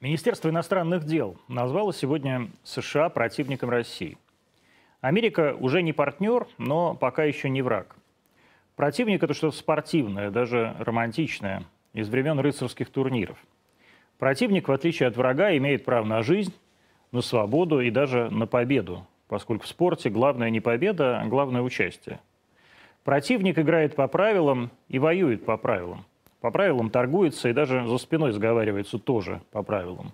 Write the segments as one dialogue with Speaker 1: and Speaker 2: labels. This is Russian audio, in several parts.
Speaker 1: Министерство иностранных дел назвало сегодня США противником России. Америка уже не партнер, но пока еще не враг. Противник – это что-то спортивное, даже романтичное, из времен рыцарских турниров. Противник, в отличие от врага, имеет право на жизнь, на свободу и даже на победу, поскольку в спорте главное не победа, а главное участие. Противник играет по правилам и воюет по правилам. По правилам торгуется и даже за спиной сговаривается тоже по правилам.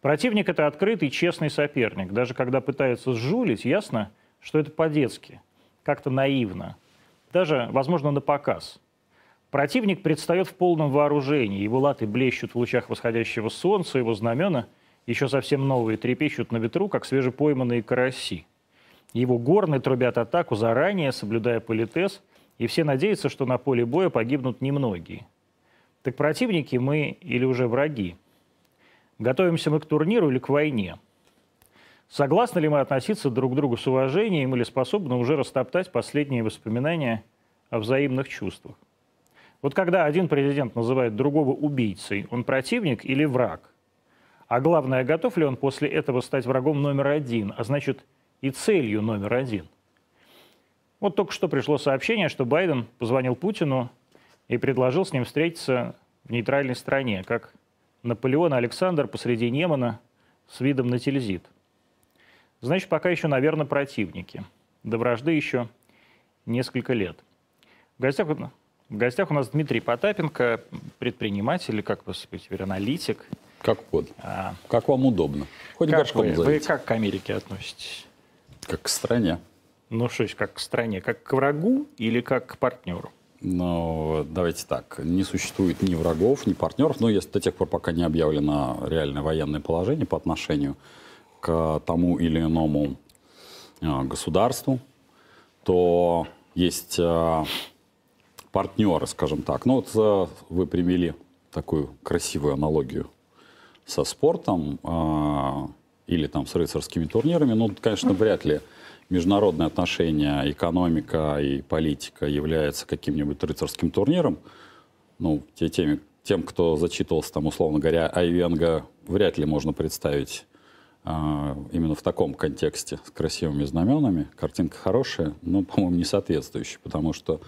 Speaker 1: Противник – это открытый, честный соперник. Даже когда пытается сжулить, ясно, что это по-детски, как-то наивно. Даже, возможно, на показ. Противник предстает в полном вооружении. Его латы блещут в лучах восходящего солнца, его знамена, еще совсем новые, трепещут на ветру, как свежепойманные караси. Его горны трубят атаку заранее, соблюдая политез, и все надеются, что на поле боя погибнут немногие. Так противники мы или уже враги? Готовимся мы к турниру или к войне? Согласны ли мы относиться друг к другу с уважением или способны уже растоптать последние воспоминания о взаимных чувствах? Вот когда один президент называет другого убийцей, он противник или враг? А главное, готов ли он после этого стать врагом номер один, а значит и целью номер один? Вот только что пришло сообщение, что Байден позвонил Путину и предложил с ним встретиться в нейтральной стране, как Наполеон Александр посреди Немана с видом на Тильзит. Значит, пока еще, наверное, противники. До вражды еще несколько лет. В гостях, в гостях у нас Дмитрий Потапенко, предприниматель, как вы теперь, аналитик.
Speaker 2: Как угодно. А, как вам удобно.
Speaker 1: Хоть как вы, вы как к Америке относитесь?
Speaker 2: Как к стране.
Speaker 1: Ну что ж, как к стране? Как к врагу или как к партнеру?
Speaker 2: Но давайте так, не существует ни врагов, ни партнеров, но если до тех пор, пока не объявлено реальное военное положение по отношению к тому или иному а, государству, то есть а, партнеры, скажем так. Ну вот а, вы привели такую красивую аналогию со спортом или там с рыцарскими турнирами. Ну, конечно, вряд ли международные отношения, экономика и политика является каким-нибудь рыцарским турниром, ну, те, теми, тем, кто зачитывался там, условно говоря, Айвенга, вряд ли можно представить а, именно в таком контексте с красивыми знаменами. Картинка хорошая, но, по-моему, не соответствующая, потому что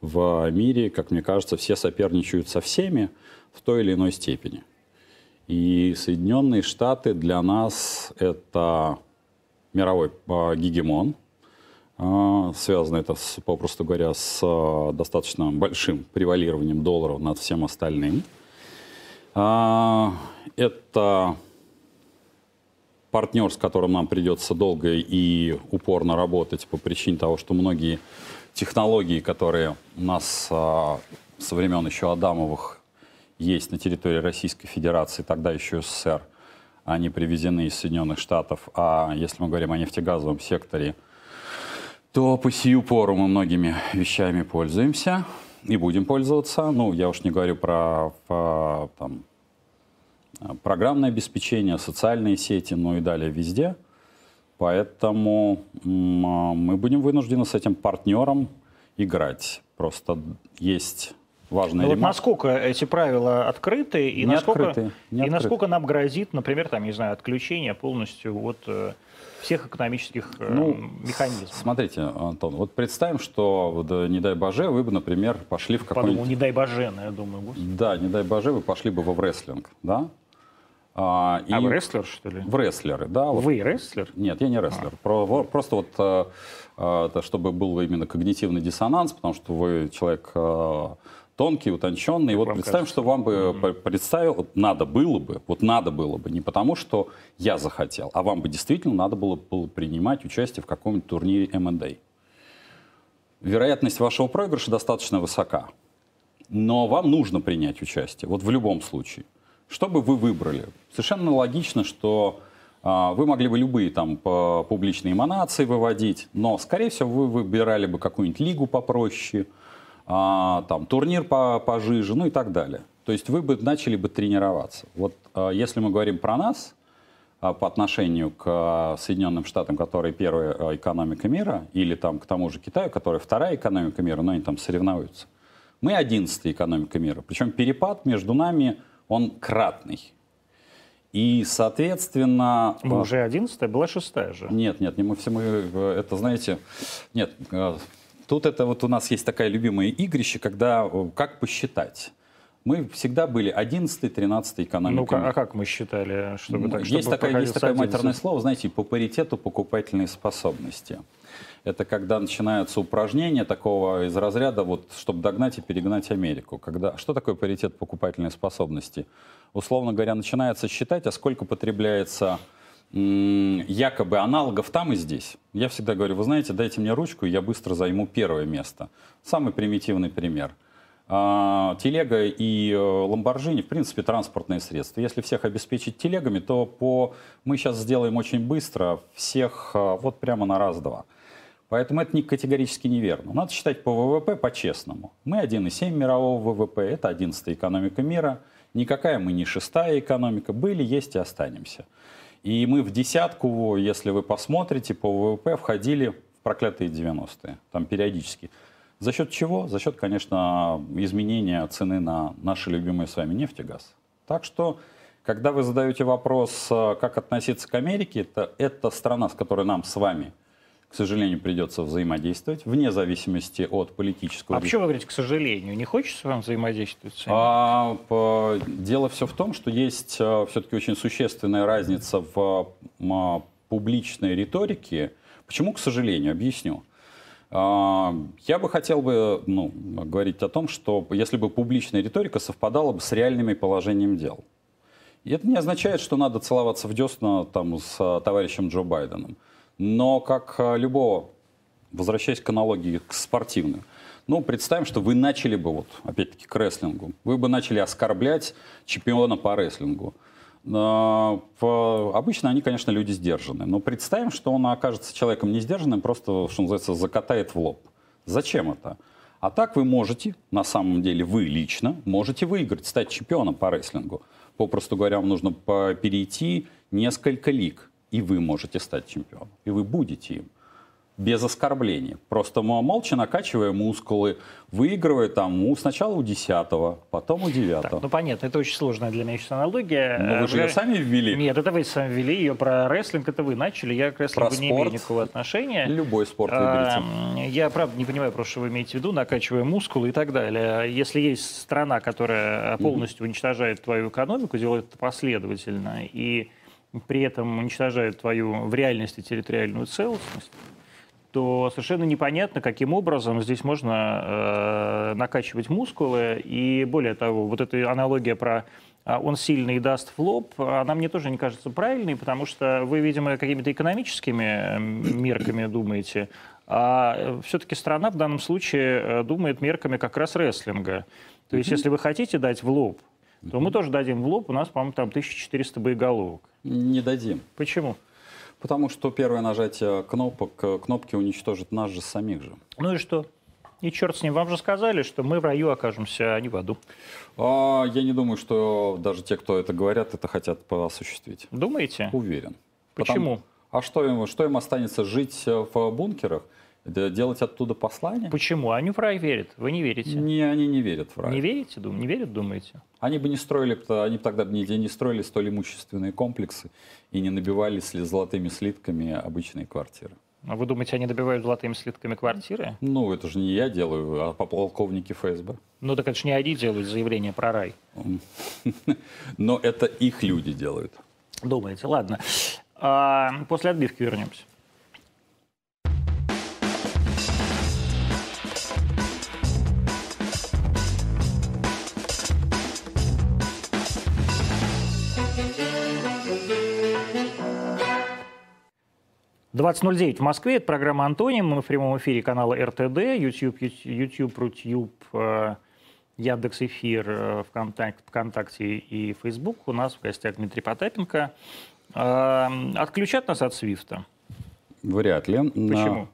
Speaker 2: в мире, как мне кажется, все соперничают со всеми в той или иной степени. И Соединенные Штаты для нас это мировой а, гегемон. А, связано это, с, попросту говоря, с а, достаточно большим превалированием доллара над всем остальным. Это партнер, с которым нам придется долго и упорно работать по причине того, что многие технологии, которые у нас со времен еще Адамовых есть на территории Российской Федерации, тогда еще СССР – они привезены из Соединенных Штатов. А если мы говорим о нефтегазовом секторе, то по сию пору мы многими вещами пользуемся и будем пользоваться. Ну, я уж не говорю про, про там, программное обеспечение, социальные сети, ну и далее везде. Поэтому мы будем вынуждены с этим партнером играть. Просто есть важный
Speaker 1: вот насколько эти правила открыты и, не насколько, открыты, не и открыты. насколько нам грозит, например, там, не знаю, отключение полностью от э, всех экономических э, ну, механизмов.
Speaker 2: Смотрите, Антон, вот представим, что, да, не дай боже, вы бы, например, пошли в какой-нибудь...
Speaker 1: Подумал, не дай боже, я думаю. Господи.
Speaker 2: Да, не дай боже, вы пошли бы в рестлинг, да?
Speaker 1: А, а вы рестлер, что ли?
Speaker 2: В рестлеры, да.
Speaker 1: Вы вот. рестлер?
Speaker 2: Нет, я не рестлер. А. Про, просто вот, э, э, чтобы был именно когнитивный диссонанс, потому что вы человек э, тонкий, утонченный. И вот представим, кажется. что вам бы mm-hmm. представил, надо было бы, вот надо было бы, не потому что я захотел, а вам бы действительно надо было, было принимать участие в каком-нибудь турнире M&A. Вероятность вашего проигрыша достаточно высока. Но вам нужно принять участие, вот в любом случае. Что бы вы выбрали? Совершенно логично, что а, вы могли бы любые там публичные эманации выводить, но, скорее всего, вы выбирали бы какую-нибудь лигу попроще, а, там, турнир по, пожиже, ну и так далее. То есть вы бы начали бы тренироваться. Вот а, если мы говорим про нас, а, по отношению к Соединенным Штатам, которые первая экономика мира, или там к тому же Китаю, которая вторая экономика мира, но они там соревнуются. Мы одиннадцатая экономика мира. Причем перепад между нами, он кратный. И, соответственно...
Speaker 1: Мы уже 11 была шестая же.
Speaker 2: Нет, нет, не мы все мы, э, это, знаете, нет, тут это вот у нас есть такая любимая игрище, когда как посчитать. Мы всегда были 11-13 экономикой.
Speaker 1: Ну, а как мы считали? Чтобы так,
Speaker 2: есть,
Speaker 1: чтобы
Speaker 2: такое, есть такое
Speaker 1: 11?
Speaker 2: матерное слово, знаете, по паритету покупательной способности. Это когда начинаются упражнения такого из разряда, вот, чтобы догнать и перегнать Америку. Когда, что такое паритет покупательной способности? Условно говоря, начинается считать, а сколько потребляется якобы аналогов там и здесь. Я всегда говорю, вы знаете, дайте мне ручку, я быстро займу первое место. Самый примитивный пример. А, телега и э, Ламборджини, в принципе, транспортные средства. Если всех обеспечить телегами, то по... мы сейчас сделаем очень быстро всех э, вот прямо на раз-два. Поэтому это категорически неверно. Надо считать по ВВП по-честному. Мы 1,7 мирового ВВП, это 11 экономика мира. Никакая мы не шестая экономика. Были, есть и останемся. И мы в десятку, если вы посмотрите, по ВВП входили в проклятые 90-е, там периодически. За счет чего? За счет, конечно, изменения цены на наши любимые с вами нефть и газ. Так что, когда вы задаете вопрос, э, как относиться к Америке, это, это страна, с которой нам с вами, к сожалению, придется взаимодействовать, вне зависимости от политического...
Speaker 1: А почему вы говорите, к сожалению? Не хочется вам взаимодействовать?
Speaker 2: А, по- дело все в том, что есть все-таки очень существенная разница в м, публичной риторике. Почему, к сожалению, объясню. А, Я бы хотел бы ну, говорить о том, что если бы публичная риторика совпадала бы с реальными положением дел. И это не означает, что надо целоваться в десна там, с а, товарищем Джо Байденом. Но как а, любого, возвращаясь к аналогии к спортивной, ну, представим, что вы начали бы, вот, опять-таки, к рестлингу, вы бы начали оскорблять чемпиона по рестлингу. В- Обычно они, конечно, люди сдержанные. Но представим, что он окажется человеком не сдержанным, просто, что называется, закатает в лоб. Зачем это? А так вы можете, на самом деле, вы лично можете выиграть, стать чемпионом по рестлингу. Попросту говоря, вам нужно перейти несколько лиг, и вы можете стать чемпионом. И вы будете им без оскорбления. Просто мо- молча накачивая мускулы, выигрывая там сначала у десятого, потом у девятого.
Speaker 1: Так, ну понятно, это очень сложная для меня сейчас аналогия.
Speaker 2: Ну, вы же ее сами ввели.
Speaker 1: Нет, это вы сами ввели ее про рестлинг, это вы начали. Я к рестлингу
Speaker 2: Про
Speaker 1: не имею никакого отношения.
Speaker 2: Любой спорт
Speaker 1: А,
Speaker 2: выберите.
Speaker 1: м, Я, правда, не понимаю, про что вы имеете в виду, накачивая мускулы и так далее. Если есть страна, которая полностью уничтожает твою экономику, делает это последовательно, и при этом уничтожает твою в реальности территориальную целостность, то совершенно непонятно, каким образом здесь можно э, накачивать мускулы. И более того, вот эта аналогия про а, он сильный и даст в лоб, она мне тоже не кажется правильной, потому что вы, видимо, какими-то экономическими м, мерками думаете, а все-таки страна в данном случае э, думает мерками как раз рестлинга. То есть, если вы хотите дать в лоб, то мы тоже дадим в лоб, у нас, по-моему, там 1400 боеголовок.
Speaker 2: Не дадим.
Speaker 1: Почему?
Speaker 2: Потому что первое нажатие кнопок, э, кнопки уничтожит нас же самих же.
Speaker 1: Ну и что? И черт с ним. Вам же сказали, что мы в раю окажемся, а не в аду.
Speaker 2: А, я не думаю, что даже те, кто это говорят, это хотят осуществить.
Speaker 1: Думаете?
Speaker 2: Уверен.
Speaker 1: Почему?
Speaker 2: а что им, что им останется жить э, в бункерах? Делать оттуда послание?
Speaker 1: Почему? Они в рай верят. Вы не верите.
Speaker 2: Не, они не верят в рай.
Speaker 1: Не верите? Дум... Не верят, думаете?
Speaker 2: Они бы не строили, они бы тогда бы нигде не строили столь имущественные комплексы и не набивали золотыми слитками обычные квартиры.
Speaker 1: А вы думаете, они добивают золотыми слитками квартиры?
Speaker 2: Ну, это же не я делаю, а полковники ФСБ.
Speaker 1: Ну так это же не они делают заявление про рай.
Speaker 2: Но это их люди делают.
Speaker 1: Думаете? Ладно. А, после отбивки вернемся. «20.09 в Москве. Это программа «Антоним». Мы в прямом эфире канала РТД, YouTube, YouTube, э, Яндекс Эфир, э, ВКонтакте, ВКонтакте и Facebook. У нас в гостях Дмитрий Потапенко. Э, Отключат нас от Свифта?
Speaker 2: Вряд ли.
Speaker 1: Почему?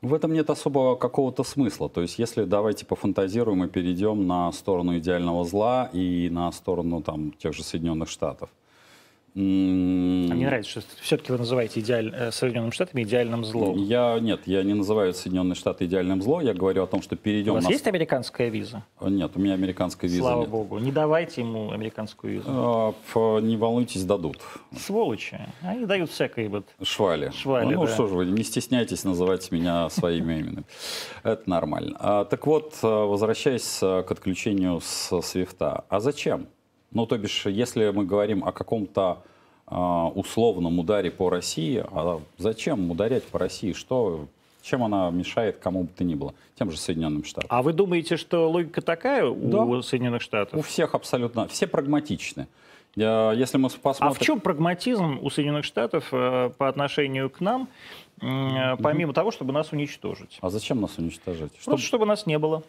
Speaker 2: В этом нет особого какого-то смысла. То есть, если давайте пофантазируем и перейдем на сторону идеального зла и на сторону там, тех же Соединенных Штатов.
Speaker 1: А Мне нравится, что все-таки вы называете идеаль... э, Соединенными Штатами идеальным злом.
Speaker 2: Я нет, я не называю Соединенные Штаты идеальным зло. Я говорю о том, что
Speaker 1: У
Speaker 2: перейдем
Speaker 1: вас
Speaker 2: на...
Speaker 1: есть американская виза?
Speaker 2: Нет, у меня американской визы
Speaker 1: Слава
Speaker 2: нет.
Speaker 1: богу. Не давайте ему американскую визу.
Speaker 2: А, Не волнуйтесь, дадут.
Speaker 1: Сволочи. Они дают всякое вот.
Speaker 2: Швали.
Speaker 1: Швали,
Speaker 2: ну
Speaker 1: да.
Speaker 2: что же вы, не стесняйтесь называть меня своими именами. Это нормально. А, так вот, а, возвращаясь к отключению с Свифта. А зачем? Ну, то бишь, если мы говорим о каком-то а, условном ударе по России, а зачем ударять по России? Что, чем она мешает кому бы то ни было? Тем же Соединенным Штатам.
Speaker 1: А вы думаете, что логика такая у
Speaker 2: Да.
Speaker 1: Соединенных
Speaker 2: У
Speaker 1: Штатов?
Speaker 2: всех абсолютно, все прагматичны. Если мы
Speaker 1: А
Speaker 2: посмотрим...
Speaker 1: в чем прагматизм у Соединенных Штатов э, по отношению к нам, э, помимо того, чтобы нас уничтожить?
Speaker 2: А зачем нас уничтожать? Чтоб
Speaker 1: Просто чтобы нас не было.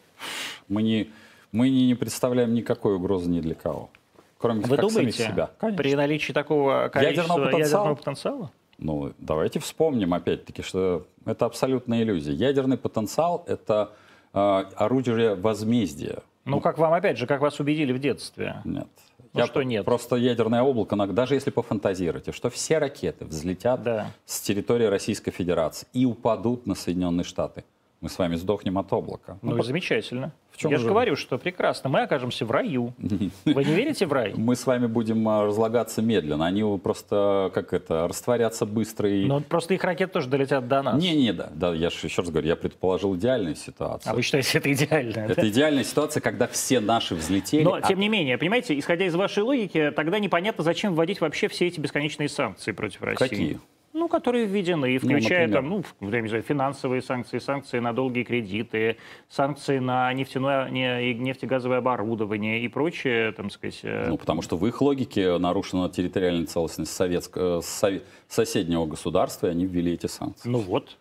Speaker 2: мы не, мы не представляем никакой угрозы ни для кого. Кроме
Speaker 1: Вы
Speaker 2: как самих
Speaker 1: думаете,
Speaker 2: себя. Конечно.
Speaker 1: при наличии такого количества
Speaker 2: Ядерного потенциала?
Speaker 1: ядерного потенциала?
Speaker 2: Ну, давайте вспомним опять-таки, что это абсолютная иллюзия. Ядерный потенциал — это э, орудие возмездия.
Speaker 1: Ну, как вам, опять же, как вас убедили в детстве?
Speaker 2: Нет.
Speaker 1: Ну, что нет?
Speaker 2: Просто ядерное облако, даже если пофантазируете, что все ракеты взлетят
Speaker 1: Да.
Speaker 2: с территории Российской Федерации и упадут на Соединенные Штаты. Мы с вами сдохнем от облака.
Speaker 1: Ну,
Speaker 2: Ну,
Speaker 1: и замечательно.
Speaker 2: в чем
Speaker 1: Я же
Speaker 2: же-
Speaker 1: говорю, что прекрасно. Мы окажемся в раю. Вы не верите в рай?
Speaker 2: мы с вами будем а, разлагаться медленно. Они просто, как это, растворятся быстро и...
Speaker 1: Но просто их ракеты тоже долетят до нас.
Speaker 2: Не-не, да, да, я же еще раз говорю, я предположил идеальную ситуацию.
Speaker 1: А вы считаете, это идеально? да?
Speaker 2: Это идеальная ситуация, когда все наши взлетели.
Speaker 1: Но,
Speaker 2: а-
Speaker 1: тем не менее, понимаете, исходя из вашей логики, тогда непонятно, зачем вводить вообще все эти бесконечные санкции против России.
Speaker 2: Какие?
Speaker 1: Ну, которые введены, включая
Speaker 2: например?
Speaker 1: там, ну, я не знаю, финансовые санкции, санкции на долгие кредиты, санкции на нефтяное не- и нефтегазовое оборудование и прочее, там сказать. э,
Speaker 2: Ну, потому что в их логике нарушена территориальная целостность советск- э, сове- соседнего государства, и они ввели эти санкции.
Speaker 1: ну вот.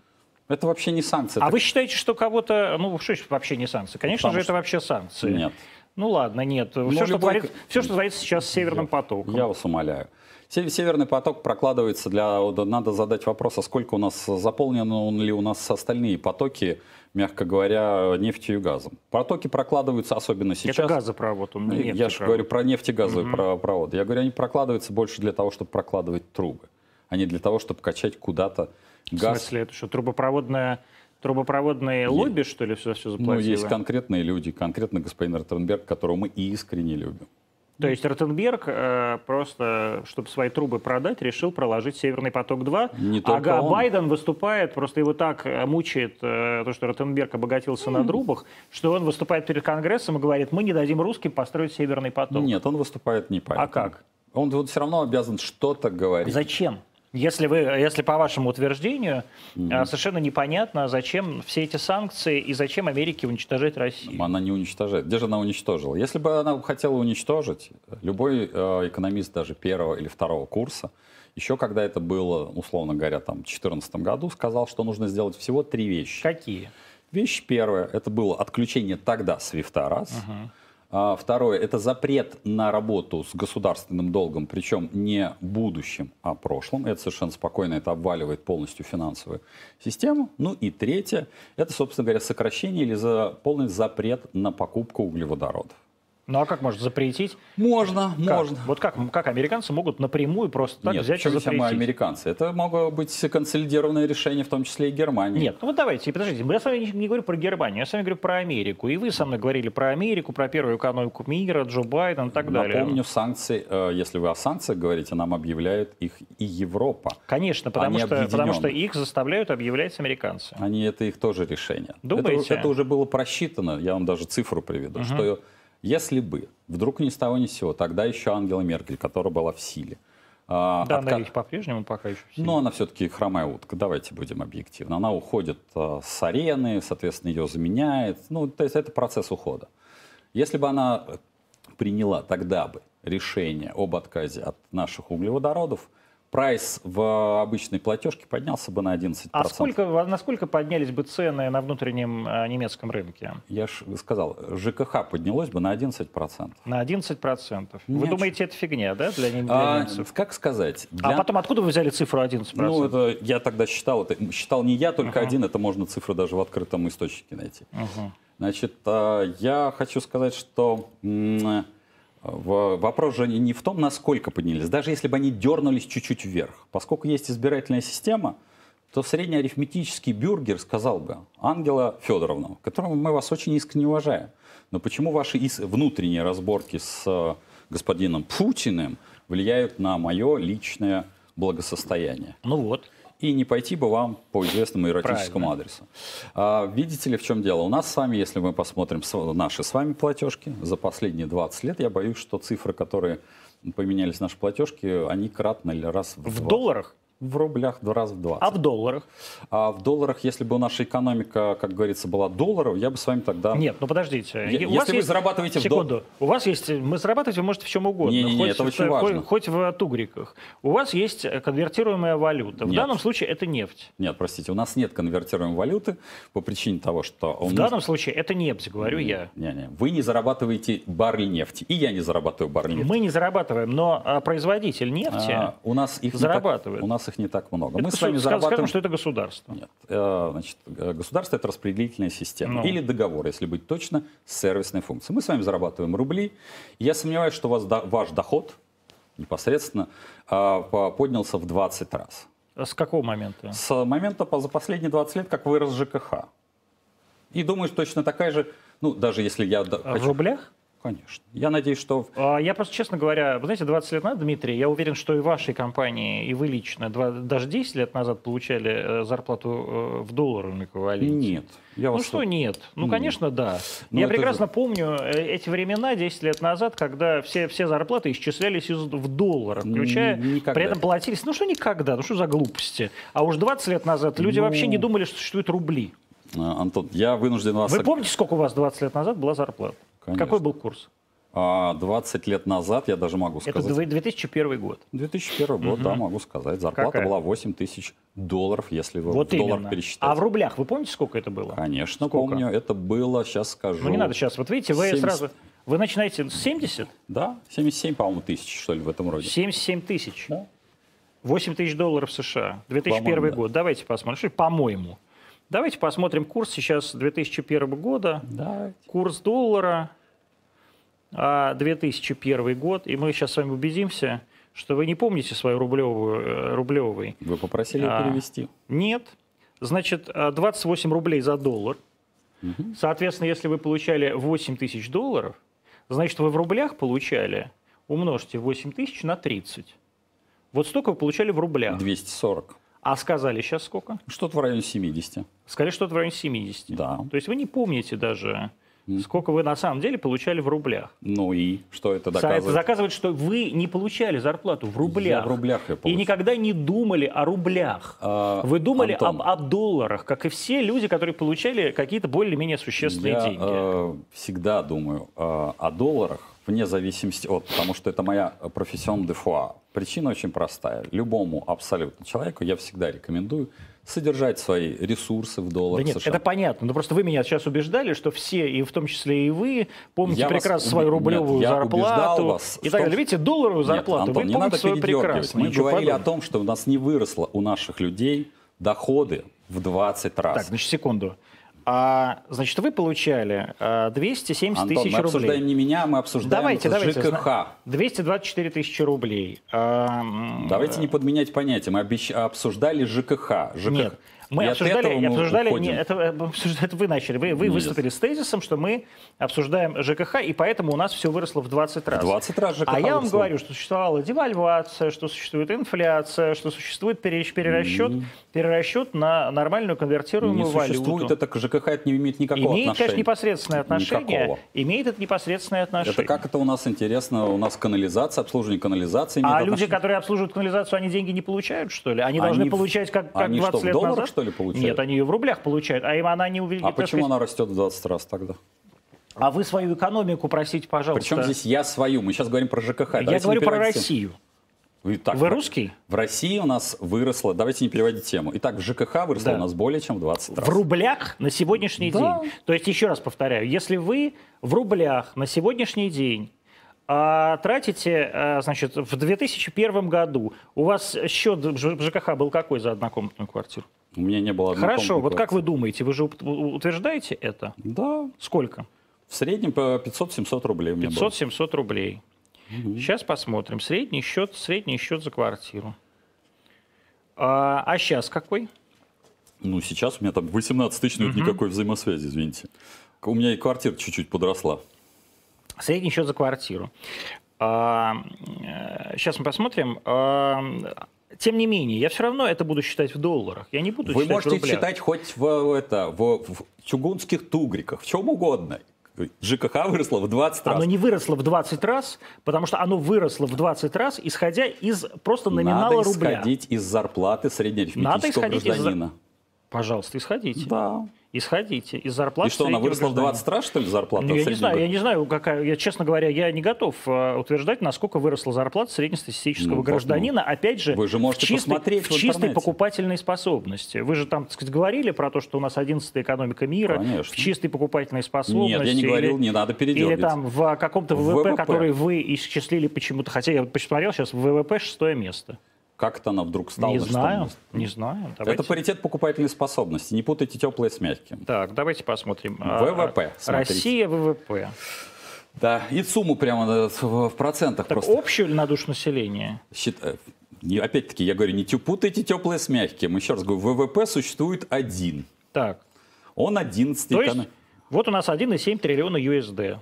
Speaker 2: Это вообще не санкции.
Speaker 1: А
Speaker 2: это-
Speaker 1: вы считаете, что кого-то, ну, что вообще не санкции? Конечно
Speaker 2: Потому
Speaker 1: же, это
Speaker 2: что-
Speaker 1: вообще санкции.
Speaker 2: Нет.
Speaker 1: Ну ладно, нет. все, что
Speaker 2: любой-
Speaker 1: творит- все, что творится сейчас с Северным потоком.
Speaker 2: Я вас умоляю. Се- Северный поток прокладывается для... Надо задать вопрос, а сколько у нас заполнены ли у нас остальные потоки, мягко говоря, нефтью и газом. Потоки прокладываются особенно сейчас.
Speaker 1: Это газопровод, он не
Speaker 2: Ну, Я же говорю про нефтегазовые про- проводы. Я говорю, они прокладываются больше для того, чтобы прокладывать трубы, а не для того, чтобы качать куда-то
Speaker 1: В
Speaker 2: газ.
Speaker 1: смысле, это что, трубопроводное, трубопроводное лобби, что ли, все, все
Speaker 2: Ну,
Speaker 1: заплатило?
Speaker 2: есть конкретные люди, конкретно господин Ротенберг, которого мы искренне любим.
Speaker 1: То есть Ротенберг э, просто, чтобы свои трубы продать, решил проложить «Северный поток-2»,
Speaker 2: Не
Speaker 1: а
Speaker 2: он.
Speaker 1: Байден выступает, просто его так э, мучает э, то, что Ротенберг обогатился на трубах, что он выступает перед Конгрессом и говорит, мы не дадим русским построить «Северный поток».
Speaker 2: Нет, он выступает не по
Speaker 1: А как?
Speaker 2: Он вот все равно обязан что-то говорить.
Speaker 1: Зачем? Если, вы, если по вашему утверждению э, совершенно непонятно, зачем все эти санкции и зачем Америке уничтожать Россию.
Speaker 2: Она не уничтожает. Где же она уничтожила? Если бы она хотела уничтожить, любой э, экономист даже первого или второго курса, еще когда это было, условно говоря, там, в 2014 году, сказал, что нужно сделать всего три вещи.
Speaker 1: Какие?
Speaker 2: Вещь первая, это было отключение тогда свифта, раз. А, второе, это запрет на работу с государственным долгом, причем не будущим, а прошлым. Это совершенно спокойно, это обваливает полностью финансовую систему. Ну и третье, это, собственно говоря, сокращение или за, полный запрет на покупку углеводородов.
Speaker 1: Ну а как можно запретить?
Speaker 2: Можно,
Speaker 1: Как?
Speaker 2: можно.
Speaker 1: Вот как, как американцы могут напрямую просто так
Speaker 2: Нет,
Speaker 1: взять и запретить?
Speaker 2: американцы? Это могло быть консолидированное решение, в том числе и Германии.
Speaker 1: Нет, ну вот давайте, подождите, я с вами не, не говорю про Германию, я с вами говорю про Америку. И вы со мной говорили про Америку, про первую экономику мира, Джо Байден и так далее.
Speaker 2: Напомню, санкции, э, если вы о санкциях говорите, нам объявляют их и Европа.
Speaker 1: Конечно, потому
Speaker 2: Они
Speaker 1: что, потому что их заставляют объявлять американцы.
Speaker 2: Они это их тоже решение.
Speaker 1: Думаете?
Speaker 2: Это, это уже было просчитано, я вам даже цифру приведу, что если бы вдруг ни с того ни с сего, тогда еще Ангела Меркель, которая была в силе, а,
Speaker 1: Да,
Speaker 2: отка-
Speaker 1: она ведь по-прежнему пока еще силе.
Speaker 2: но она все-таки хромая утка, давайте будем объективны. Она уходит а, с арены, соответственно, ее заменяет. Ну, то есть это процесс ухода. Если бы она приняла тогда бы решение об отказе от наших углеводородов, прайс в обычной платежке поднялся бы на 11%.
Speaker 1: А сколько, насколько поднялись бы цены на внутреннем э, немецком рынке?
Speaker 2: Я же сказал, ЖКХ поднялось бы на 11%.
Speaker 1: На 11%. Вы
Speaker 2: Нет.
Speaker 1: думаете, это фигня, да, для, для
Speaker 2: А,
Speaker 1: немцев?
Speaker 2: как сказать?
Speaker 1: А
Speaker 2: для-
Speaker 1: потом откуда вы взяли цифру 11%?
Speaker 2: Ну, это я тогда считал, это считал не я, только один, это можно цифры даже в открытом источнике найти.
Speaker 1: Мгм.
Speaker 2: Значит, а, я хочу сказать, что Вопрос же не в том, насколько поднялись. Даже если бы они дернулись чуть-чуть вверх. Поскольку есть избирательная система, то среднеарифметический бюргер сказал бы, Ангела Федоровна, которому мы вас очень искренне уважаем, но почему ваши внутренние разборки с э, господином Путиным влияют на мое личное благосостояние?
Speaker 1: Ну вот.
Speaker 2: И не пойти бы вам по известному эротическому
Speaker 1: Правильно.
Speaker 2: адресу. А, видите ли, в чем дело? У нас с вами, если мы посмотрим наши с вами платежки за последние 20 лет, я боюсь, что цифры, которые поменялись наши платежки, они кратно или раз в,
Speaker 1: В
Speaker 2: два.
Speaker 1: долларах,
Speaker 2: В рублях два раза в 20.
Speaker 1: а в долларах?
Speaker 2: А в долларах, если бы наша экономика, как говорится, была долларов, я бы с вами тогда...
Speaker 1: Нет, ну подождите. У
Speaker 2: если вы
Speaker 1: есть-
Speaker 2: зарабатываете в
Speaker 1: Секунду. У вас есть... Мы зарабатывать вы можете в чем угодно.
Speaker 2: Не-не-не,
Speaker 1: хоть,
Speaker 2: это
Speaker 1: в-
Speaker 2: очень
Speaker 1: хоть-
Speaker 2: важно.
Speaker 1: Хоть в тугриках. У вас есть конвертируемая валюта. В
Speaker 2: Нет.
Speaker 1: данном случае это нефть.
Speaker 2: Нет, простите, у нас нет конвертируемой валюты по причине того, что...
Speaker 1: В
Speaker 2: нас-
Speaker 1: данном случае это нефть, говорю я.
Speaker 2: Не-не, вы не зарабатываете баррель нефти, и я не зарабатываю баррель нефти.
Speaker 1: Мы не зарабатываем, но а, производитель нефти...
Speaker 2: А, у нас их
Speaker 1: зарабатывает.
Speaker 2: Не так, у нас их не так много.
Speaker 1: это
Speaker 2: Мы с вами
Speaker 1: скажем,
Speaker 2: зарабатываем.
Speaker 1: что это государство.
Speaker 2: Нет, э, значит, государство это распределительная система
Speaker 1: Ну.
Speaker 2: или договор, если быть точно, с сервисной функцией. Мы с вами зарабатываем рубли. Я сомневаюсь, что вас ваш доход непосредственно а, по- поднялся в 20 раз.
Speaker 1: С какого момента?
Speaker 2: С момента за последние 20 лет, как вырос ЖКХ. И думаю, что точно такая же, ну даже если я
Speaker 1: А В
Speaker 2: хочу-
Speaker 1: рублях?
Speaker 2: Конечно. Я надеюсь, что
Speaker 1: А, Я просто, честно говоря, вы знаете, 20 лет назад, Дмитрий, я уверен, что и вашей компании, и вы лично, два- даже 10 лет назад получали э, зарплату э, в долларовом эквиваленте.
Speaker 2: нет. Я
Speaker 1: Ну что нет? Ну,
Speaker 2: Нет.
Speaker 1: конечно, да.
Speaker 2: Ну,
Speaker 1: Я прекрасно помню э, эти времена 10 лет назад, когда все, все зарплаты исчислялись из- в долларах, включая,
Speaker 2: никогда.
Speaker 1: при этом платились, ну что никогда, ну что за глупости. А уж 20 лет назад люди
Speaker 2: Ну,
Speaker 1: вообще не думали, что существуют рубли.
Speaker 2: А, Антон, я вынужден вас...
Speaker 1: Вы помните, сколько у вас 20 лет назад была зарплата?
Speaker 2: Конечно.
Speaker 1: Какой был курс?
Speaker 2: А, 20 лет назад, я даже могу
Speaker 1: Это
Speaker 2: сказать...
Speaker 1: дв- 2001 год.
Speaker 2: 2001 год, да, могу сказать. Зарплата
Speaker 1: Какая?
Speaker 2: была 8 тысяч долларов, если вы
Speaker 1: Вот
Speaker 2: в доллар
Speaker 1: именно.
Speaker 2: пересчитать.
Speaker 1: А в рублях вы помните, сколько это было?
Speaker 2: Конечно,
Speaker 1: Сколько?
Speaker 2: помню. Это было, сейчас скажу.
Speaker 1: Ну не надо сейчас. Вот видите, вы
Speaker 2: 70.
Speaker 1: сразу... Вы начинаете с 70?
Speaker 2: Да, 77, по-моему, тысяч, что ли, в этом роде.
Speaker 1: 77 тысяч.
Speaker 2: Да.
Speaker 1: 8 тысяч долларов США. 2001
Speaker 2: По-моему, да.
Speaker 1: год. Давайте посмотрим. По-моему. Давайте посмотрим курс сейчас 2001 года.
Speaker 2: Да.
Speaker 1: Курс доллара а, 2001 год. И мы сейчас с вами убедимся, что вы не помните свою рублевую, э, рублевый.
Speaker 2: Вы попросили
Speaker 1: А.
Speaker 2: перевести.
Speaker 1: Нет. Значит, а, 28 рублей за доллар. Соответственно, если вы получали 8 тысяч долларов, значит, вы в рублях получали, умножьте 8 тысяч на 30. Вот столько вы получали в рублях.
Speaker 2: 240.
Speaker 1: А сказали сейчас сколько?
Speaker 2: Что-то в районе 70.
Speaker 1: Сказали что-то в районе 70.
Speaker 2: Да.
Speaker 1: То есть вы не помните даже, сколько вы на самом деле получали в рублях.
Speaker 2: Ну и что это
Speaker 1: Это
Speaker 2: доказывает?
Speaker 1: доказывает, что вы не получали зарплату в рублях.
Speaker 2: Я в рублях
Speaker 1: И
Speaker 2: получил.
Speaker 1: никогда не думали о рублях.
Speaker 2: А,
Speaker 1: Вы думали
Speaker 2: Антон.
Speaker 1: об, о долларах, как и все люди, которые получали какие-то более-менее существенные
Speaker 2: Я
Speaker 1: деньги.
Speaker 2: э, всегда думаю э, о долларах вне зависимости от, потому что это моя профессион де фуа. Причина очень простая. Любому абсолютно человеку я всегда рекомендую содержать свои ресурсы в
Speaker 1: Да
Speaker 2: долларах
Speaker 1: нет,
Speaker 2: США.
Speaker 1: это понятно. Но просто вы меня сейчас убеждали, что все, и в том числе и вы, помните
Speaker 2: Я
Speaker 1: прекрасно
Speaker 2: уби-
Speaker 1: свою
Speaker 2: нет,
Speaker 1: рублевую
Speaker 2: убеждал
Speaker 1: зарплату
Speaker 2: вас
Speaker 1: и так далее. Видите, долларовую
Speaker 2: Нет,
Speaker 1: зарплату
Speaker 2: Антон,
Speaker 1: вы
Speaker 2: не
Speaker 1: помните
Speaker 2: надо
Speaker 1: свою прекрасно.
Speaker 2: Мы
Speaker 1: ничего
Speaker 2: говорили о
Speaker 1: подобного.
Speaker 2: том, что у нас не выросло у наших людей доходы в 20 раз.
Speaker 1: Так, значит, секунду. А, значит, вы получали а, 270
Speaker 2: Антон,
Speaker 1: тысяч
Speaker 2: мы обсуждаем
Speaker 1: рублей.
Speaker 2: не меня, мы обсуждаем
Speaker 1: Давайте, давайте.
Speaker 2: ЖКХ.
Speaker 1: зна- 224 тысячи рублей. А,
Speaker 2: Давайте не подменять понятия. Мы обещ- обсуждали ЖКХ. ЖКХ.
Speaker 1: Нет. Мы
Speaker 2: И
Speaker 1: обсуждали, обсуждали
Speaker 2: уходим.
Speaker 1: не, это, э, это вы начали, вы, вы
Speaker 2: Нет.
Speaker 1: выступили с тезисом, что мы обсуждаем ЖКХ, и поэтому у нас все выросло в 20 раз.
Speaker 2: 20 раз ЖКХ
Speaker 1: А я вам говорю, что существовала девальвация, что существует инфляция, что существует пере- перерасчет, перерасчет на нормальную
Speaker 2: Не
Speaker 1: конвертируемую
Speaker 2: существует
Speaker 1: валюту.
Speaker 2: это к ЖКХ, это не имеет никакого
Speaker 1: Имеет,
Speaker 2: отношения.
Speaker 1: конечно, непосредственное отношение.
Speaker 2: Никакого.
Speaker 1: Имеет это непосредственное отношение.
Speaker 2: Это как это у нас интересно? У нас канализация, обслуживание канализации. имеет
Speaker 1: А люди,
Speaker 2: отношение?
Speaker 1: которые обслуживают канализацию, они деньги не получают, что ли? Они, должны
Speaker 2: Они в-
Speaker 1: получать, как, как
Speaker 2: они
Speaker 1: 20
Speaker 2: что, в
Speaker 1: лет
Speaker 2: долларах,
Speaker 1: назад?
Speaker 2: что ли, получают?
Speaker 1: Нет, они ее в рублях получают, а им она не увеличит.
Speaker 2: А почему
Speaker 1: сказать.
Speaker 2: она растет в 20 раз тогда?
Speaker 1: А вы свою экономику просите, пожалуйста.
Speaker 2: Причем здесь я свою? Мы сейчас говорим про ЖКХ.
Speaker 1: Я
Speaker 2: Давайте
Speaker 1: говорю про. Россию.
Speaker 2: Вы, так,
Speaker 1: Вы русский?
Speaker 2: В России у нас выросло, давайте не переводить тему. Итак, в ЖКХ выросло
Speaker 1: Да.
Speaker 2: у нас более чем в 20 раз.
Speaker 1: В рублях на сегодняшний
Speaker 2: Да.
Speaker 1: день. То есть, еще раз повторяю, если вы в рублях на сегодняшний день а, тратите, а, значит, в 2001 году у вас счет в ЖКХ был какой за однокомнатную квартиру?
Speaker 2: У меня не было
Speaker 1: Хорошо, вот как вы думаете, вы же ут- утверждаете это?
Speaker 2: Да,
Speaker 1: Сколько?
Speaker 2: в среднем по 500-700 рублей у меня было.
Speaker 1: 500-700 рублей. Сейчас посмотрим. Средний счет, средний счет за квартиру. А, а сейчас какой?
Speaker 2: Ну, сейчас у меня там 18 тысяч, но это никакой взаимосвязи, извините. У меня и квартира чуть-чуть подросла.
Speaker 1: Средний счет за квартиру. А, э, сейчас мы посмотрим. А, тем не менее, я все равно это буду считать в долларах. Я не буду
Speaker 2: Вы
Speaker 1: считать в
Speaker 2: можете
Speaker 1: рублях.
Speaker 2: считать хоть в, это, в, в чугунских тугриках, в чем угодно. ЖКХ выросло в 20 раз.
Speaker 1: Оно не выросло в 20 раз, потому что оно выросло в 20 раз, исходя из просто номинала
Speaker 2: Надо
Speaker 1: рубля.
Speaker 2: исходить из зарплаты
Speaker 1: Надо
Speaker 2: среднеарифметического
Speaker 1: исходить из
Speaker 2: гражданина.
Speaker 1: Пожалуйста, исходите.
Speaker 2: Да.
Speaker 1: Исходите из зарплаты
Speaker 2: И что, она выросла в
Speaker 1: гражданина.
Speaker 2: 20 раз, что ли, зарплата?
Speaker 1: Ну, я не знаю, я не знаю, какая. Я, честно говоря, я не готов э, утверждать, насколько выросла зарплата среднестатистического
Speaker 2: Ну,
Speaker 1: гражданина. Опять же,
Speaker 2: вы же можете
Speaker 1: в чистой,
Speaker 2: посмотреть
Speaker 1: в
Speaker 2: в
Speaker 1: чистой покупательной способности. Вы же там, так сказать, говорили про то, что у нас 11 экономика мира
Speaker 2: Конечно.
Speaker 1: в чистой покупательной способности.
Speaker 2: Нет, я не говорил,
Speaker 1: или-
Speaker 2: не надо
Speaker 1: Или
Speaker 2: передергивать.
Speaker 1: там в каком-то
Speaker 2: В
Speaker 1: ВВП,
Speaker 2: ВВП.
Speaker 1: который вы исчислили почему-то. Хотя я вот посмотрел сейчас, в ВВП шестое место.
Speaker 2: Как это она вдруг стала?
Speaker 1: не знаю,
Speaker 2: месте?
Speaker 1: не знаю. Давайте.
Speaker 2: Это паритет покупательной способности. Не путайте теплое с мягким.
Speaker 1: Так, давайте посмотрим. А,
Speaker 2: ВВП, смотрите.
Speaker 1: Россия ВВП.
Speaker 2: Да, и сумму прямо э, в процентах
Speaker 1: Так
Speaker 2: просто.
Speaker 1: общую или на душу населения?
Speaker 2: считаю. Не- Опять-таки, я говорю, не путайте теплое с мягким. Еще раз говорю, ВВП существует один.
Speaker 1: Так,
Speaker 2: Он 11
Speaker 1: то есть вот у нас 1,7 триллиона USD.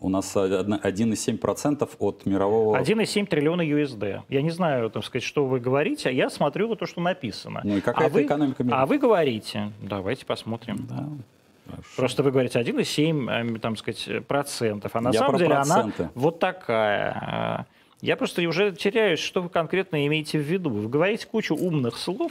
Speaker 2: У нас одна- 1,7% от мирового...
Speaker 1: 1,7 триллиона USD. Я не знаю, так сказать, что вы говорите, а я смотрю вот то, что написано.
Speaker 2: Ну и какая
Speaker 1: а вы,
Speaker 2: экономика мира?
Speaker 1: А вы говорите, давайте посмотрим.
Speaker 2: Да, хорошо.
Speaker 1: Просто вы говорите 1,7 э, там, сказать, процентов, а на
Speaker 2: Я
Speaker 1: самом деле
Speaker 2: проценты.
Speaker 1: она вот такая. Я просто уже теряюсь, что вы конкретно имеете в виду. Вы говорите кучу умных слов,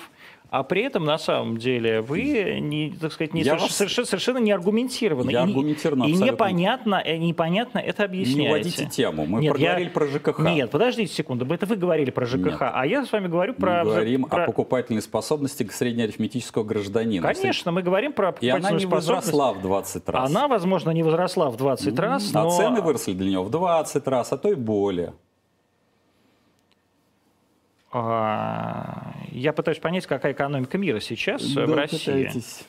Speaker 1: а при этом на самом деле вы, не, так сказать, не
Speaker 2: Я
Speaker 1: соверш-
Speaker 2: вас-
Speaker 1: совершенно, совершенно не аргументированы.
Speaker 2: Я
Speaker 1: И
Speaker 2: аргументированно
Speaker 1: И непонятно, э, непонятно это объясняете.
Speaker 2: Не вводите тему. Мы
Speaker 1: Нет, я-
Speaker 2: проговорили про ЖКХ.
Speaker 1: Нет, подождите секунду. Это вы говорили про ЖКХ,
Speaker 2: Нет.
Speaker 1: а я с вами говорю
Speaker 2: Мы
Speaker 1: про...
Speaker 2: говорим
Speaker 1: про-
Speaker 2: о покупательной способности среднеарифметического гражданина.
Speaker 1: Конечно, мы говорим про
Speaker 2: И она
Speaker 1: покупательную
Speaker 2: не
Speaker 1: способность.
Speaker 2: возросла в 20 раз.
Speaker 1: Она, возможно, не возросла в 20 раз,
Speaker 2: А
Speaker 1: но...
Speaker 2: цены выросли для него в 20 раз, а то и более.
Speaker 1: А, Я пытаюсь понять, какая экономика мира сейчас э, в
Speaker 2: Да,
Speaker 1: России.
Speaker 2: пытаетесь.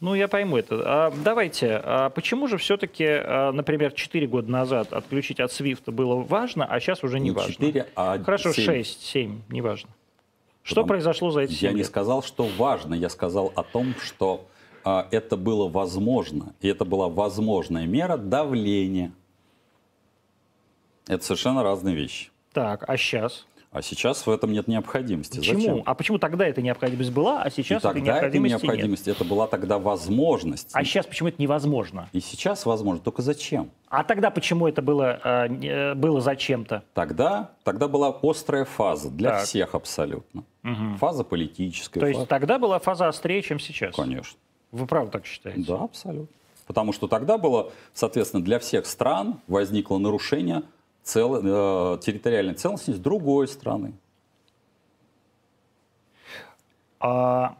Speaker 1: Ну, я пойму это. А, давайте, а почему же все-таки, например, 4 года назад отключить от SWIFT было важно, а сейчас уже не,
Speaker 2: Не
Speaker 1: важно?
Speaker 2: 4, а
Speaker 1: Хорошо,
Speaker 2: 7.
Speaker 1: 6, 7, не важно. Что
Speaker 2: Потому-
Speaker 1: произошло за эти 7
Speaker 2: Я не
Speaker 1: лет?
Speaker 2: сказал, что важно, я сказал о том, что а, это было возможно, и это была возможная мера давления. Это совершенно разные вещи.
Speaker 1: Так, а сейчас?
Speaker 2: А сейчас в этом нет необходимости.
Speaker 1: Почему?
Speaker 2: Зачем?
Speaker 1: А почему тогда эта необходимость была, а сейчас
Speaker 2: и
Speaker 1: этой
Speaker 2: тогда это
Speaker 1: необходимости нет?
Speaker 2: необходимость, это была тогда возможность.
Speaker 1: А сейчас почему это невозможно?
Speaker 2: И сейчас возможно, только зачем?
Speaker 1: А тогда почему это было, э, э, было зачем-то?
Speaker 2: Тогда, тогда была острая фаза для
Speaker 1: Так.
Speaker 2: всех абсолютно. Фаза политическая.
Speaker 1: То есть
Speaker 2: фаза-
Speaker 1: тогда была фаза острее, чем сейчас?
Speaker 2: Конечно.
Speaker 1: Вы правда так считаете?
Speaker 2: Да, абсолютно. Потому что тогда было, соответственно, для всех стран возникло нарушение цел- э, территориальной целостности другой страны.
Speaker 1: А...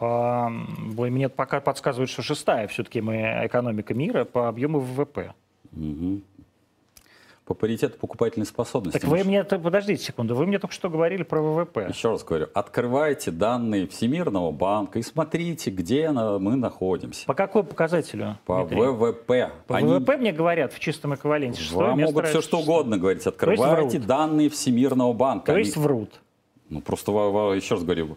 Speaker 1: А, мне пока подсказывают, что шестая все-таки мы экономика мира по объему ВВП.
Speaker 2: По паритету покупательной способности.
Speaker 1: Так вы мне, подождите секунду, вы мне только что говорили про ВВП.
Speaker 2: Еще раз говорю, открывайте данные Всемирного банка и смотрите, где мы находимся.
Speaker 1: По какой показателю?
Speaker 2: По
Speaker 1: Дмитрий?
Speaker 2: ВВП.
Speaker 1: По
Speaker 2: Они-
Speaker 1: ВВП мне говорят в чистом эквиваленте. шестое
Speaker 2: Вам могут все что угодно говорить. Открывайте данные Всемирного банка.
Speaker 1: То
Speaker 2: Они-
Speaker 1: есть врут.
Speaker 2: Ну, просто еще раз говорю,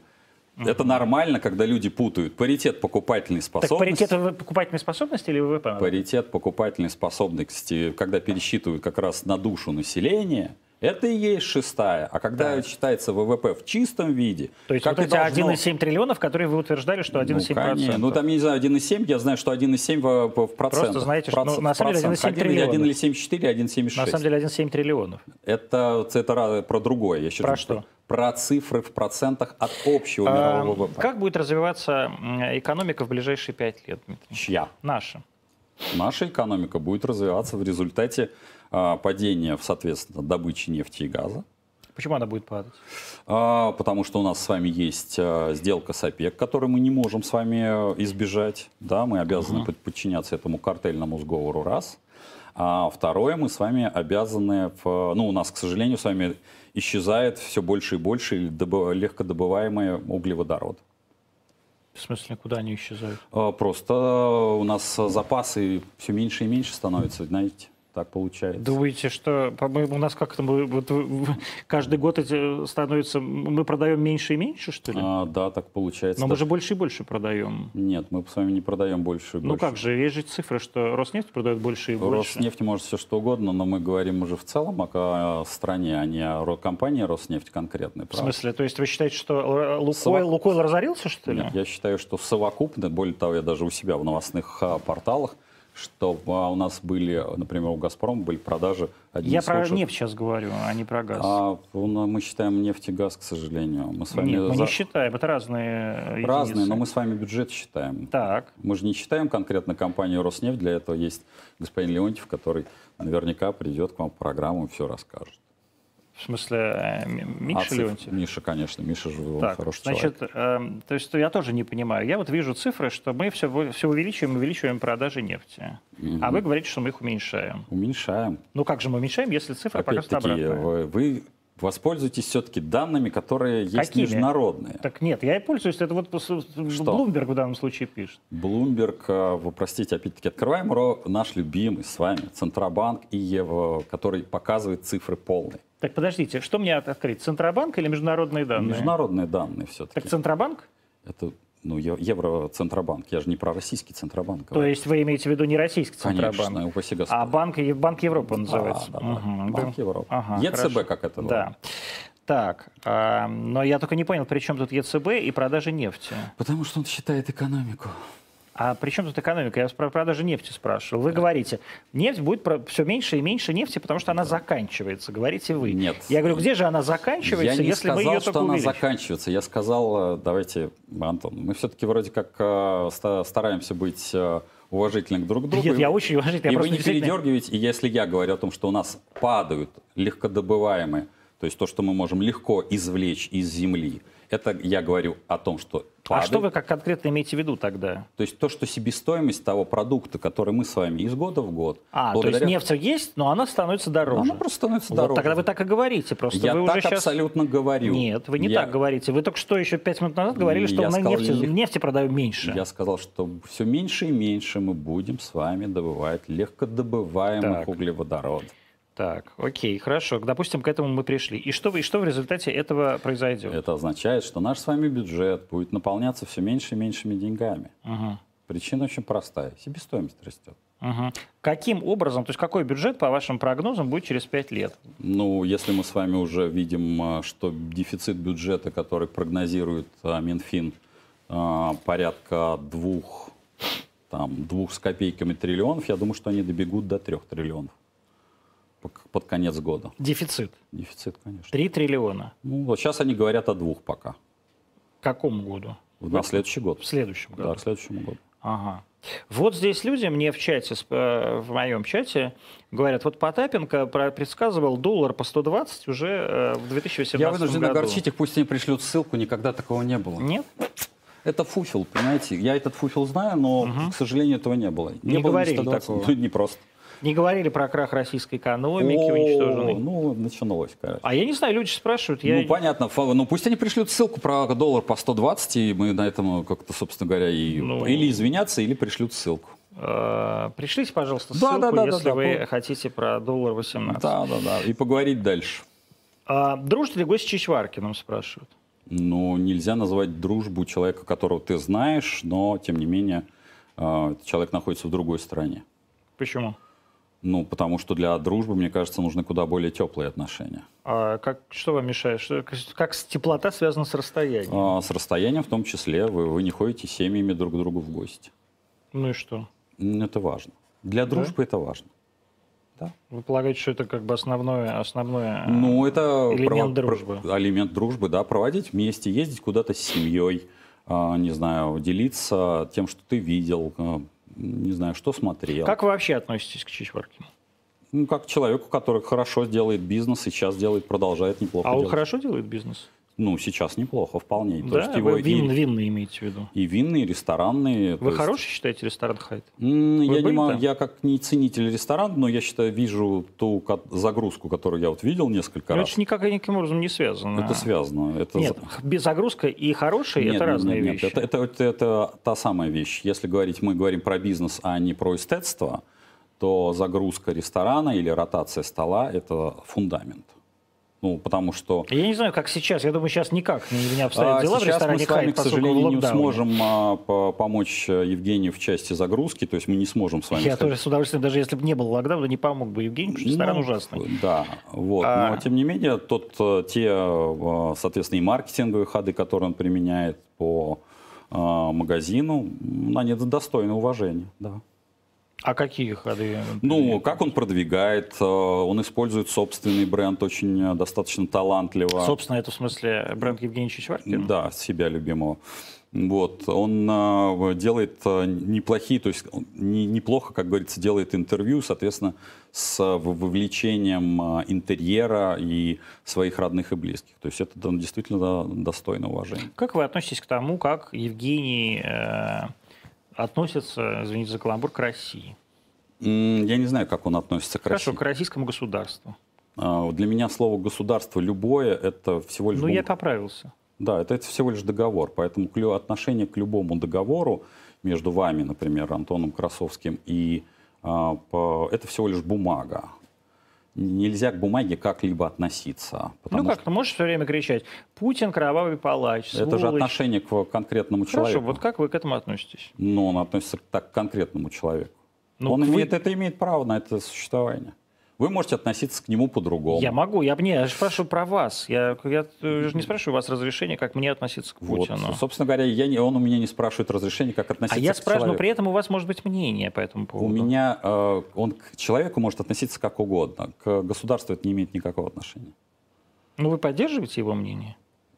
Speaker 2: это нормально, когда люди путают паритет покупательной
Speaker 1: Так
Speaker 2: способности.
Speaker 1: паритет ВВП покупательной способности или ВВП? надо?
Speaker 2: Паритет покупательной способности, когда пересчитывают как раз на душу населения, это и есть шестая. А когда
Speaker 1: Так.
Speaker 2: считается ВВП в чистом виде,
Speaker 1: То есть
Speaker 2: как
Speaker 1: вот эти
Speaker 2: должно-
Speaker 1: 1,7 триллионов, которые вы утверждали, что 1,7%.
Speaker 2: Ну, конечно. Ну, там, я не знаю, 1,7, я знаю, что 1,7 в, в процентах.
Speaker 1: знаете, что, ну, на самом деле
Speaker 2: процент.
Speaker 1: 1,7
Speaker 2: Один или
Speaker 1: триллионов.
Speaker 2: 1,74, 1,76.
Speaker 1: На самом деле 1,7 триллионов.
Speaker 2: Это, это про другое. Я считаю,
Speaker 1: Про что?
Speaker 2: Про цифры в процентах от общего
Speaker 1: А,
Speaker 2: мирового ВВП.
Speaker 1: Как будет развиваться экономика в ближайшие пять лет, Дмитрий?
Speaker 2: Чья?
Speaker 1: Наша.
Speaker 2: Наша экономика будет развиваться в результате а, падения, соответственно, добычи нефти и газа.
Speaker 1: Почему она будет падать?
Speaker 2: А, потому что у нас с вами есть а, сделка с ОПЕК, которую мы не можем с вами э, избежать. Да, мы обязаны под- подчиняться этому картельному сговору, раз. А второе, мы с вами обязаны, в, ну, у нас, к сожалению, с вами исчезает все больше и больше добы- легкодобываемый углеводород.
Speaker 1: В смысле, куда они исчезают?
Speaker 2: А, Просто у нас запасы все меньше и меньше становятся, знаете, так получается.
Speaker 1: Думаете, что по-моему, у нас как-то мы, вот, каждый год эти становится, мы продаем меньше и меньше, что ли?
Speaker 2: А, да, так получается.
Speaker 1: Но мы
Speaker 2: Да.
Speaker 1: же больше и больше продаем.
Speaker 2: Нет, мы с вами не продаем больше и
Speaker 1: Ну
Speaker 2: больше.
Speaker 1: как же, есть же цифры, что Роснефть продает больше и больше.
Speaker 2: Роснефть может все что угодно, но мы говорим уже в целом о, стране, а не о компании Роснефть конкретной.
Speaker 1: В смысле, то есть вы считаете, что э, Лукойл,
Speaker 2: Совокуп-
Speaker 1: Лукойл разорился, что ли?
Speaker 2: Нет, я считаю, что совокупно, более того, я даже у себя в новостных а, порталах, что а, у нас были, например, у «Газпрома» были продажи
Speaker 1: Я про
Speaker 2: лучших.
Speaker 1: нефть сейчас говорю, а не про газ.
Speaker 2: А, у нас- мы считаем нефть и газ, к сожалению. Мы с вами
Speaker 1: Нет, мы
Speaker 2: за-
Speaker 1: не считаем, это разные э,
Speaker 2: разные,
Speaker 1: единицы.
Speaker 2: но мы с вами бюджет считаем.
Speaker 1: Так,
Speaker 2: Мы же не считаем конкретно компанию «Роснефть», для этого есть господин Леонтьев, который наверняка придет к вам в программу и все расскажет.
Speaker 1: В смысле, э, Миша
Speaker 2: А
Speaker 1: Леонтьев?
Speaker 2: Миша, конечно, Миша же он
Speaker 1: Так,
Speaker 2: хороший
Speaker 1: значит,
Speaker 2: человек.
Speaker 1: эм, то есть я тоже не понимаю. Я вот вижу цифры, что мы все, все увеличиваем, увеличиваем продажи нефти. А вы говорите, что мы их уменьшаем.
Speaker 2: Уменьшаем.
Speaker 1: Ну как же мы уменьшаем, если цифра показывает
Speaker 2: Опять-таки,
Speaker 1: обратное?
Speaker 2: вы, вы воспользуйтесь все-таки данными, которые есть
Speaker 1: Какими?
Speaker 2: международные.
Speaker 1: Так нет, я и пользуюсь, это вот пос- Блумберг в данном случае пишет.
Speaker 2: Bloomberg, э, вы простите, опять-таки, открываем наш любимый с вами Центробанк и Ево, который показывает цифры полные.
Speaker 1: Так подождите, что мне от- открыть, Центробанк или международные данные?
Speaker 2: Международные данные все-таки.
Speaker 1: Так Центробанк?
Speaker 2: Это ну, Евроцентробанк. Я же не про российский Центробанк.
Speaker 1: То есть вы имеете в виду не российский Центробанк?
Speaker 2: Конечно, упаси Господь.
Speaker 1: А банк, банк Европы он называется.
Speaker 2: Да, да, да.
Speaker 1: Мгм,
Speaker 2: Банк
Speaker 1: да.
Speaker 2: Европы.
Speaker 1: Ага,
Speaker 2: ЕЦБ,
Speaker 1: хорошо.
Speaker 2: как это
Speaker 1: Да. Так, а, но я только не понял, при чем тут ЕЦБ и продажи нефти?
Speaker 2: Потому что он считает экономику.
Speaker 1: А при чем тут экономика? Я про продажи нефти спрашивал. Вы говорите, нефть будет все меньше и меньше нефти, потому что она заканчивается, говорите вы.
Speaker 2: Нет.
Speaker 1: Я говорю, где же она заканчивается,
Speaker 2: Я не
Speaker 1: если мы
Speaker 2: сказал,
Speaker 1: ее
Speaker 2: что
Speaker 1: только
Speaker 2: она
Speaker 1: увеличим?
Speaker 2: заканчивается. Я сказал, э, давайте, Антон, мы все-таки вроде как э, ста- стараемся быть э, уважительны друг к другу.
Speaker 1: Нет,
Speaker 2: И-
Speaker 1: я очень уважительно.
Speaker 2: И
Speaker 1: я
Speaker 2: вы не
Speaker 1: действительно-
Speaker 2: передергиваете, и если я говорю о том, что у нас падают легкодобываемые, то есть то, что мы можем легко извлечь из земли, это я говорю о том, что
Speaker 1: А
Speaker 2: падает.
Speaker 1: что вы как конкретно имеете в виду тогда?
Speaker 2: То есть то, что себестоимость того продукта, который мы с вами из года в год...
Speaker 1: А, то есть нефть есть, но она становится дороже.
Speaker 2: Она просто становится
Speaker 1: Вот
Speaker 2: дороже.
Speaker 1: тогда вы так и говорите, просто
Speaker 2: Я
Speaker 1: вы
Speaker 2: так
Speaker 1: уже сейчас...
Speaker 2: абсолютно говорю.
Speaker 1: Нет, вы не
Speaker 2: Я-
Speaker 1: так говорите. Вы только что еще пять минут назад говорили, что
Speaker 2: Я
Speaker 1: мы
Speaker 2: сказал,
Speaker 1: нефти,
Speaker 2: лег-
Speaker 1: нефти продаем меньше.
Speaker 2: Я сказал, что все меньше и меньше мы будем с вами добывать легкодобываемых
Speaker 1: Так.
Speaker 2: углеводородов.
Speaker 1: Так, окей, хорошо. Допустим, к этому мы пришли. И что, вы- и что в результате этого произойдет?
Speaker 2: Это означает, что наш с вами бюджет будет наполняться все меньше и меньшими деньгами.
Speaker 1: Мгм.
Speaker 2: Причина очень простая. Себестоимость растет.
Speaker 1: Мгм. Каким образом, то есть какой бюджет, по вашим прогнозам, будет через пять лет?
Speaker 2: Ну, если мы с вами уже видим, а, что дефицит бюджета, который прогнозирует а, Минфин, а, порядка двух, там, двух с копейками триллионов, я думаю, что они добегут до трех триллионов под конец года.
Speaker 1: Дефицит.
Speaker 2: Дефицит, конечно.
Speaker 1: 3 триллиона.
Speaker 2: Ну, вот сейчас они говорят о двух пока.
Speaker 1: К какому году?
Speaker 2: На следующий год.
Speaker 1: В следующем году.
Speaker 2: Да, к следующему году.
Speaker 1: Ага. Вот здесь люди мне в чате, э, в моем чате, говорят, вот Потапенко предсказывал доллар по 120 уже э, в 2018
Speaker 2: Я вынужден
Speaker 1: году.
Speaker 2: огорчить их, пусть они пришлют ссылку, никогда такого не было.
Speaker 1: Нет?
Speaker 2: Это фуфел, понимаете? Я этот фуфел знаю, но, к сожалению, этого не было.
Speaker 1: Не
Speaker 2: было ни
Speaker 1: говорили
Speaker 2: 120,
Speaker 1: такого.
Speaker 2: ну, не просто.
Speaker 1: Не говорили про крах российской экономики,
Speaker 2: О,
Speaker 1: уничтоженной.
Speaker 2: Ну, начиналось, короче.
Speaker 1: А я не знаю, люди спрашивают. Я...
Speaker 2: Ну, понятно. Ну, пусть они пришлют ссылку про доллар по 120, и мы на этом как-то, собственно говоря, и...
Speaker 1: Ну.
Speaker 2: Или извиняться, или пришлют ссылку.
Speaker 1: Э, Пришлите, пожалуйста,
Speaker 2: Да,
Speaker 1: ссылку,
Speaker 2: да, да,
Speaker 1: если
Speaker 2: да,
Speaker 1: вы
Speaker 2: да.
Speaker 1: хотите про доллар 18.
Speaker 2: Да, да, да. И поговорить дальше.
Speaker 1: А, дружите ли вы с Чичваркиным, спрашивают?
Speaker 2: Ну, нельзя назвать дружбу человека, которого ты знаешь, но, тем не менее, э, этот человек находится в другой стране.
Speaker 1: Почему?
Speaker 2: Ну, потому что для дружбы, мне кажется, нужны куда более теплые отношения.
Speaker 1: А как, что вам мешает? Что, как теплота связана с расстоянием?
Speaker 2: А, с расстоянием в том числе вы, вы не ходите семьями друг к другу в гости.
Speaker 1: Ну и что?
Speaker 2: Это важно. Для дружбы это важно.
Speaker 1: Вы полагаете, что это как бы основное, основное
Speaker 2: Ну, это
Speaker 1: элемент
Speaker 2: прово-
Speaker 1: дружбы?
Speaker 2: элемент дружбы, да, проводить вместе, ездить куда-то с семьей, а, не знаю, делиться тем, что ты видел, а, не знаю, что смотрел.
Speaker 1: Как вы вообще относитесь к Чичваркину?
Speaker 2: Ну, как к человеку, который хорошо делает бизнес и сейчас делает, продолжает неплохо
Speaker 1: А он
Speaker 2: делать.
Speaker 1: хорошо делает бизнес?
Speaker 2: Ну, сейчас неплохо, вполне. То
Speaker 1: Да,
Speaker 2: есть его
Speaker 1: вин,
Speaker 2: и,
Speaker 1: винные имеете в виду.
Speaker 2: и винные, и ресторанные. то
Speaker 1: Вы
Speaker 2: есть-
Speaker 1: хороший считаете ресторан Хайт?
Speaker 2: Я, не
Speaker 1: там?
Speaker 2: я как не ценитель ресторана, но я считаю, вижу ту загрузку, которую я вот видел несколько
Speaker 1: Ну,
Speaker 2: раз.
Speaker 1: это никак никаким образом не связано.
Speaker 2: Это связано. Это
Speaker 1: Нет, без загрузка и хороший
Speaker 2: Нет,
Speaker 1: это
Speaker 2: нет,
Speaker 1: разные
Speaker 2: нет,
Speaker 1: вещи.
Speaker 2: нет. Это, это, это, это та самая вещь. Если говорить, мы говорим про бизнес, а не про эстетство, то загрузка ресторана или ротация стола – это фундамент. Ну, потому что
Speaker 1: Я не знаю, как сейчас. Я думаю, сейчас никак не, не обстоят
Speaker 2: а,
Speaker 1: дела в
Speaker 2: сейчас мы
Speaker 1: ресторане
Speaker 2: с вами,
Speaker 1: Хайт,
Speaker 2: к
Speaker 1: в
Speaker 2: сожалению, не сможем а, по- помочь э, Евгению в части загрузки, то есть мы не сможем с вами...
Speaker 1: Я
Speaker 2: сказать-
Speaker 1: тоже с удовольствием, даже если бы не было локдауна, не помог бы Евгений, потому что ресторан
Speaker 2: Ну,
Speaker 1: ужасный.
Speaker 2: Да, вот.
Speaker 1: А-
Speaker 2: Но тем не менее, тот, э, те, э, соответственно, и маркетинговые ходы, которые он применяет по э, магазину, они достойны уважения. Да.
Speaker 1: А какие ходы?
Speaker 2: Ну, как он продвигает, э, он использует собственный бренд очень э, достаточно талантливо.
Speaker 1: Собственно, это в смысле бренд Евгения Чичваркина?
Speaker 2: Да, себя любимого. Вот, он э, делает э, неплохие, то есть не- неплохо, как говорится, делает интервью, соответственно, с э, вовлечением э, интерьера и своих родных и близких. То есть это да, действительно да, достойно уважения.
Speaker 1: Как вы относитесь к тому, как Евгений э, относится, извините за каламбур, к России?
Speaker 2: Я не знаю, как он относится к
Speaker 1: Хорошо,
Speaker 2: России.
Speaker 1: к российскому государству.
Speaker 2: А, Для меня слово государство любое это всего лишь
Speaker 1: Ну, я поправился.
Speaker 2: Да, это, это всего лишь договор. Поэтому отношение к любому договору между вами, например, Антоном Красовским, и а, это всего лишь бумага. Нельзя к бумаге как-либо относиться.
Speaker 1: Ну как, ты можешь все время кричать «Путин кровавый палач»,
Speaker 2: что это же
Speaker 1: сволочь».
Speaker 2: отношение к конкретному
Speaker 1: Хорошо,
Speaker 2: человеку.
Speaker 1: вот как вы к этому относитесь?
Speaker 2: Но он относится так к конкретному человеку.
Speaker 1: Ну,
Speaker 2: он
Speaker 1: вы-
Speaker 2: имеет, это имеет право на это существование. Вы можете относиться к нему по-другому.
Speaker 1: Я могу, я, не, я же спрашиваю про вас. Я, я же не спрашиваю у вас разрешения, как мне относиться к
Speaker 2: Вот.
Speaker 1: Путину.
Speaker 2: Собственно говоря, я не, он у меня не спрашивает разрешения, как
Speaker 1: А
Speaker 2: относиться
Speaker 1: я
Speaker 2: к
Speaker 1: спрашиваю, но при этом у вас может быть мнение по этому поводу.
Speaker 2: У меня э, он к человеку может относиться как угодно. К государству это не имеет никакого отношения.
Speaker 1: Ну, вы поддерживаете его мнение?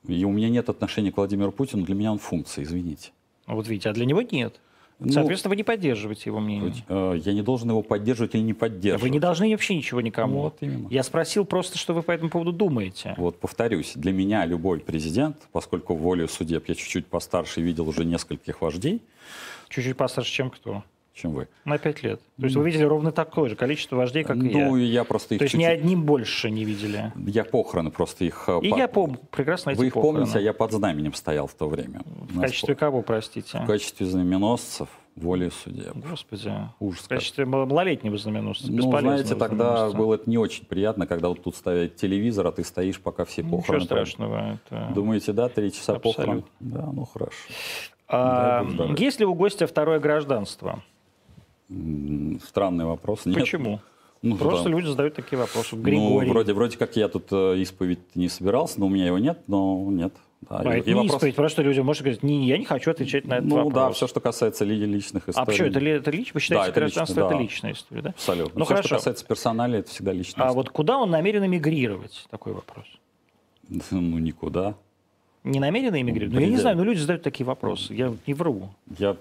Speaker 2: И у меня нет отношения к Владимиру Путину, для меня он функция, извините.
Speaker 1: Ну, Вот видите, а для него нет.
Speaker 2: Ну,
Speaker 1: Соответственно, вы не поддерживаете его мнение.
Speaker 2: Э, я не должен его поддерживать или не поддерживать.
Speaker 1: Вы не должны вообще ничего никому.
Speaker 2: Вот именно.
Speaker 1: Я спросил просто, что вы по этому поводу думаете.
Speaker 2: Вот повторюсь, для меня любой президент, поскольку волю судеб я чуть-чуть постарше видел уже нескольких вождей,
Speaker 1: Чуть-чуть постарше, чем кто?
Speaker 2: Чем вы.
Speaker 1: На пять лет. То есть вы видели ровно такое же количество вождей, как и
Speaker 2: ну,
Speaker 1: я.
Speaker 2: и я просто их
Speaker 1: То есть ни
Speaker 2: чуть-чуть-
Speaker 1: одним больше не видели.
Speaker 2: Я похороны просто их... э,
Speaker 1: И
Speaker 2: по-
Speaker 1: я помню прекрасно эти
Speaker 2: Вы их
Speaker 1: похороны.
Speaker 2: помните, а я под знаменем стоял в то время.
Speaker 1: В качестве кого, простите?
Speaker 2: В качестве знаменосцев воли судеб.
Speaker 1: Господи.
Speaker 2: Ужас
Speaker 1: В качестве мал- малолетнего знаменосца.
Speaker 2: Ну, знаете, тогда было это не очень приятно, когда вот тут ставят телевизор, а ты стоишь, пока все
Speaker 1: Ничего
Speaker 2: похороны. пройдут.
Speaker 1: страшного. это-
Speaker 2: Думаете, да, три часа
Speaker 1: Абсолютно.
Speaker 2: похорон? Да, ну хорошо.
Speaker 1: А, есть ли у гостя второе гражданство?
Speaker 2: Странный вопрос. Нет.
Speaker 1: Почему?
Speaker 2: Ну,
Speaker 1: Просто
Speaker 2: да.
Speaker 1: люди задают такие вопросы.
Speaker 2: Ну,
Speaker 1: Григорий.
Speaker 2: вроде, вроде как я тут э, исповедь не собирался, но у меня его нет, но нет. Да,
Speaker 1: А
Speaker 2: и-
Speaker 1: это
Speaker 2: и
Speaker 1: не
Speaker 2: вопрос-
Speaker 1: исповедь, просто люди могут сказать, не, я не хочу отвечать на этот
Speaker 2: Ну
Speaker 1: вопрос.
Speaker 2: да, все, что касается ли- личных историй.
Speaker 1: А почему, это, это лично? Вы считаете,
Speaker 2: Да, это
Speaker 1: гражданство
Speaker 2: лично,
Speaker 1: это
Speaker 2: да.
Speaker 1: личная история, да?
Speaker 2: Абсолютно.
Speaker 1: Ну,
Speaker 2: все,
Speaker 1: хорошо.
Speaker 2: что касается персонали, это всегда личная
Speaker 1: А
Speaker 2: история.
Speaker 1: вот куда он намерен эмигрировать? Такой вопрос.
Speaker 2: Ну, никуда.
Speaker 1: Не намерен эмигрировать? Ну, я не знаю, но люди задают такие вопросы. Я не вру.
Speaker 2: Я,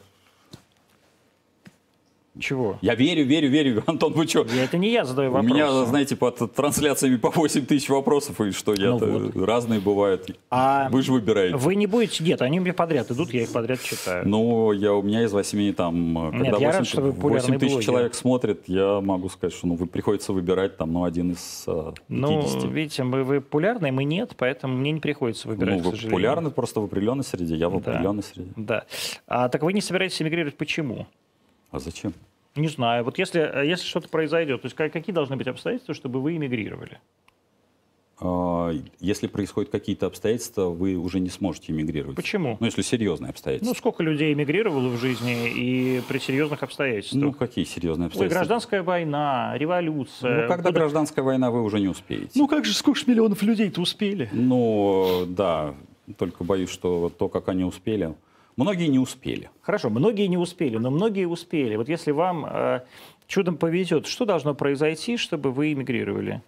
Speaker 1: Чего?
Speaker 2: я верю, верю, верю. Антон, вы что?
Speaker 1: Я- Это не я задаю
Speaker 2: У
Speaker 1: вопросы.
Speaker 2: меня, знаете, под трансляциями по 8 тысяч вопросов, и что я
Speaker 1: Ну
Speaker 2: разные бывают.
Speaker 1: А
Speaker 2: Вы же выбираете.
Speaker 1: Вы не будете... Нет, они мне подряд идут, я их подряд читаю.
Speaker 2: Ну, я, у меня из 8, там, когда
Speaker 1: Нет, я рад,
Speaker 2: 8,
Speaker 1: что вы популярный
Speaker 2: 8 тысяч
Speaker 1: блогер.
Speaker 2: человек смотрит, я могу сказать, что ну, вы приходится выбирать там, ну, один из э, 50.
Speaker 1: Ну, видите, мы, вы популярны, мы нет, поэтому мне не приходится выбирать,
Speaker 2: ну,
Speaker 1: к
Speaker 2: вы
Speaker 1: сожалению.
Speaker 2: популярны просто в определенной среде, я в
Speaker 1: Да.
Speaker 2: определенной среде.
Speaker 1: Да. А так вы не собираетесь эмигрировать почему?
Speaker 2: А зачем?
Speaker 1: Не знаю. Вот если, э, если что-то произойдет, то есть ка- какие должны быть обстоятельства, чтобы вы эмигрировали?
Speaker 2: А, Если происходят какие-то обстоятельства, вы уже не сможете эмигрировать.
Speaker 1: Почему?
Speaker 2: Ну, если серьезные обстоятельства.
Speaker 1: Ну, сколько людей эмигрировало в жизни и при серьезных обстоятельствах?
Speaker 2: Ну, какие серьезные
Speaker 1: Ой,
Speaker 2: обстоятельства?
Speaker 1: гражданская война, революция.
Speaker 2: Ну, когда
Speaker 1: Куда-
Speaker 2: гражданская война, вы уже не успеете.
Speaker 1: Ну, как же, сколько ж миллионов людей-то успели?
Speaker 2: Ну, да, только боюсь, что то, как они успели, многие не успели.
Speaker 1: Хорошо, многие не успели, но многие успели. Вот если вам э, чудом повезет, что должно произойти, чтобы вы эмигрировали?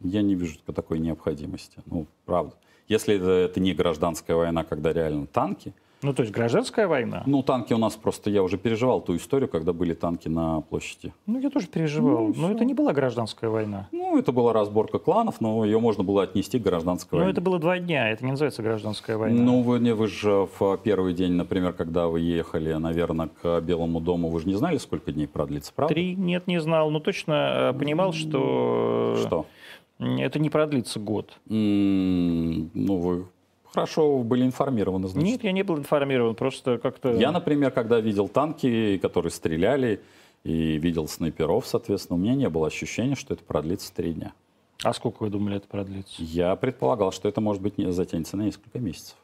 Speaker 2: Я не вижу такой необходимости. Ну, правда. Если это, это не гражданская война, когда реально танки,
Speaker 1: Ну, то есть гражданская война?
Speaker 2: Ну, танки у нас просто, я уже переживал ту историю, когда были танки на площади.
Speaker 1: Ну, я тоже переживал.
Speaker 2: Ну,
Speaker 1: но
Speaker 2: всё.
Speaker 1: это не была гражданская война.
Speaker 2: Ну, это была разборка кланов, но ее можно было отнести к гражданской войне.
Speaker 1: это было два дня, это не называется гражданская война.
Speaker 2: Ну, вы, не, вы же в первый день, например, когда вы ехали, наверное, к Белому дому, вы же не знали, сколько дней продлится, правда?
Speaker 1: Три, нет, не знал. Но точно э, понимал, что
Speaker 2: Что?
Speaker 1: это не продлится год.
Speaker 2: М, Ну, вы хорошо были информированы, значит.
Speaker 1: Нет, я не был информирован, просто как-то...
Speaker 2: Я, например, когда видел танки, которые стреляли, и видел снайперов, соответственно, у меня не было ощущения, что это продлится три дня.
Speaker 1: А сколько вы думали это продлится?
Speaker 2: Я предполагал, что это может быть не затянется на несколько месяцев.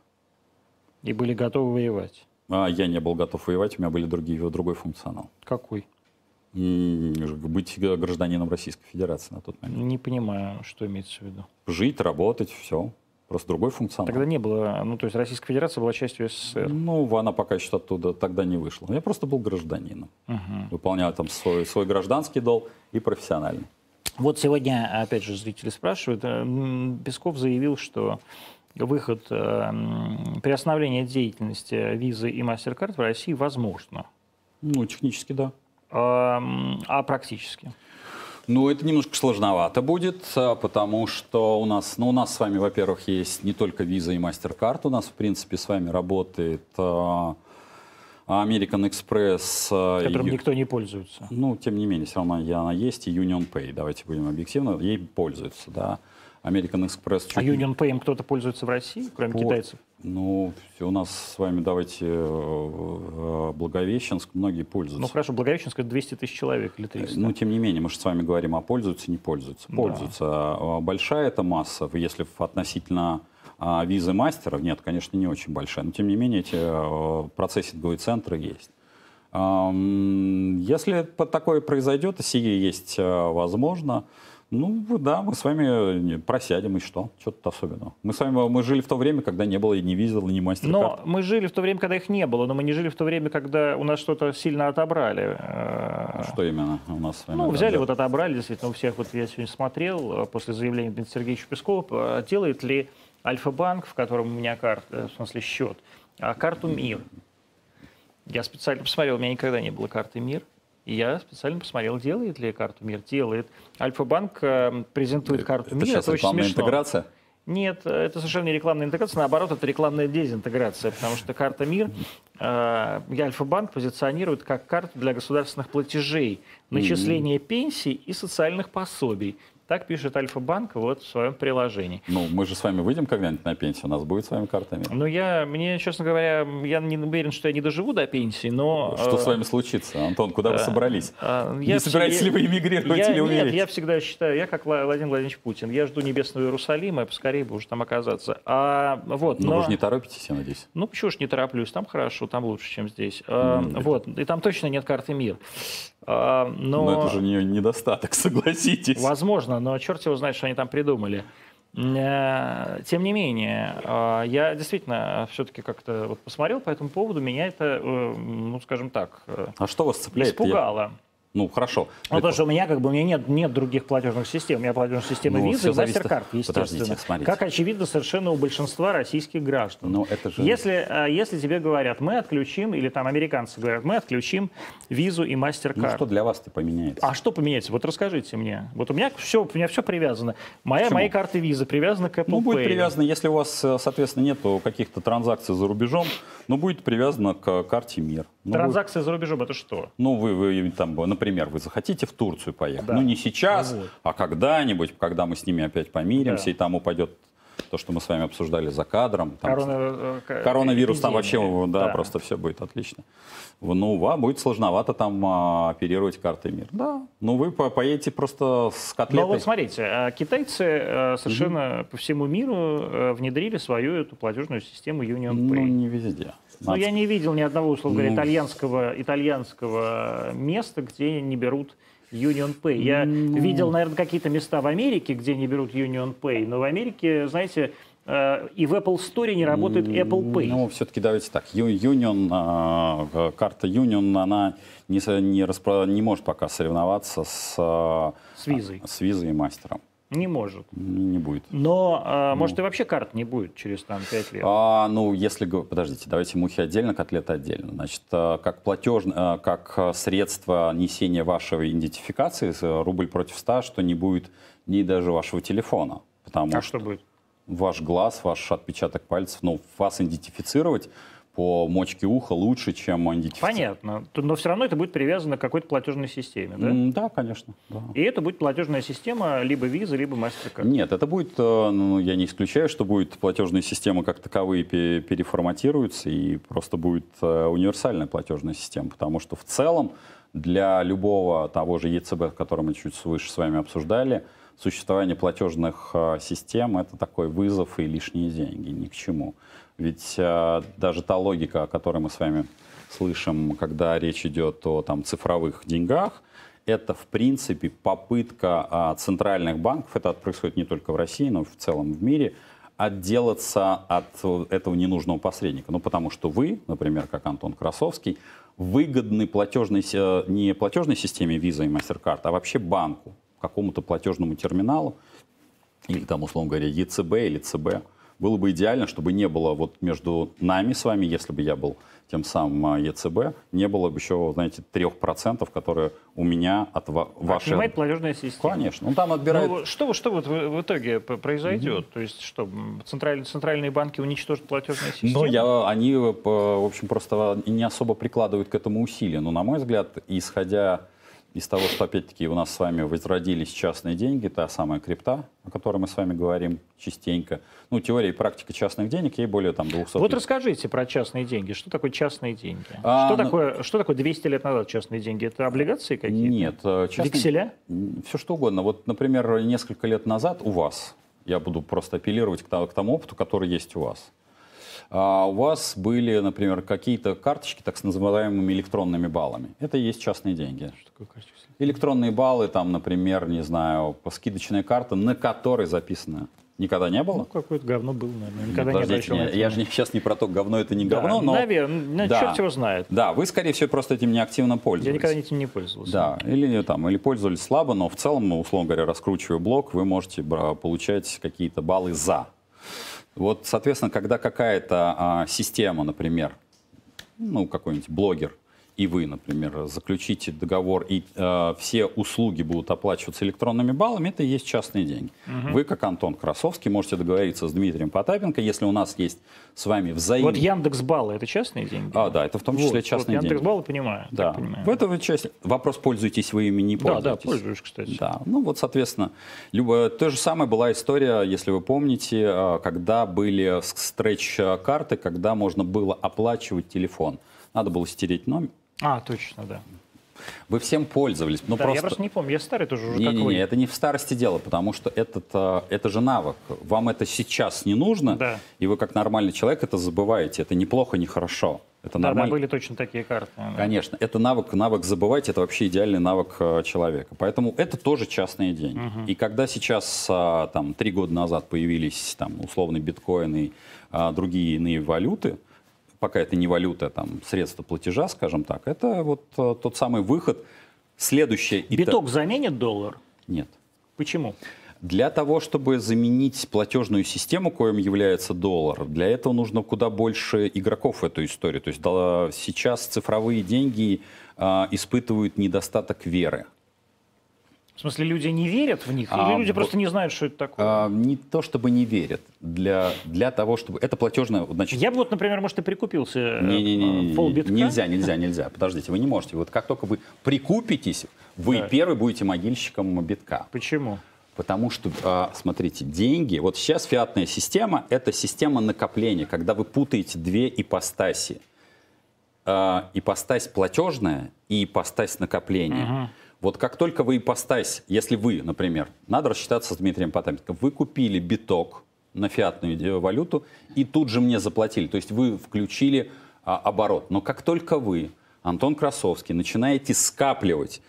Speaker 1: И были готовы воевать?
Speaker 2: А я не был готов воевать, у меня были другие, другой функционал.
Speaker 1: Какой?
Speaker 2: Быть гражданином Российской Федерации на тот момент.
Speaker 1: Не понимаю, что имеется в виду.
Speaker 2: Жить, работать, все. Просто другой функционал.
Speaker 1: Тогда не было, ну, то есть Российская Федерация была частью СССР.
Speaker 2: Ну, она пока еще оттуда тогда не вышла. Я просто был гражданином.
Speaker 1: Мгм.
Speaker 2: Выполнял там свой, свой гражданский долг и профессиональный.
Speaker 1: Вот сегодня, опять же, зрители спрашивают, э, Песков заявил, что выход, э, приостановление деятельности визы и MasterCard в России возможно.
Speaker 2: Ну, технически, да.
Speaker 1: А, а практически?
Speaker 2: Ну, это немножко сложновато будет, а, потому что у нас, ну, у нас с вами, во-первых, есть не только виза и MasterCard, у нас, в принципе, с вами работает а, American Express. а,
Speaker 1: Которым
Speaker 2: Ю-
Speaker 1: никто не пользуется.
Speaker 2: Ну, тем не менее, все равно я- она есть, и Union Pay, давайте будем объективны, ей пользуются, да. American Express чуть
Speaker 1: А Union Pay им кто-то пользуется в России, кроме
Speaker 2: Вот.
Speaker 1: китайцев?
Speaker 2: Ну, всё, у нас с вами, давайте, э, э, Благовещенск, многие
Speaker 1: Ну
Speaker 2: пользуются.
Speaker 1: хорошо, Благовещенск это 200 тысяч человек или 300.
Speaker 2: Ну, тем не менее, мы же с вами говорим, а пользуются, не пользуются.
Speaker 1: Да.
Speaker 2: Пользуются. А Большая эта масса, если относительно а, визы мастеров, нет, конечно, не очень большая, но тем не менее эти э, процессинговые центры есть. Если такое произойдет, и сие есть э, возможно, ну да, мы с вами не- просядем, и что? Что тут особенного? Мы с вами мы жили в то время, когда не было и ни виза, ни мастер
Speaker 1: Но мы жили в то время, когда их не было, но мы не жили в то время, когда у нас что-то сильно отобрали. Э,
Speaker 2: Что именно у нас с вами?
Speaker 1: Ну, взяли, вот отобрали, действительно, у всех, вот я сегодня смотрел, э, после заявления Дмитрия Сергеевича Пескова, э, делает ли Альфа-банк, в котором у меня карта, в смысле счет, а карту МИР. Я специально посмотрел, у меня никогда не было карты МИР, и я специально посмотрел, делает ли карту МИР. Делает. Альфа-банк э, презентует карту
Speaker 2: Это
Speaker 1: МИР, это очень смешно.
Speaker 2: интеграция?
Speaker 1: Нет, это совершенно не рекламная интеграция, наоборот, это рекламная дезинтеграция, потому что карта МИР э, Альфа-банк позиционирует как карту для государственных платежей, начисления пенсий и социальных пособий. Так пишет Альфа-банк вот в своем приложении.
Speaker 2: Ну, мы же с вами выйдем когда-нибудь на пенсию, у нас будет с вами карта МИР.
Speaker 1: Ну, я, мне, честно говоря, я не уверен, что я не доживу до пенсии, но...
Speaker 2: Что
Speaker 1: э,
Speaker 2: с вами случится? Антон, куда вы
Speaker 1: э,
Speaker 2: собрались?
Speaker 1: э,
Speaker 2: Не
Speaker 1: я
Speaker 2: собираетесь
Speaker 1: вс-
Speaker 2: ли вы эмигрировать
Speaker 1: я-
Speaker 2: или
Speaker 1: Нет,
Speaker 2: умереть?
Speaker 1: я всегда считаю, я как Вла- Владимир Владимирович Путин, я жду небесного Иерусалима, и поскорее бы уже там оказаться. А, вот,
Speaker 2: Но
Speaker 1: но...
Speaker 2: вы же не торопитесь, я надеюсь.
Speaker 1: Ну, почему ж не тороплюсь? Там хорошо, там лучше, чем здесь. А,
Speaker 2: М.
Speaker 1: Вот, и там точно нет карты МИР. Но,
Speaker 2: Но это же не недостаток, согласитесь.
Speaker 1: возможно, но черт его знает, что они там придумали. Э, Тем не менее, а, я действительно все-таки как-то вот посмотрел по этому поводу, меня это, э, ну, скажем так, э,
Speaker 2: А что вас цепляет?
Speaker 1: испугало.
Speaker 2: Ну, хорошо.
Speaker 1: Ну, потому что у меня как бы у меня нет, нет других платежных систем. У меня платежная система
Speaker 2: Ну, всё
Speaker 1: и MasterCard, естественно.
Speaker 2: Подождите, смотрите.
Speaker 1: Как очевидно совершенно у большинства российских граждан.
Speaker 2: Ну, это же...
Speaker 1: Если, а, если тебе говорят, мы отключим, или там американцы говорят, мы отключим визу и
Speaker 2: Ну,
Speaker 1: MasterCard.
Speaker 2: что для вас-то поменяется?
Speaker 1: А что поменяется? Вот расскажите мне. Вот у меня все, у меня все привязано. Моя,
Speaker 2: Почему?
Speaker 1: мои карты визы привязаны к Apple
Speaker 2: Ну, будет
Speaker 1: Pay.
Speaker 2: привязано, если у вас, э, соответственно, нету каких-то транзакций за рубежом, ну, будет привязано к карте МИР. Ну, будет-
Speaker 1: Транзакции за рубежом это что?
Speaker 2: Ну, вы, вы там, например, вы захотите в Турцию поехать.
Speaker 1: Да.
Speaker 2: Ну, не сейчас,
Speaker 1: Ну вот.
Speaker 2: а когда-нибудь, когда мы с ними опять помиримся,
Speaker 1: Да.
Speaker 2: и там упадет то, что мы с вами обсуждали за кадром. Там
Speaker 1: Корона- э, к-
Speaker 2: Коронавирус там вообще,
Speaker 1: эпидемия.
Speaker 2: да, просто все будет отлично. Ну, вам будет сложновато там а, оперировать картой МИР. Да. Ну, вы по- поедете просто с котлетой.
Speaker 1: Но вот смотрите, а китайцы э, совершенно по всему миру э, внедрили свою эту платежную систему Union
Speaker 2: Ну,
Speaker 1: Pay.
Speaker 2: не везде.
Speaker 1: Ну,
Speaker 2: Надо
Speaker 1: я не видел ни одного, условно говоря,
Speaker 2: Ну.
Speaker 1: итальянского, итальянского места, где не берут Union Pay. Я
Speaker 2: Ну.
Speaker 1: видел, наверное, какие-то места в Америке, где не берут Union Pay, но в Америке, знаете, э, и в Apple Store не работает Apple Pay.
Speaker 2: Ну, все-таки давайте так. Union, э, карта Union, она не, не, распро- не может пока соревноваться с, а,
Speaker 1: С визой.
Speaker 2: с визой и мастером.
Speaker 1: Не может.
Speaker 2: Не будет.
Speaker 1: Но, а, может, и вообще карт не будет через там 5 лет.
Speaker 2: А, ну, если... Подождите, давайте мухи отдельно, котлеты отдельно. Значит, а, как платеж, а, как средство несения вашей идентификации, рубль против ста, что не будет ни даже вашего телефона. Потому
Speaker 1: А
Speaker 2: что
Speaker 1: что будет?
Speaker 2: ваш глаз, ваш отпечаток пальцев, ну, вас идентифицировать по мочке уха лучше, чем идентифицировать.
Speaker 1: Понятно. Но все равно это будет привязано к какой-то платежной системе, да?
Speaker 2: М, Да, конечно. да.
Speaker 1: И это будет платежная система либо Visa, либо MasterCard.
Speaker 2: Нет, это будет, э, ну, я не исключаю, что будет платежные системы как таковые пе- переформатируются и просто будет э, универсальная платежная система, потому что в целом для любого того же ЕЦБ, который мы чуть выше с вами обсуждали, существование платежных э, систем это такой вызов и лишние деньги, ни к чему. Ведь э, даже та логика, о которой мы с вами слышим, когда речь идет о там, цифровых деньгах, это, в принципе, попытка а, центральных банков, это происходит не только в России, но и в целом в мире, отделаться от э, этого ненужного посредника. Ну, потому что вы, например, как Антон Красовский, выгодны платежной, се- не платежной системе Visa и MasterCard, а вообще банку, какому-то платежному терминалу, или там, условно говоря, ЕЦБ или ЦБ. Было бы идеально, чтобы не было вот между нами с вами, если бы я был тем самым а, ЕЦБ, не было бы еще, знаете, 3%, которые у меня от ва- вашей...
Speaker 1: Отнимает платежная система.
Speaker 2: Конечно. Ну, там отбирает...
Speaker 1: Ну, что, что вот в, в итоге произойдет? То есть что, централь- центральные банки уничтожат платежные системы?
Speaker 2: Ну, я, они, э, в общем, просто не особо прикладывают к этому усилия. Но, на мой взгляд, исходя из того, что, опять-таки, у нас с вами возродились частные деньги, та самая крипта, о которой мы с вами говорим частенько. Ну, теория и практика частных денег, ей более там 200
Speaker 1: Вот расскажите про частные деньги. Что такое частные деньги?
Speaker 2: А,
Speaker 1: что,
Speaker 2: ну-
Speaker 1: такое, что такое 200 лет назад частные деньги? Это облигации какие-то?
Speaker 2: Нет. э, частные-
Speaker 1: Векселя?
Speaker 2: Все что угодно. Вот, например, несколько лет назад у вас, я буду просто апеллировать к тому опыту, который есть у вас. А у вас были, например, какие-то карточки так с называемыми электронными баллами. Это и есть частные деньги.
Speaker 1: Что такое карточка?
Speaker 2: Электронные баллы, там, например, не знаю, скидочная карта, на которой записано. Никогда не
Speaker 1: Ну,
Speaker 2: было?
Speaker 1: какое-то говно было, наверное.
Speaker 2: Нет,
Speaker 1: Никогда не
Speaker 2: подождите, не- я же сейчас не про то, говно это не
Speaker 1: Да,
Speaker 2: говно, но...
Speaker 1: Наверное,
Speaker 2: Да.
Speaker 1: черт его знает.
Speaker 2: Да, вы, скорее всего, просто этим неактивно пользуетесь.
Speaker 1: Я никогда этим не пользовался.
Speaker 2: Да, или, там, или пользовались слабо, но в целом, ну, условно говоря, раскручивая блок, вы можете получать какие-то баллы за. Вот, соответственно, когда какая-то а, система, например, ну, какой-нибудь блогер, и вы, например, заключите договор, и э, все услуги будут оплачиваться электронными баллами, это и есть частные деньги. Вы, как Антон Красовский, можете договориться с Дмитрием Потапенко, если у нас есть с вами взаимные...
Speaker 1: Вот Яндекс Баллы это частные деньги?
Speaker 2: А, да, это в том числе
Speaker 1: Вот,
Speaker 2: частные
Speaker 1: вот
Speaker 2: деньги.
Speaker 1: Яндекс Баллы понимаю.
Speaker 2: Да,
Speaker 1: понимаю.
Speaker 2: в этом часть вопрос, пользуетесь вы ими, не
Speaker 1: Да,
Speaker 2: пользуетесь.
Speaker 1: да, пользуюсь, кстати.
Speaker 2: Да, ну вот, соответственно, любо... то же самое была история, если вы помните, э, когда были стретч-карты, когда можно было оплачивать телефон. Надо было стереть номер.
Speaker 1: А, точно, да.
Speaker 2: Вы всем пользовались. Ну,
Speaker 1: да,
Speaker 2: просто...
Speaker 1: Я просто не помню, я старый тоже уже как
Speaker 2: Не-не-не,
Speaker 1: вы.
Speaker 2: это не в старости дело, потому что этот, э, это же навык. Вам это сейчас не нужно,
Speaker 1: Да.
Speaker 2: и вы как нормальный человек это забываете. Это неплохо, не хорошо. Это
Speaker 1: Да, да,
Speaker 2: нормально.
Speaker 1: были точно такие карты. да.
Speaker 2: Конечно, это навык, навык забывать, это вообще идеальный навык э, человека. Поэтому это тоже частные деньги. И когда сейчас, а, там, три года назад появились, там, условно, биткоин и а, другие иные валюты, пока это не валюта, там, средства платежа, скажем так, это вот э, тот самый выход. Следующее...
Speaker 1: Биток заменит доллар?
Speaker 2: Нет.
Speaker 1: Почему?
Speaker 2: Для того, чтобы заменить платежную систему, коим является доллар, для этого нужно куда больше игроков в эту историю. То есть да, сейчас цифровые деньги а, испытывают недостаток веры.
Speaker 1: В смысле, люди не верят в них?
Speaker 2: А,
Speaker 1: Или люди
Speaker 2: б-
Speaker 1: просто не знают, что это такое?
Speaker 2: А, не то чтобы не верят, для, для того, чтобы... Это платежная... Значит,
Speaker 1: Я бы вот, например, может, и прикупился э,
Speaker 2: не-не-не,
Speaker 1: э, полбитка.
Speaker 2: нельзя, нельзя, нельзя. Подождите, вы не можете. Вот как только вы прикупитесь, вы
Speaker 1: Да.
Speaker 2: первый будете могильщиком битка.
Speaker 1: Почему?
Speaker 2: Потому что, а, смотрите, деньги, вот сейчас фиатная система – это система накопления, когда вы путаете две ипостаси. А, ипостась платежная и ипостась накопления. Вот как только вы ипостась, если вы, например, надо рассчитаться с Дмитрием Потапенко, вы купили биток на фиатную валюту и тут же мне заплатили. То есть вы включили а, оборот. Но как только вы, Антон Красовский, начинаете скапливать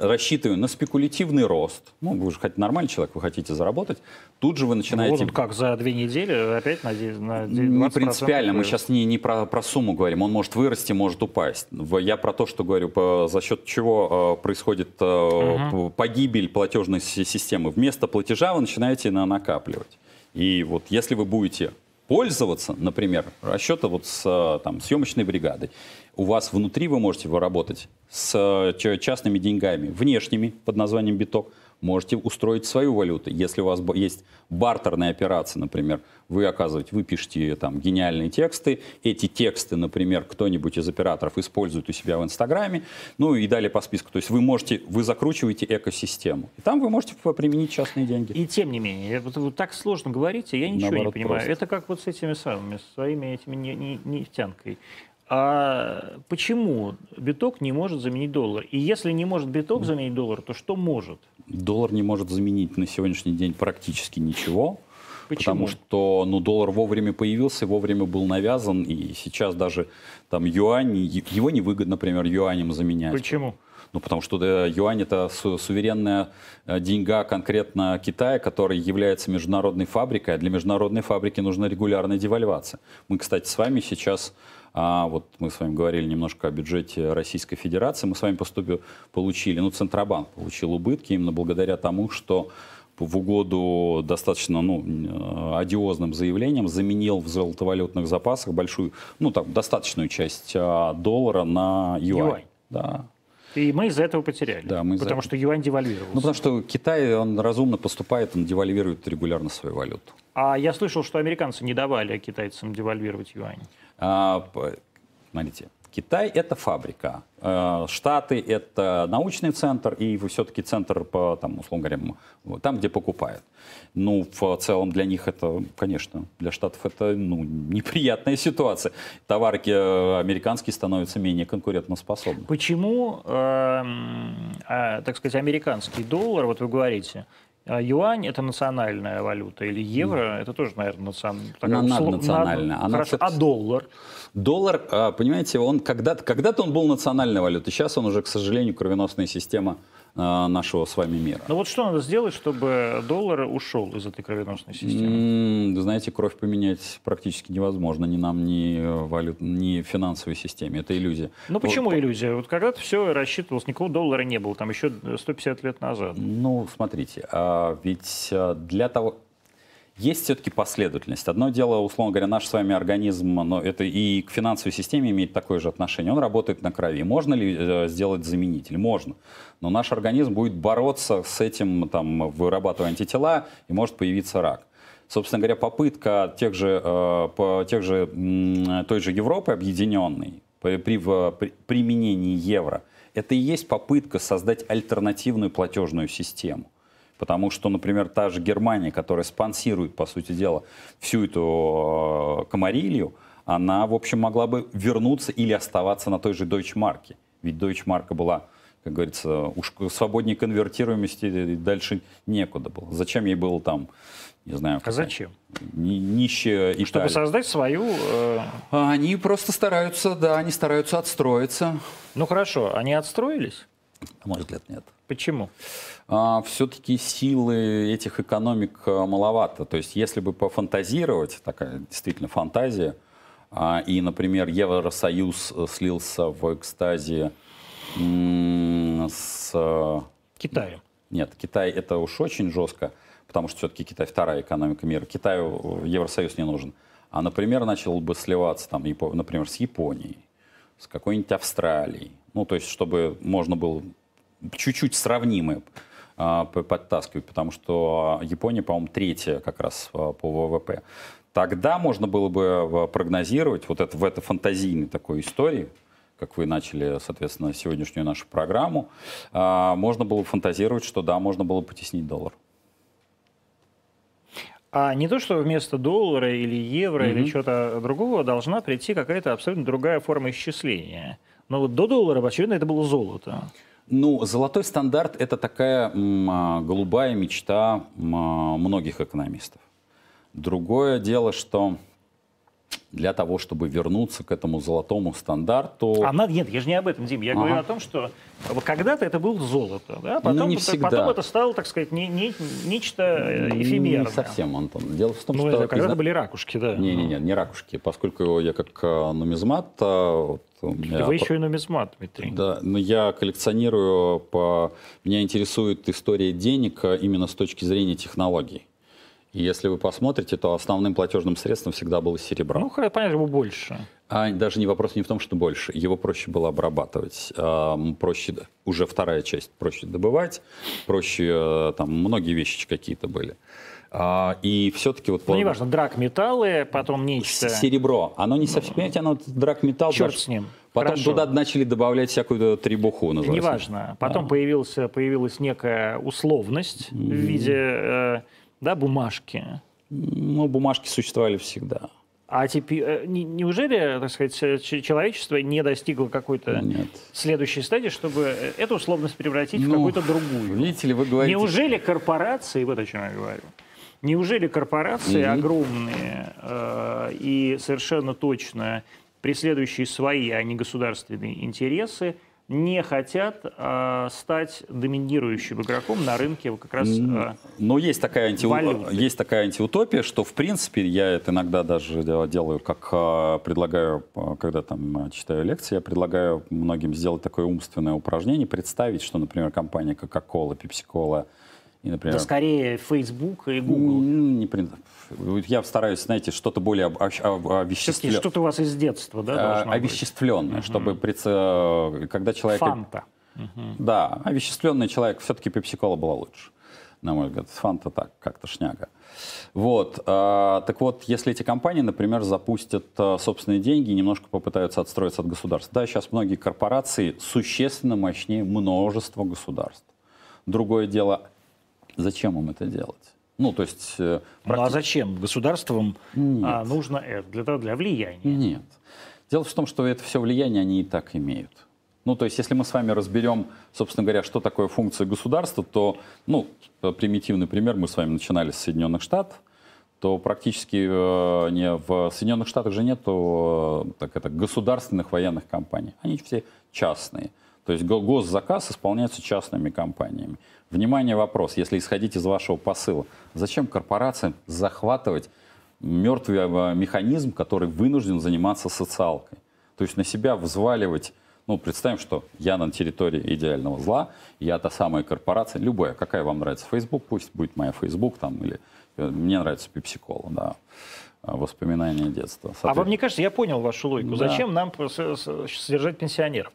Speaker 2: рассчитывая на спекулятивный рост, ну, вы же хотите нормальный человек, вы хотите заработать, тут же вы начинаете...
Speaker 1: Ну, вот как, за две недели опять на, на 20%
Speaker 2: Не принципиально, мы сейчас не, не про, про сумму говорим, он может вырасти, может упасть. Я про то, что говорю, по- за счет чего э, происходит э, п- погибель платежной си- системы. Вместо платежа вы начинаете на накапливать. И вот если вы будете пользоваться, например, расчета вот с э, там, съемочной бригадой, у вас внутри вы можете выработать с э, ча- частными деньгами, внешними, под названием биток, можете устроить свою валюту. Если у вас есть бартерные операции, например, вы оказываете, вы пишете там гениальные тексты, эти тексты, например, кто-нибудь из операторов использует у себя в Инстаграме, ну и далее по списку. То есть вы можете, вы закручиваете экосистему. И там вы можете применить частные деньги.
Speaker 1: И тем не менее, вот вы так сложно говорите, я ничего
Speaker 2: Наоборот,
Speaker 1: не понимаю.
Speaker 2: просто.
Speaker 1: Это как вот с этими самыми, своими этими не- не- нефтянкой. А почему биток не может заменить доллар? И если не может биток заменить доллар, то что может?
Speaker 2: Доллар не может заменить на сегодняшний день практически ничего.
Speaker 1: Почему?
Speaker 2: Потому что ну, доллар вовремя появился, вовремя был навязан, и сейчас даже там юань, его невыгодно, например, юанем заменять.
Speaker 1: Почему?
Speaker 2: Ну, потому что да, юань это су- суверенная э, деньга конкретно Китая, который является международной фабрикой, а для международной фабрики нужна регулярная девальвация. Мы, кстати, с вами сейчас, а, вот мы с вами говорили немножко о бюджете Российской Федерации, мы с вами поступили, получили, ну, Центробанк получил убытки именно благодаря тому, что в угоду достаточно ну, э, одиозным заявлением заменил в золотовалютных запасах большую, ну там достаточную часть а, доллара на юань.
Speaker 1: Юань.
Speaker 2: Да.
Speaker 1: И мы из-за этого потеряли.
Speaker 2: Да, мы
Speaker 1: потому что юань девальвировался.
Speaker 2: Ну, потому что Китай, он разумно поступает, он девальвирует регулярно свою валюту.
Speaker 1: А я слышал, что американцы не давали китайцам девальвировать юань.
Speaker 2: А, смотрите, Китай – это фабрика, э, Штаты – это научный центр, и все-таки центр, по, там, условно говоря, там, где покупают. Ну, в целом для них это, конечно, для Штатов это ну, неприятная ситуация. Товары э, американские становятся менее конкурентоспособны.
Speaker 1: Почему, эм, а, так сказать, американский доллар, вот вы говорите, а юань это национальная валюта, или евро это тоже, наверное, национальная.
Speaker 2: Она наднациональная. Она,
Speaker 1: Хорошо. А доллар?
Speaker 2: Доллар, а, понимаете, он когда-то, когда-то он был национальной валютой, сейчас он уже, к сожалению, кровеносная система нашего с вами мира.
Speaker 1: Ну вот что надо сделать, чтобы доллар ушел из этой кровеносной системы?
Speaker 2: М, вы знаете, кровь поменять практически невозможно ни нам, ни, э, валют, ни финансовой системе. Это иллюзия.
Speaker 1: Ну почему
Speaker 2: Вот,
Speaker 1: иллюзия? Вот когда-то все рассчитывалось, никакого доллара не было, там еще 150 лет назад.
Speaker 2: Ну, смотрите, а, ведь а, для того... Есть все-таки последовательность. Одно дело, условно говоря, наш с вами организм, но это и к финансовой системе имеет такое же отношение. Он работает на крови. Можно ли э, сделать заменитель? Можно. Но наш организм будет бороться с этим, там, вырабатывая антитела, и может появиться рак. Собственно говоря, попытка тех же, э, по, тех же, той же Европы объединенной при, при, при применении евро, это и есть попытка создать альтернативную платежную систему. Потому что, например, та же Германия, которая спонсирует, по сути дела, всю эту э, комарилью, она, в общем, могла бы вернуться или оставаться на той же Deutsche Mark. Ведь Deutsche Mark была, как говорится, уж свободнее конвертируемости дальше некуда было. Зачем ей было там, не знаю,
Speaker 1: А зачем?
Speaker 2: ни- нищая Италия?
Speaker 1: Чтобы создать свою... э,
Speaker 2: А Они просто стараются, да, они стараются отстроиться.
Speaker 1: Ну хорошо, они отстроились?
Speaker 2: На мой взгляд, нет.
Speaker 1: Почему?
Speaker 2: все-таки силы этих экономик а, маловато. То есть, если бы пофантазировать, такая действительно фантазия, а, и, например, Евросоюз э, слился в экстазе с... э,
Speaker 1: Китаю.
Speaker 2: Нет, Китай это уж очень жестко, потому что все-таки Китай вторая экономика мира. Китаю Евросоюз не нужен. А, например, начал бы сливаться, там, например, с Японией, с какой-нибудь Австралией. Ну, то есть, чтобы можно было чуть-чуть сравнимые а, подтаскивать, потому что Япония, по-моему, третья как раз а, по ВВП. Тогда можно было бы а, прогнозировать вот это, в этой фантазийной такой истории, как вы начали, соответственно, сегодняшнюю нашу программу, а, можно было фантазировать, что да, можно было потеснить доллар.
Speaker 1: А не то, что вместо доллара или евро или
Speaker 2: Мгм.
Speaker 1: чего-то другого должна прийти какая-то абсолютно другая форма исчисления. Но вот до доллара, очевидно, это было золото.
Speaker 2: Ну, золотой стандарт – это такая м, а, голубая мечта м, а, многих экономистов. Другое дело, что для того, чтобы вернуться к этому золотому стандарту.
Speaker 1: А надо, нет, я же не об этом, Дим. Я ага. говорю о том, что когда-то это было золото, да?
Speaker 2: потом, ну, не всегда.
Speaker 1: потом это стало, так сказать, не, не, нечто э, эфемерное.
Speaker 2: Не совсем, Антон. Дело в том,
Speaker 1: ну,
Speaker 2: что...
Speaker 1: когда-то были ракушки, да.
Speaker 2: Не-не-не, не ракушки. Поскольку я как э, нумизмат... Вот,
Speaker 1: меня... Вы еще и нумизмат, Дмитрий.
Speaker 2: Да, но я коллекционирую, по... меня интересует история денег э, именно с точки зрения технологий. И если вы посмотрите, то основным платежным средством всегда было серебро.
Speaker 1: Ну, понятно, его больше.
Speaker 2: А даже не вопрос не в том, что больше. Его проще было обрабатывать. А, проще, уже вторая часть, проще добывать, проще, э, там, многие вещи какие-то были. А, и все-таки вот...
Speaker 1: Ну, неважно, драгметаллы, потом нечто...
Speaker 2: Серебро. Оно не совсем, понимаете, оно драгметалл...
Speaker 1: Черт даже... с ним.
Speaker 2: Потом Хорошо. туда начали добавлять всякую требуху, называется.
Speaker 1: Неважно. Потом да. появился, появилась некая условность mm-hmm. в виде... Э, да, бумажки?
Speaker 2: Ну, бумажки существовали всегда.
Speaker 1: А теперь, э, неужели, так сказать, человечество не достигло какой-то следующей стадии, чтобы э, эту условность превратить ну, в какую-то другую?
Speaker 2: Видите ли, вы говорите...
Speaker 1: Неужели корпорации, вот о чем я говорю, неужели корпорации mm-hmm. огромные э, и совершенно точно преследующие свои, а не государственные интересы, не хотят э, стать доминирующим игроком на рынке как раз э,
Speaker 2: Но есть такая, анти... есть такая антиутопия, что в принципе я это иногда даже делаю, как э, предлагаю, когда там читаю лекции, я предлагаю многим сделать такое умственное упражнение, представить, что, например, компания Coca-Cola, Pepsi-Cola,
Speaker 1: и, например, да скорее Facebook и Google.
Speaker 2: Не, я стараюсь, знаете, что-то более
Speaker 1: овеществленное. Что-то у вас из детства, да,
Speaker 2: а, Овеществленное, угу. чтобы, когда человек...
Speaker 1: Фанта.
Speaker 2: Да, овеществленный человек, все-таки пепси-кола была лучше, на мой взгляд. Фанта так, как-то шняга. Вот. А, так вот, если эти компании, например, запустят а, собственные деньги и немножко попытаются отстроиться от государства. Да, сейчас многие корпорации существенно мощнее множества государств. Другое дело, зачем им это делать?
Speaker 1: Ну, то есть... Практи... Э, ну, а зачем? Государствам а, нужно это для, для влияния?
Speaker 2: Нет. Дело в том, что это все влияние они и так имеют. Ну, то есть, если мы с вами разберем, собственно говоря, что такое функция государства, то, ну, примитивный пример, мы с вами начинали с Соединенных Штатов, то практически э, не в Соединенных Штатах же нет э, так это, государственных военных компаний. Они все частные. То есть госзаказ исполняется частными компаниями. Внимание, вопрос, если исходить из вашего посыла, зачем корпорациям захватывать мертвый э, механизм, который вынужден заниматься социалкой? То есть на себя взваливать, ну, представим, что я на территории идеального зла, я та самая корпорация, любая, какая вам нравится, Facebook, пусть будет моя Facebook, там, или э, мне нравится Pepsi-Cola, да, воспоминания детства.
Speaker 1: А вам не кажется, я понял вашу логику, да. зачем нам содержать пенсионеров?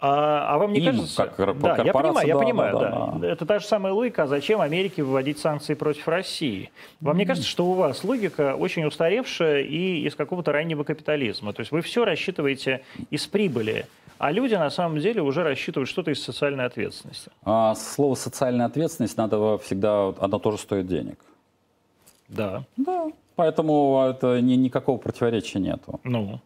Speaker 1: А, а вам не Им, кажется...
Speaker 2: Как да,
Speaker 1: я понимаю,
Speaker 2: да,
Speaker 1: я понимаю,
Speaker 2: да,
Speaker 1: да, да. Это та же самая логика, а зачем Америке выводить санкции против России? Вам mm. не кажется, что у вас логика очень устаревшая и из какого-то раннего капитализма? То есть вы все рассчитываете из прибыли, а люди на самом деле уже рассчитывают что-то из социальной ответственности.
Speaker 2: А, слово социальная ответственность надо всегда, оно тоже стоит денег.
Speaker 1: Да.
Speaker 2: Да. Поэтому это ни, никакого противоречия нету.
Speaker 1: Ну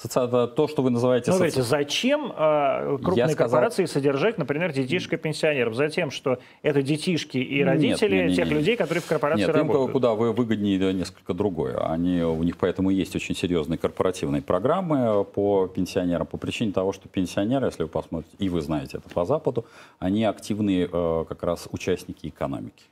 Speaker 2: то, что вы называете...
Speaker 1: Ну, соци... зачем э, крупные сказал... корпорации содержать, например, детишек и пенсионеров? Затем, что это детишки и родители нет, нет, тех нет, людей, которые в корпорации нет, работают.
Speaker 2: Им куда вы выгоднее несколько другое. Они, у них поэтому есть очень серьезные корпоративные программы по пенсионерам, по причине того, что пенсионеры, если вы посмотрите, и вы знаете это по Западу, они активные э, как раз участники экономики.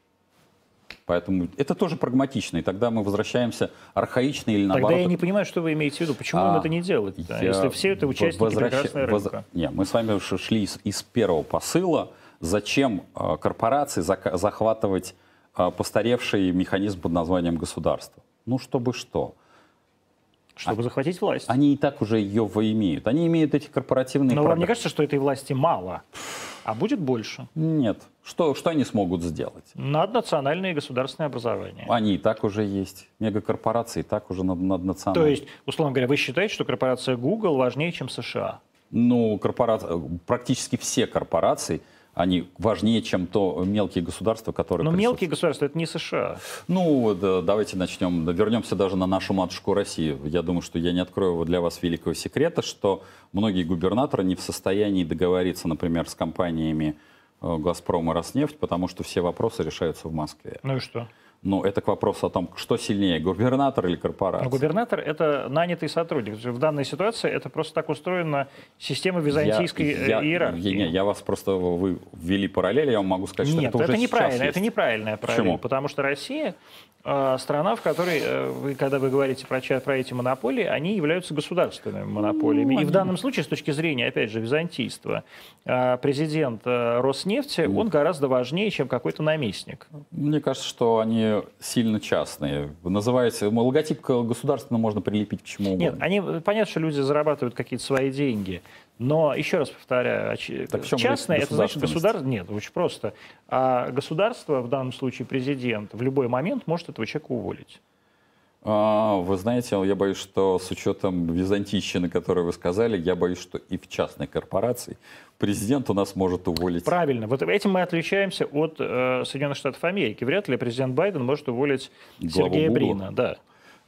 Speaker 2: Поэтому это тоже прагматично. И тогда мы возвращаемся архаично или наоборот.
Speaker 1: Тогда я не понимаю, что вы имеете в виду. Почему а, им это не делать? Да? Если все это участники возвращ... прекрасной воз... рынка.
Speaker 2: Нет, мы с вами шли из, из первого посыла. Зачем э, корпорации зак... захватывать э, постаревший механизм под названием государство? Ну, чтобы что?
Speaker 1: Чтобы а, захватить власть.
Speaker 2: Они и так уже ее имеют. Они имеют эти корпоративные...
Speaker 1: Но вам не кажется, что этой власти мало? А будет больше?
Speaker 2: Нет. Что, что они смогут сделать?
Speaker 1: Наднациональное государственное образование.
Speaker 2: Они и так уже есть. Мегакорпорации и так уже над, наднациональные.
Speaker 1: То есть, условно говоря, вы считаете, что корпорация Google важнее, чем США?
Speaker 2: Ну, корпорация, практически все корпорации – они важнее, чем то мелкие государства, которые...
Speaker 1: Но мелкие государства — это не США.
Speaker 2: Ну, да, давайте начнем, вернемся даже на нашу матушку Россию. Я думаю, что я не открою для вас великого секрета, что многие губернаторы не в состоянии договориться, например, с компаниями э, «Газпром» и «Роснефть», потому что все вопросы решаются в Москве.
Speaker 1: Ну и что?
Speaker 2: Ну, это к вопросу о том, что сильнее, губернатор или корпорация?
Speaker 1: Но губернатор — это нанятый сотрудник. В данной ситуации это просто так устроена система византийской
Speaker 2: я,
Speaker 1: э,
Speaker 2: я,
Speaker 1: иерархии.
Speaker 2: Я, не, я вас просто, вы ввели параллель, я вам могу сказать, что
Speaker 1: Нет,
Speaker 2: это,
Speaker 1: это,
Speaker 2: уже
Speaker 1: неправильно, это неправильная параллель,
Speaker 2: Почему?
Speaker 1: потому что Россия страна, в которой, э, вы, когда вы говорите про, про эти монополии, они являются государственными монополиями.
Speaker 2: Ну,
Speaker 1: И в данном случае, с точки зрения, опять же, византийства, э, президент э, Роснефти, он гораздо важнее, чем какой-то наместник.
Speaker 2: Мне кажется, что они сильно частные. Называется, логотип к государственному можно прилепить к чему угодно.
Speaker 1: Нет, они, понятно, что люди зарабатывают какие-то свои деньги, но, еще раз повторяю,
Speaker 2: Так
Speaker 1: частное, это значит государство... Нет, очень просто. А государство, в данном случае президент, в любой момент может этого человека уволить.
Speaker 2: А, Вы знаете, я боюсь, что с учетом византийщины, которую вы сказали, я боюсь, что и в частной корпорации президент у нас может уволить.
Speaker 1: Правильно. Вот этим мы отличаемся от э, Соединенных Штатов Америки. Вряд ли президент Байден может уволить
Speaker 2: Главу
Speaker 1: Сергея
Speaker 2: Гугла.
Speaker 1: Брина. Да.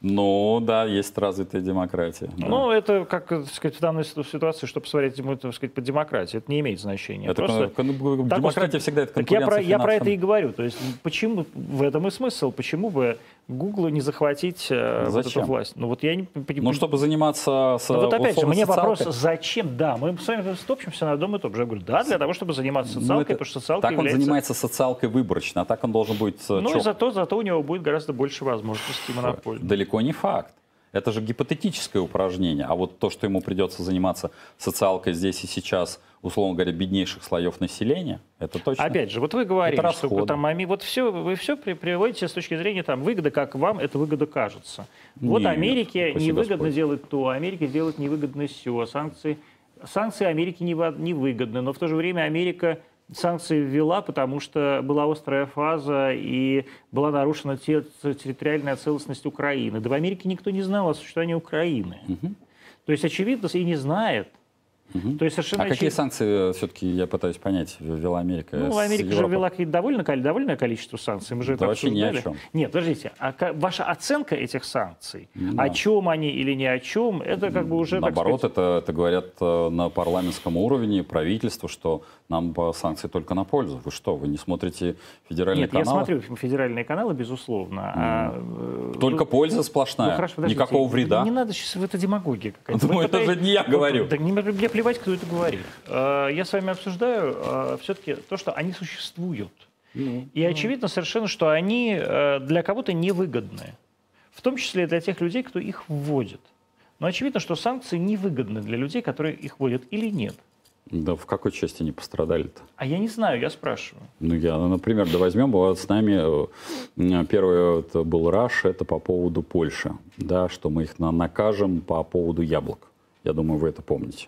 Speaker 2: Ну, да, есть развитая демократия. да.
Speaker 1: Ну, это, как так сказать, в данной ситу- ситуации, что посмотреть так сказать, по демократии, это не имеет значения.
Speaker 2: Это
Speaker 1: Просто
Speaker 2: кон-
Speaker 1: так
Speaker 2: демократия
Speaker 1: устро-
Speaker 2: всегда это
Speaker 1: Так я про,
Speaker 2: конкуренция
Speaker 1: я про это и говорю. То есть почему, в этом и смысл, почему бы Гуглу не захватить э, вот эту
Speaker 2: Зачем?
Speaker 1: власть? Ну вот я не понимаю.
Speaker 2: Ну, чтобы заниматься с
Speaker 1: Ну вот опять же, мне
Speaker 2: социалкой.
Speaker 1: вопрос, зачем? Да, мы с вами стопчемся на одном и том же. Я говорю, да, для того, чтобы заниматься
Speaker 2: Ну,
Speaker 1: социалкой,
Speaker 2: это-
Speaker 1: потому что социалка
Speaker 2: Так он
Speaker 1: является...
Speaker 2: занимается социалкой выборочно, а так он должен быть э,
Speaker 1: Ну
Speaker 2: чё-
Speaker 1: и зато, зато у него будет гораздо больше возможностей монополии.
Speaker 2: Далеко не факт. Это же гипотетическое упражнение. А вот то, что ему придется заниматься социалкой здесь и сейчас, условно говоря, беднейших слоев населения, это точно.
Speaker 1: Опять же, вот вы говорите,
Speaker 2: Это
Speaker 1: что там, ами- вот все, вы все приводите с точки зрения там, выгоды, как вам эта выгода кажется. Вот
Speaker 2: Нет,
Speaker 1: Америке невыгодно
Speaker 2: Господь.
Speaker 1: делать то, Америке делать невыгодно все, санкции, санкции Америке невыгодны, но в то же время Америка санкции ввела, потому что была острая фаза и была нарушена те- территориальная целостность Украины. Да в Америке никто не знал о существовании Украины. То есть, очевидно, и не знает. То есть, совершенно
Speaker 2: А какие
Speaker 1: очевидно-
Speaker 2: санкции, все-таки, я пытаюсь понять, ввела Америка?
Speaker 1: ну, Америка же ввела довольно, довольное количество санкций. Мы же это
Speaker 2: Да вообще ни о
Speaker 1: обсуждали.
Speaker 2: чем.
Speaker 1: Нет, подождите. А ваша оценка этих санкций,
Speaker 2: Ну,
Speaker 1: о
Speaker 2: да.
Speaker 1: чем они или не о чем, это как бы уже,
Speaker 2: Наоборот,
Speaker 1: сказать,
Speaker 2: это, это говорят э, на парламентском уровне правительство, что нам санкции только на пользу. Вы что, вы не смотрите федеральные
Speaker 1: Нет, я
Speaker 2: каналы?
Speaker 1: смотрю федеральные каналы, безусловно. а, э,
Speaker 2: Только
Speaker 1: вы-
Speaker 2: польза сплошная,
Speaker 1: ну, хорошо, подождите.
Speaker 2: никакого вреда.
Speaker 1: Не надо сейчас, это демагогия какая-то.
Speaker 2: Ну, это
Speaker 1: пытаетесь-
Speaker 2: же не я говорю.
Speaker 1: Да не, плевать, кто это говорит. Э, Я с вами обсуждаю все-таки то, что они существуют.
Speaker 2: Ну,
Speaker 1: И очевидно совершенно, что они э, для кого-то невыгодны. В том числе и для тех людей, кто их вводит. Но очевидно, что санкции невыгодны для людей, которые их вводят или нет.
Speaker 2: Да в какой части не пострадали-то?
Speaker 1: А я не знаю, я спрашиваю.
Speaker 2: Ну, я, ну, например, да возьмем, вот с нами э, первый это был Раш, это по поводу Польши, да, что мы их на- накажем по поводу яблок. Я думаю, вы это помните.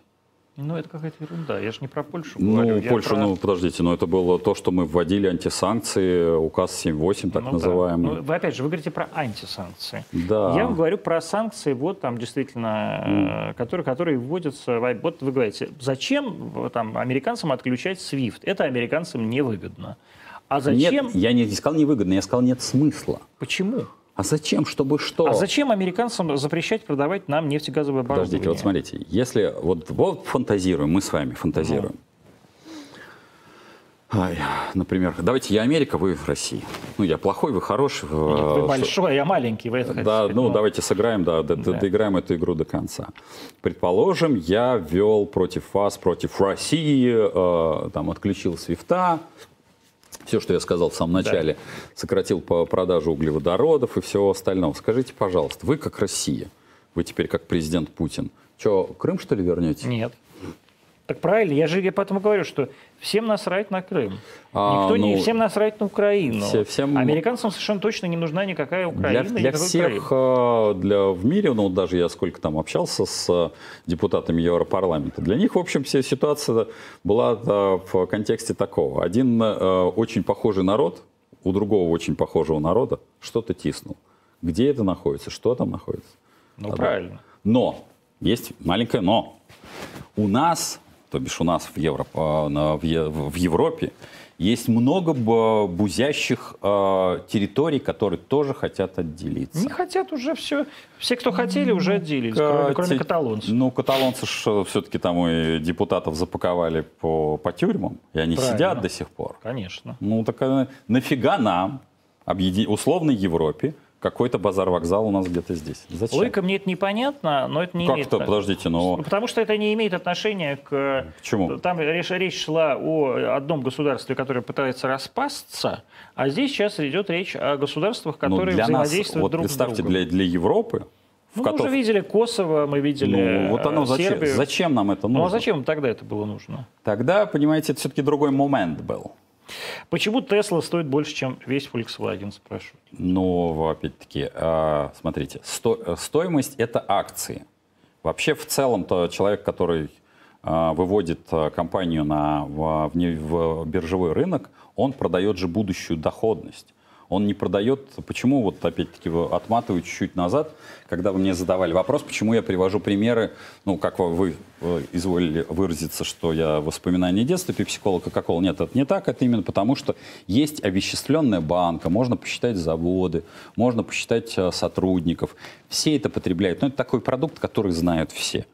Speaker 1: Ну, это какая-то ерунда. Я же не про Польшу
Speaker 2: Ну,
Speaker 1: говорю. я
Speaker 2: Польша,
Speaker 1: про-
Speaker 2: ну, подождите, но это было то, что мы вводили антисанкции, указ 7.8, так
Speaker 1: Ну да.
Speaker 2: называемый.
Speaker 1: Ну, вы, опять же, вы говорите про антисанкции.
Speaker 2: Да.
Speaker 1: Я вам говорю про санкции, вот там действительно, э, которые, которые вводятся. Вот вы говорите, зачем там, американцам отключать SWIFT? Это американцам невыгодно. А зачем?
Speaker 2: Нет, я не сказал невыгодно, я сказал нет смысла.
Speaker 1: Почему?
Speaker 2: А зачем? Чтобы что?
Speaker 1: А зачем американцам запрещать продавать нам нефтегазовое оборудование?
Speaker 2: Подождите, вот смотрите, если вот, вот фантазируем, мы с вами фантазируем. Ай, например, давайте я Америка, вы Россия. Ну, я плохой, вы хороший.
Speaker 1: Нет, вы
Speaker 2: э,
Speaker 1: большой, а я маленький, вы это
Speaker 2: Да,
Speaker 1: сказать?
Speaker 2: ну давайте сыграем, да, д- д-
Speaker 1: Да.
Speaker 2: доиграем эту игру до конца. Предположим, я ввел против вас, против России, э, там отключил свифта, все, что я сказал в самом начале, сократил по продажу углеводородов и всего остального. Скажите, пожалуйста, вы как Россия, вы теперь как президент Путин, что, Крым что ли вернете?
Speaker 1: Нет. Так правильно, я же я поэтому говорю, что всем насрать на Крым.
Speaker 2: А,
Speaker 1: Никто не
Speaker 2: ну,
Speaker 1: всем насрать на Украину.
Speaker 2: все- всем-
Speaker 1: Американцам совершенно точно не нужна никакая Украина.
Speaker 2: Для, для всех,
Speaker 1: Крым.
Speaker 2: э, для, в мире, ну даже я сколько там общался с э, депутатами Европарламента, для них, в общем, вся ситуация была э, в контексте такого. Один очень похожий народ у другого очень похожего народа что-то тиснул. Где это находится? Что там находится?
Speaker 1: Ну,
Speaker 2: А, да.
Speaker 1: правильно.
Speaker 2: Но, есть маленькое но. У нас, то бишь у нас в, Евро, э, на- в, Европе, есть много бузящих э, территорий, которые тоже хотят отделиться.
Speaker 1: Не хотят уже все. Все, кто хотели, уже отделились, кроме, кроме каталонцев.
Speaker 2: Ну, каталонцы все-таки там и депутатов запаковали по, по тюрьмам, и они
Speaker 1: Правильно.
Speaker 2: сидят до сих пор.
Speaker 1: Конечно.
Speaker 2: Ну, так э, нафига нам объеди... условной Европе какой-то базар-вокзал у нас где-то здесь. Зачем?
Speaker 1: Логика мне это непонятно, но это не
Speaker 2: как
Speaker 1: имеет...
Speaker 2: то подождите, но...
Speaker 1: Ну, Потому что это не имеет отношения к...
Speaker 2: К чему?
Speaker 1: Там речь, речь шла о одном государстве, которое пытается распасться, а здесь сейчас идет речь о государствах,
Speaker 2: Ну,
Speaker 1: которые
Speaker 2: для нас,
Speaker 1: взаимодействуют
Speaker 2: вот
Speaker 1: друг с
Speaker 2: представьте,
Speaker 1: другом.
Speaker 2: для, для Европы, в
Speaker 1: Ну, мы
Speaker 2: которой-
Speaker 1: уже видели Косово, мы видели
Speaker 2: Ну, вот оно
Speaker 1: э,
Speaker 2: зачем,
Speaker 1: Сербию.
Speaker 2: зачем нам это нужно?
Speaker 1: Ну а зачем тогда это было нужно?
Speaker 2: Тогда, понимаете, это все-таки другой момент был.
Speaker 1: Почему Тесла стоит больше, чем весь Volkswagen, спрашиваю?
Speaker 2: Ну, опять-таки, э, смотрите, сто- э, стоимость – это акции. Вообще, в целом-то человек, который э, выводит э, компанию на, в, в в биржевой рынок, он продает же будущую доходность. Он не продает... Почему, вот опять-таки, отматываю чуть-чуть назад, когда вы мне задавали вопрос, почему я привожу примеры, ну, как вы, вы э, изволили выразиться, что я воспоминания детства, пепси-кола, кока-кола. Нет, это не так, это именно потому, что есть овеществленная банка, можно посчитать заводы, можно посчитать э, сотрудников. Все это потребляют. Но это такой продукт, который знают все.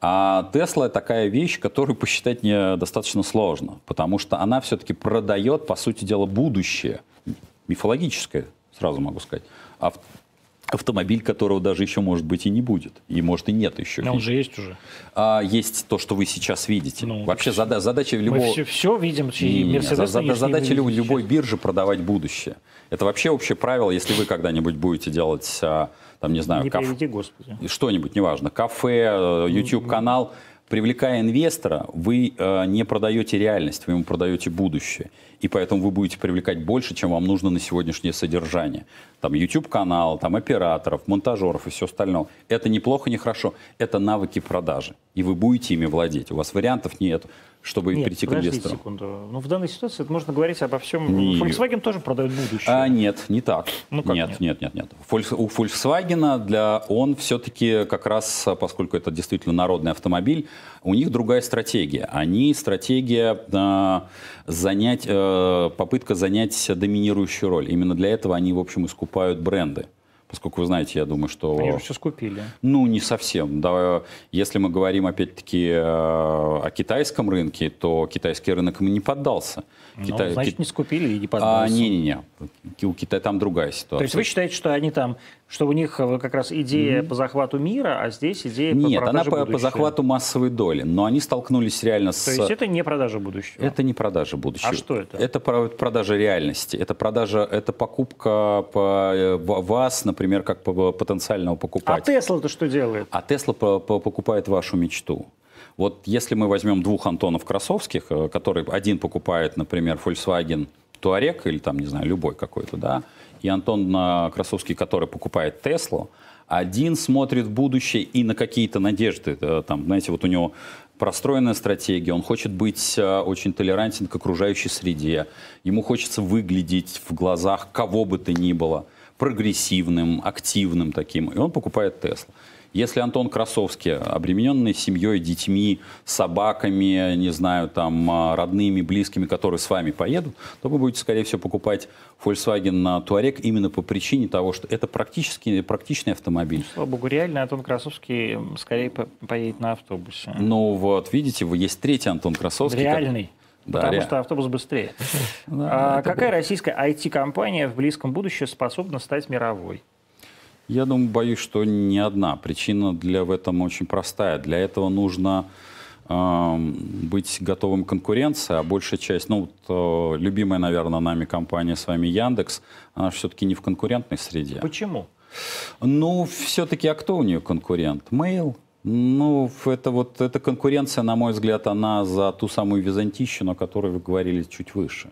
Speaker 2: А Тесла такая вещь, которую посчитать не достаточно сложно, потому что она все-таки продает, по сути дела, будущее, мифологическое, сразу могу сказать, Ав- автомобиль, которого даже еще, может быть, и не будет, и, может, и нет еще.
Speaker 1: Ну, он же есть уже.
Speaker 2: А, есть то, что вы сейчас видите.
Speaker 1: Ну,
Speaker 2: Вообще зада- задача любого...
Speaker 1: Мы все, видим, и
Speaker 2: Не-не-не,
Speaker 1: Мерседес
Speaker 2: за- за-
Speaker 1: нынешний
Speaker 2: задача любой
Speaker 1: сейчас.
Speaker 2: биржи продавать будущее. Это вообще общее правило, если вы когда-нибудь будете делать, а, там, не знаю,
Speaker 1: Не
Speaker 2: каф-
Speaker 1: приведи, Господи.
Speaker 2: и что-нибудь, неважно, кафе, э, YouTube-канал, привлекая инвестора, вы э, не продаете реальность, вы ему продаете будущее. И поэтому вы будете привлекать больше, чем вам нужно на сегодняшнее содержание. Там YouTube-канал, там операторов, монтажеров и все остальное. Это неплохо, не хорошо. Это навыки продажи. И вы будете ими владеть. У вас вариантов нет, чтобы
Speaker 1: Нет,
Speaker 2: прийти к инвестору.
Speaker 1: секунду. Ну, в данной ситуации это можно говорить обо всем.
Speaker 2: Не-
Speaker 1: Volkswagen тоже продает будущее.
Speaker 2: А, нет, не так.
Speaker 1: Ну, как
Speaker 2: нет,
Speaker 1: нет?
Speaker 2: нет, нет, нет. У Volkswagen для он все-таки как раз, поскольку это действительно народный автомобиль, у них другая стратегия. Они стратегия а, занять, э, попытка занять доминирующую роль. Именно для этого они, в общем, искупают бренды. Поскольку вы знаете, я думаю, что...
Speaker 1: Они же все скупили.
Speaker 2: Ну, не совсем. Да, если мы говорим, опять-таки, э, о китайском рынке, то китайский рынок ему не поддался.
Speaker 1: Ну,
Speaker 2: Китай-
Speaker 1: значит, не скупили и не
Speaker 2: а,
Speaker 1: поддался.
Speaker 2: не-не-не. У Китая там другая ситуация.
Speaker 1: То есть вы считаете, что они там, что у них э, как раз идея по захвату мира, а здесь идея по
Speaker 2: Нет, она
Speaker 1: продаже
Speaker 2: по, по
Speaker 1: будущего?
Speaker 2: захвату массовой доли. Но они столкнулись реально с...
Speaker 1: То есть это не продажа будущего?
Speaker 2: Это не продажа будущего.
Speaker 1: А что это?
Speaker 2: Это про- продажа реальности. Это продажа, это покупка по, э, вас, например, как по- потенциального
Speaker 1: А
Speaker 2: покупателя.
Speaker 1: Тесла-то что делает?
Speaker 2: А Тесла по- по- покупает вашу мечту. Вот если мы возьмем двух Антонов Красовских, э, который один покупает, например, Volkswagen Touareg или там, не знаю, любой какой-то, да, и Антон э, Красовский, который покупает Теслу, один смотрит в будущее и на какие-то надежды, э, там, знаете, вот у него простроенная стратегия, он хочет быть очень толерантен к окружающей среде, ему хочется выглядеть в глазах кого бы то ни было прогрессивным, активным таким, и он покупает Теслу. Если Антон Красовский, обремененный семьей, детьми, собаками, не знаю, там, а, родными, близкими, которые с вами поедут, то вы будете, скорее всего, покупать Volkswagen Touareg именно по причине того, что это практически практичный автомобиль.
Speaker 1: Слава богу, реально Антон Красовский скорее по- поедет на автобусе.
Speaker 2: Ну вот, видите, вы есть третий Антон Красовский. как-
Speaker 1: Реальный.
Speaker 2: Да,
Speaker 1: потому
Speaker 2: ре-
Speaker 1: что автобус быстрее.
Speaker 2: Да,
Speaker 1: А какая российская IT-компания в близком будущем способна стать мировой?
Speaker 2: Я думаю, боюсь, что не одна. Причина для в этом очень простая. Для этого нужно эм, быть готовым к конкуренции, а большая часть, ну, вот, э, любимая, наверное, нами компания с вами Яндекс, она все-таки не в конкурентной среде.
Speaker 1: Почему?
Speaker 2: Ну, все-таки, а кто у нее конкурент? Mail. Ну, это вот эта конкуренция, на мой взгляд, она за ту самую византищину, о которой вы говорили чуть выше.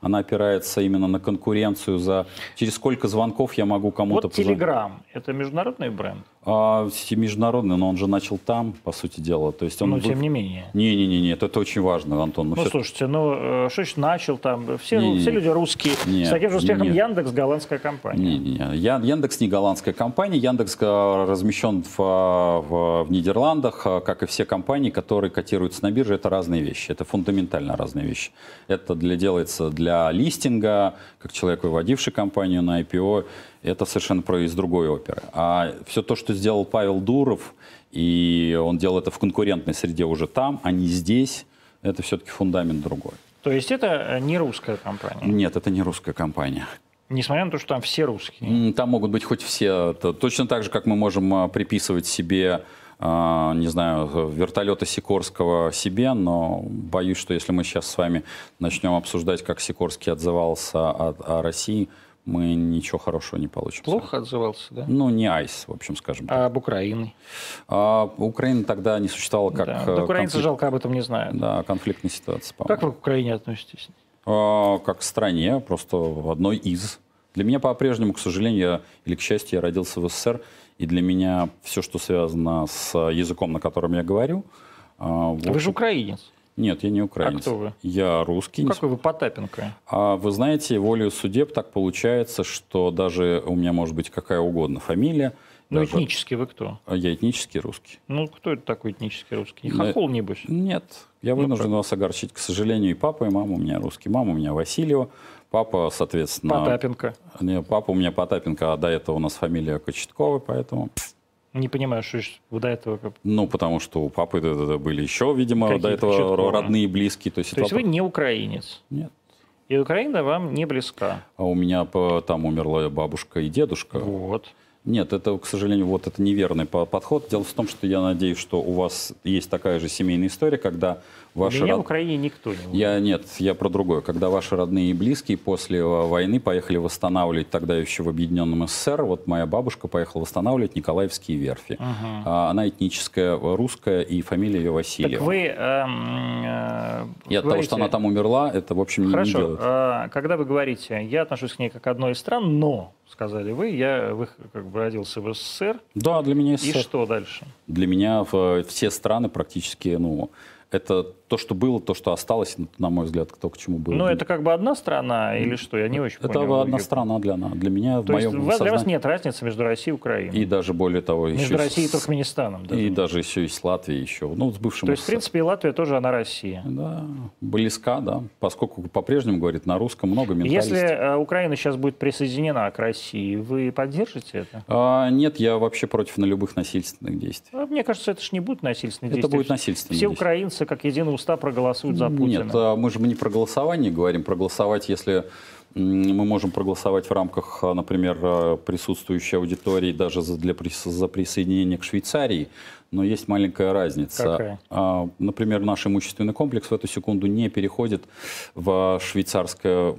Speaker 2: Она опирается именно на конкуренцию за через сколько звонков я могу кому-то
Speaker 1: Вот Телеграм – это международный бренд,
Speaker 2: а, международный, но он же начал там, по сути дела. То есть он
Speaker 1: но
Speaker 2: был-
Speaker 1: тем не менее.
Speaker 2: Не-не-не, это, это очень важно, Антон. Ну,
Speaker 1: Ну,
Speaker 2: всё-
Speaker 1: слушайте, ну, э, что значит начал там? Все,
Speaker 2: Не-не-не.
Speaker 1: все люди русские.
Speaker 2: Нет,
Speaker 1: С таким же успехом
Speaker 2: нет.
Speaker 1: Яндекс – голландская компания.
Speaker 2: Не-не-не. Я- Яндекс не голландская компания. Яндекс а, размещен в, а, в- в Нидерландах, как и все компании, которые котируются на бирже. Это разные вещи. Это фундаментально разные вещи. Это для, делается для листинга, как человек, выводивший компанию на IPO. Это совершенно про из другой оперы. А все то, что сделал Павел Дуров, и он делал это в конкурентной среде уже там, а не здесь, это все-таки фундамент другой.
Speaker 1: То есть это э, не русская компания.
Speaker 2: Нет, это не русская компания.
Speaker 1: Несмотря на то, что там все русские.
Speaker 2: Там могут быть хоть все. Точно так же, как мы можем а, приписывать себе а, не знаю, вертолета Сикорского себе, но боюсь, что если мы сейчас с вами начнем обсуждать, как Сикорский отзывался о, о России, мы ничего хорошего не получим.
Speaker 1: Плохо отзывался, да?
Speaker 2: Ну, не айс, в общем, скажем.
Speaker 1: А об Украине?
Speaker 2: А, Украина тогда не существовала как... Да,
Speaker 1: да украинцы конфликт... жалко об этом не знают.
Speaker 2: Да, конфликтная ситуация.
Speaker 1: Как вы к Украине относитесь?
Speaker 2: А, как к стране, просто одной из. Для меня по-прежнему, к сожалению, или к счастью, я родился в СССР, и для меня все, что связано с языком, на котором я говорю...
Speaker 1: А. Вы же украинец.
Speaker 2: Нет, я не украинец.
Speaker 1: А кто вы?
Speaker 2: Я русский.
Speaker 1: Ну, какой вы Потапенко?
Speaker 2: А вы знаете, волею судеб так получается, что даже у меня может быть какая угодно фамилия.
Speaker 1: Ну,
Speaker 2: даже...
Speaker 1: этнически вы кто?
Speaker 2: А я этнический русский.
Speaker 1: Ну, кто это такой этнический русский? Не хохол, небось?
Speaker 2: Нет, я ну, вынужден ну, вас огорчить. К сожалению, и папа, и мама у меня русский. Мама у меня Васильева, папа, соответственно...
Speaker 1: Потапенко.
Speaker 2: Не, папа у меня Потапенко, а до этого у нас фамилия Кочеткова, поэтому...
Speaker 1: Не понимаю, что до этого...
Speaker 2: Ну, потому что у папы были еще, видимо, Какие до этого Кочеткова? родные близкие.
Speaker 1: То есть, То есть вы не украинец?
Speaker 2: Нет.
Speaker 1: И Украина вам не близка?
Speaker 2: А у меня там умерла бабушка и дедушка.
Speaker 1: Вот.
Speaker 2: Нет, это, к сожалению, вот это неверный подход. Дело в том, что я надеюсь, что у вас есть такая же семейная история, когда ваши...
Speaker 1: Меня род... в Украине никто не
Speaker 2: умер. Я нет, я про другое. Когда ваши родные и близкие после войны поехали восстанавливать тогда еще в Объединенном СССР, вот моя бабушка поехала восстанавливать Николаевские верфи. Угу. Она этническая русская и фамилия ее Васильева.
Speaker 1: Так вы... Эм,
Speaker 2: э, и от говорите... того, что она там умерла, это, в общем,
Speaker 1: Хорошо.
Speaker 2: не делает.
Speaker 1: Э, когда вы говорите, я отношусь к ней как к одной из стран, но сказали вы. Я вы, как бы родился в СССР.
Speaker 2: Да, для меня СССР.
Speaker 1: И что дальше?
Speaker 2: Для меня в, все страны практически, ну, это то, что было, то, что осталось, на мой взгляд, то, к чему было.
Speaker 1: Ну, это как бы одна страна или что? Я не очень
Speaker 2: это
Speaker 1: понял.
Speaker 2: Это одна страна для нас. Для меня,
Speaker 1: то в моем есть, Для вас нет разницы между Россией и Украиной?
Speaker 2: И даже более того...
Speaker 1: Между
Speaker 2: еще
Speaker 1: Россией и Туркменистаном.
Speaker 2: Даже. И даже еще и с Латвией еще. Ну, с бывшим
Speaker 1: То есть, в принципе, и Латвия тоже, она Россия?
Speaker 2: Да, близка, да. Поскольку по-прежнему, говорит, на русском много менталистов.
Speaker 1: Если э, Украина сейчас будет присоединена к России, вы поддержите это?
Speaker 2: А, нет, я вообще против на любых насильственных действий. А,
Speaker 1: мне кажется, это же не будет насильственных
Speaker 2: это
Speaker 1: действий.
Speaker 2: будет насильственные
Speaker 1: Все украинцы, как единый уста, проголосуют за Путина.
Speaker 2: Нет, а мы же не про голосование говорим. Проголосовать, если мы можем проголосовать в рамках, а, например, а, присутствующей аудитории даже за, для, за присоединение к Швейцарии, но есть маленькая разница.
Speaker 1: Какая?
Speaker 2: Например, наш имущественный комплекс в эту секунду не переходит в швейцарское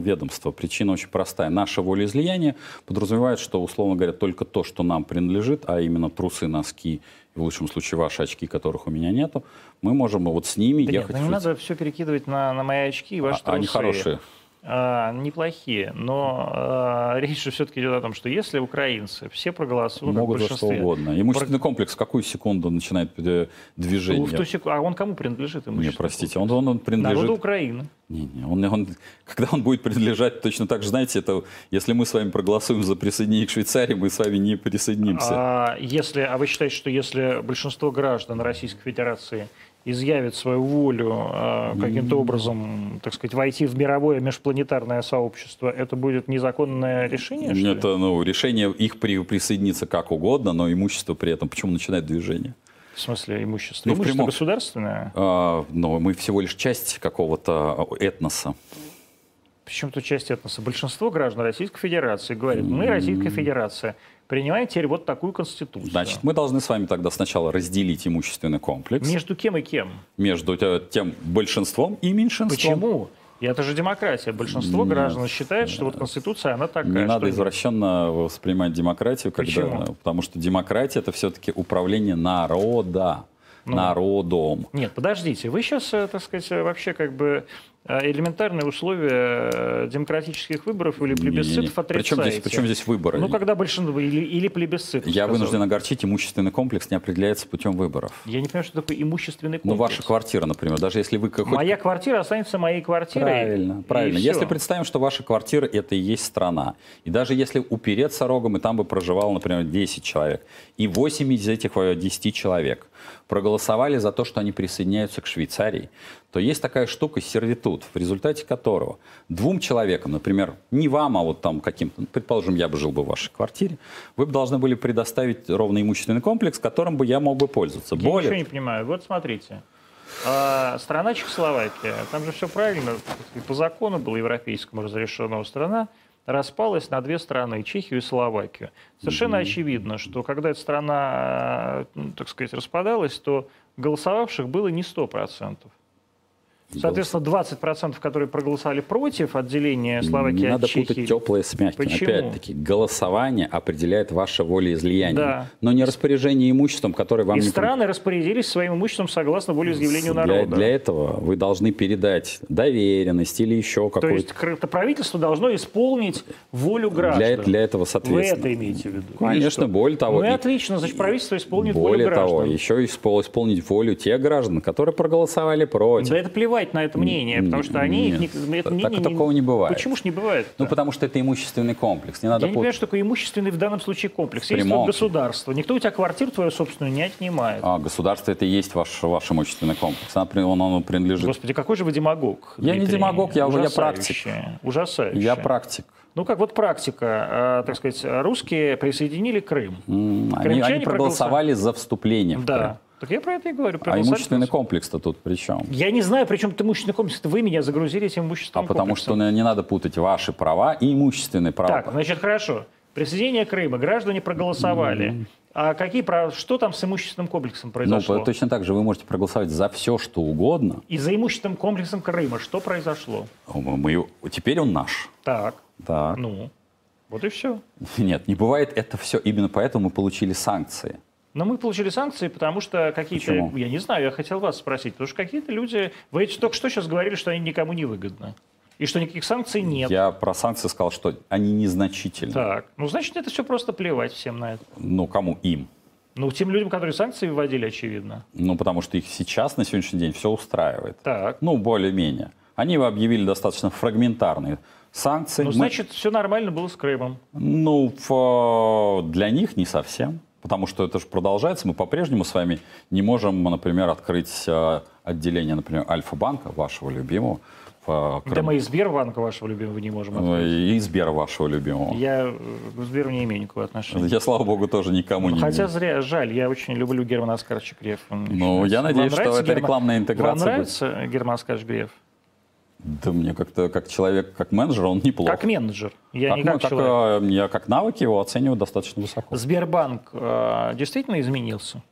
Speaker 2: ведомство. Причина очень простая. Наше волеизлияние подразумевает, что, условно говоря, только то, что нам принадлежит, а именно трусы, носки в лучшем случае ваши очки, которых у меня нету, мы можем вот с ними
Speaker 1: да
Speaker 2: ехать.
Speaker 1: Нет, ну не надо все перекидывать на, на мои очки и ваши а,
Speaker 2: трусы. Они хорошие.
Speaker 1: А, неплохие, но а, речь же все-таки идет о том, что если украинцы все проголосуют,
Speaker 2: могут за что угодно. Имущественный Про... комплекс в какую секунду начинает э, движение?
Speaker 1: Ну, в ту сек... А он кому принадлежит?
Speaker 2: Не, простите, он, он, он принадлежит...
Speaker 1: Народу Украины.
Speaker 2: Не, не, он, он, когда он будет принадлежать, точно так же, знаете, это если мы с вами проголосуем за присоединение к Швейцарии, мы с вами не присоединимся.
Speaker 1: А, если, а вы считаете, что если большинство граждан Российской Федерации изъявит свою волю э, каким-то образом, так сказать, войти в мировое межпланетарное сообщество, это будет незаконное решение? Что
Speaker 2: это ну, решение их при, присоединиться как угодно, но имущество при этом. Почему начинает движение?
Speaker 1: В смысле имущество? Ну, имущество прямом... государственное?
Speaker 2: А, но мы всего лишь часть какого-то этноса.
Speaker 1: Причем тут часть этноса? Большинство граждан Российской Федерации говорит, мы Российская Федерация принимаем теперь вот такую конституцию.
Speaker 2: Значит, мы должны с вами тогда сначала разделить имущественный комплекс.
Speaker 1: Между кем и кем?
Speaker 2: Между тем большинством и меньшинством.
Speaker 1: Почему? И это же демократия. Большинство Нет. граждан считает, что вот Конституция, она такая.
Speaker 2: Не надо извращенно воспринимать демократию, когда, Почему? потому что демократия это все-таки управление народа. Ну, народом.
Speaker 1: Нет, подождите, вы сейчас, э, так сказать, вообще как бы э, элементарные условия э, демократических выборов или плебисцитов отрицаете.
Speaker 2: Причем здесь, причем здесь выборы?
Speaker 1: Ну, когда большинство, или, или плебисцит.
Speaker 2: Я сказал. вынужден огорчить, имущественный комплекс не определяется путем выборов.
Speaker 1: Я не понимаю, что такое имущественный комплекс.
Speaker 2: Ну, ваша квартира, например, даже если вы... Хоть...
Speaker 1: Моя квартира останется моей квартирой.
Speaker 2: Правильно, правильно. Если представим, что ваша квартира – это и есть страна, и даже если упереться рогом, и там бы проживало, например, 10 человек, и 8 из этих 10 человек проголосовали за то, что они присоединяются к Швейцарии, то есть такая штука сервитут, в результате которого двум человекам, например, не вам, а вот там каким-то, предположим, я бы жил бы в вашей квартире, вы бы должны были предоставить ровный имущественный комплекс, которым бы я мог бы пользоваться.
Speaker 1: Я Более... ничего не понимаю. Вот смотрите. А, страна Чехословакия, там же все правильно, по закону было европейскому разрешенного страна, распалась на две страны, Чехию и Словакию. Совершенно mm-hmm. очевидно, что когда эта страна, так сказать, распадалась, то голосовавших было не 100%. Соответственно, 20%, которые проголосовали против отделения Словакии
Speaker 2: Не
Speaker 1: от
Speaker 2: надо
Speaker 1: Чехии.
Speaker 2: путать теплое с мягким.
Speaker 1: Почему?
Speaker 2: Опять-таки, голосование определяет ваше волеизлияние,
Speaker 1: Да.
Speaker 2: но не распоряжение имуществом, которое вам
Speaker 1: И
Speaker 2: не
Speaker 1: страны распорядились своим имуществом согласно волеизъявлению
Speaker 2: для,
Speaker 1: народа.
Speaker 2: для этого вы должны передать доверенность или еще
Speaker 1: То
Speaker 2: какую-то...
Speaker 1: есть кр- это правительство должно исполнить волю граждан.
Speaker 2: Для, для этого,
Speaker 1: Вы
Speaker 2: соответственно.
Speaker 1: это имеете в виду?
Speaker 2: Конечно, более того,
Speaker 1: Ну и отлично, значит, правительство исполнит
Speaker 2: Более
Speaker 1: волю
Speaker 2: того,
Speaker 1: граждан.
Speaker 2: еще испол- исполнить волю тех граждан, которые проголосовали против.
Speaker 1: Да это плевать на это мнение, потому что они... их
Speaker 2: Нет,
Speaker 1: не- это
Speaker 2: так
Speaker 1: мнение
Speaker 2: такого не бывает.
Speaker 1: Почему ж не бывает?
Speaker 2: Ну, потому что это имущественный комплекс. Не надо
Speaker 1: Я не
Speaker 2: путать.
Speaker 1: понимаю, что такое имущественный в данном случае комплекс. Есть
Speaker 2: Прямом.
Speaker 1: вот государство. Никто у тебя квартиру твою собственную не отнимает.
Speaker 2: А, государство это и есть ваш, ваш имущественный комплекс. При- он, он принадлежит.
Speaker 1: Господи, какой же вы демагог.
Speaker 2: Я не
Speaker 1: Дмитрий.
Speaker 2: демагог, я- я практик.
Speaker 1: Ужасающе.
Speaker 2: Я практик.
Speaker 1: Ну как вот практика, э, так сказать, русские присоединили Крым.
Speaker 2: М, Они, они проголосовали за вступление в Крым.
Speaker 1: Так я про это и говорю.
Speaker 2: А имущественный комплекс-то тут при чем?
Speaker 1: Я не знаю, при чем тут имущественный комплекс. Это вы меня загрузили этим
Speaker 2: А
Speaker 1: имущественным
Speaker 2: потому
Speaker 1: комплексом.
Speaker 2: что не надо путать ваши права и имущественные права.
Speaker 1: Так, значит, хорошо. Присоединение Крыма. Граждане проголосовали. А какие права, что там с имущественным комплексом
Speaker 2: Ну,
Speaker 1: произошло?
Speaker 2: точно так же вы можете проголосовать за все, что угодно.
Speaker 1: И за имущественным комплексом Крыма что произошло?
Speaker 2: Мы- теперь он наш.
Speaker 1: Так,
Speaker 2: Так.
Speaker 1: ну, вот и все.
Speaker 2: Нет, не бывает это все. Именно поэтому мы получили санкции.
Speaker 1: Но мы получили санкции, потому что какие-то,
Speaker 2: Почему?
Speaker 1: я не знаю, я хотел вас спросить, потому что какие-то люди, вы только что сейчас говорили, что они никому не выгодны, и что никаких санкций нет.
Speaker 2: Я про санкции сказал, что они незначительны.
Speaker 1: Так, ну значит это все просто плевать всем на это.
Speaker 2: Ну, кому им?
Speaker 1: Ну тем людям, которые санкции вводили, очевидно.
Speaker 2: Ну, потому что их сейчас, на сегодняшний день, все устраивает.
Speaker 1: Так,
Speaker 2: Ну, более-менее. Они объявили достаточно фрагментарные санкции.
Speaker 1: ну
Speaker 2: Мы-
Speaker 1: значит все нормально было с Крымом.
Speaker 2: Ну, для них не совсем. Потому что это же продолжается. Мы по-прежнему с вами не можем, например, открыть э, отделение, например, Альфа-банка, вашего любимого, в
Speaker 1: Да
Speaker 2: Крыму.
Speaker 1: мы и Сбербанка вашего любимого не можем
Speaker 2: Ну,
Speaker 1: открыть.
Speaker 2: И Сбера вашего любимого. Я...
Speaker 1: Я э, к Сберу не имею никакого отношения.
Speaker 2: слава богу, тоже никому не
Speaker 1: Хотя
Speaker 2: имею.
Speaker 1: зря, жаль, я очень люблю Германа Оскаровича мне
Speaker 2: Ну, я надеюсь,
Speaker 1: Вам
Speaker 2: что это
Speaker 1: Герман-
Speaker 2: рекламная интеграция
Speaker 1: Вам
Speaker 2: будет.
Speaker 1: нравится Герман Оскарович Греф?
Speaker 2: Да мне как-то, как человек, как менеджер, он неплох.
Speaker 1: Как менеджер. Я
Speaker 2: Как
Speaker 1: не
Speaker 2: мы-
Speaker 1: как
Speaker 2: как,
Speaker 1: человек.
Speaker 2: э, я как навыки его оцениваю достаточно высоко.
Speaker 1: Сбербанк э, действительно изменился?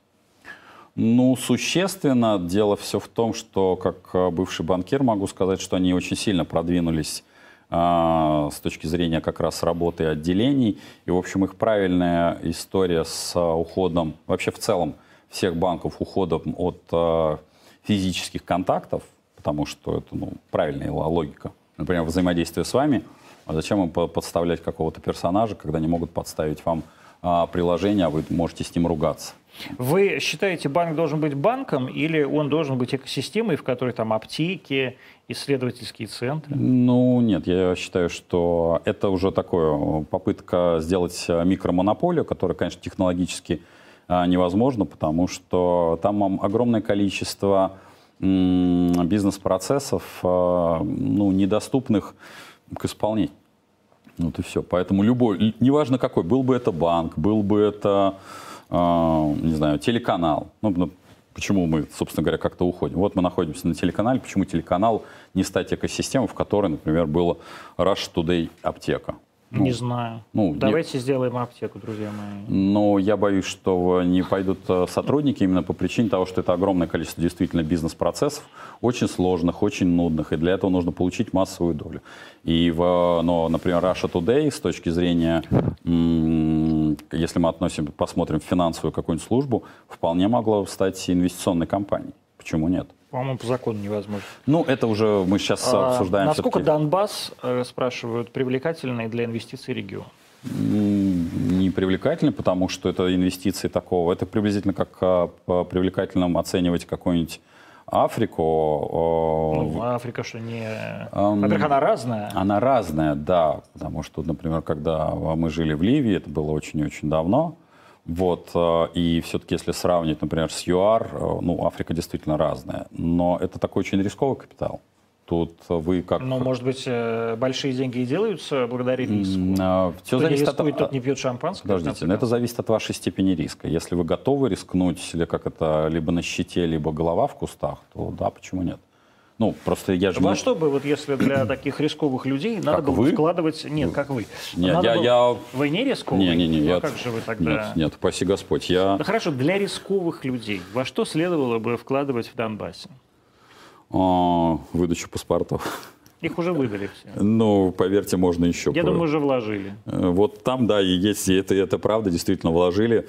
Speaker 2: Ну, существенно. Дело все в том, что как э, бывший банкир могу сказать, что они очень сильно продвинулись а, с точки зрения как раз работы отделений. И, в общем, их правильная история с а, уходом, вообще в целом всех банков, уходом от а, физических контактов, потому что это ну, правильная логика. Например, взаимодействие с вами, а зачем им по- подставлять какого-то персонажа, когда они могут подставить вам а, приложение, а вы можете с ним ругаться.
Speaker 1: Вы считаете, банк должен быть банком или он должен быть экосистемой, в которой там аптеки, исследовательские центры?
Speaker 2: Ну, нет, я считаю, что это уже такое попытка сделать э, микромонополию, которая, конечно, технологически а, невозможна, потому что там ам, огромное количество бизнес-процессов, а, ну, недоступных к исполнению. Вот и все. Поэтому любой, неважно какой, был бы это банк, был бы это, а, не знаю, телеканал. Ну, ну, почему мы, собственно говоря, как-то уходим? Вот мы находимся на телеканале, почему телеканал не стать экосистемой, в которой, например, было Rush Today аптека? Ну,
Speaker 1: не знаю.
Speaker 2: ну, не-
Speaker 1: Давайте сделаем аптеку, друзья мои.
Speaker 2: но я боюсь, что не пойдут э, сотрудники именно по причине того, что это огромное количество действительно бизнес-процессов, очень сложных, очень нудных, и для этого нужно получить массовую долю. И, в, но, например, Russia Today с точки зрения, если мы относим, посмотрим финансовую какую-нибудь службу, вполне могло стать инвестиционной компанией. Почему нет?
Speaker 1: По-моему, по закону невозможно.
Speaker 2: Ну, это уже мы сейчас
Speaker 1: А,
Speaker 2: обсуждаем.
Speaker 1: Насколько. Донбасс, э, спрашивают, привлекательный для инвестиций регион?
Speaker 2: Не привлекательный, потому что это инвестиции такого. Это приблизительно как а, по привлекательным оценивать какую-нибудь Африку.
Speaker 1: Ну, Африка что не...
Speaker 2: Ам,
Speaker 1: Во-первых, она разная.
Speaker 2: Она разная, да, потому что, например, когда мы жили в Ливии, это было очень и очень давно, вот, э, и все-таки если сравнить, например, с ЮАР, э, ну, Африка действительно разная, но это такой очень рисковый капитал. Тут вы как...
Speaker 1: Но, может быть, э, большие деньги и делаются благодаря риску.
Speaker 2: все
Speaker 1: Кто не
Speaker 2: зависит
Speaker 1: рискует,
Speaker 2: от...
Speaker 1: тот не пьет шампанское.
Speaker 2: Подождите, но это зависит от вашей степени риска. Если вы готовы рискнуть, или как это, либо на щите, либо голова в кустах, то да, почему нет? Ну, просто я же...
Speaker 1: Во что бы, вот если для таких рисковых людей надо
Speaker 2: Как
Speaker 1: было
Speaker 2: вы?
Speaker 1: вкладывать... Нет, как вы.
Speaker 2: Не,
Speaker 1: Надо
Speaker 2: я-
Speaker 1: было-
Speaker 2: я-
Speaker 1: Вы не рисковый?
Speaker 2: Не, не, не,
Speaker 1: Ну, а
Speaker 2: я...
Speaker 1: как же вы тогда...
Speaker 2: Нет, нет, упаси Господь. Я,
Speaker 1: Да хорошо, для рисковых людей во что следовало бы вкладывать в Донбассе?
Speaker 2: а, выдачу паспортов.
Speaker 1: Их уже выдали все.
Speaker 2: Ну, поверьте, можно еще...
Speaker 1: Я
Speaker 2: по-
Speaker 1: думаю, уже вложили.
Speaker 2: Э, Вот там, да, и есть, и это, и это правда, действительно вложили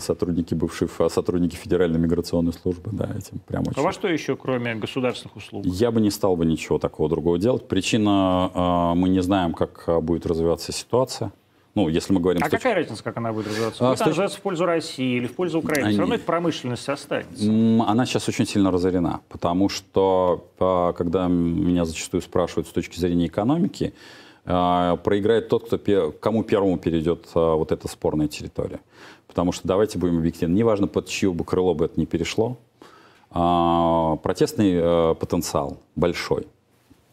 Speaker 2: сотрудники бывших, а, сотрудники Федеральной миграционной службы, да, этим прямо
Speaker 1: А во что еще, кроме государственных услуг?
Speaker 2: Я бы не стал бы ничего такого другого делать. Причина, э, мы не знаем, как э, будет развиваться ситуация. Ну, если мы говорим...
Speaker 1: А
Speaker 2: с точки-
Speaker 1: какая разница, как она будет развиваться?
Speaker 2: А,
Speaker 1: Будет она в пользу России или в пользу Украины? Все равно эта промышленность останется.
Speaker 2: Она сейчас очень сильно разорена, потому что, а, когда меня зачастую спрашивают с точки зрения экономики, а, проиграет тот, кто, кому первому перейдет а, вот эта спорная территория. Потому что, давайте будем объективны, неважно, под чье бы крыло бы это не перешло, протестный потенциал большой.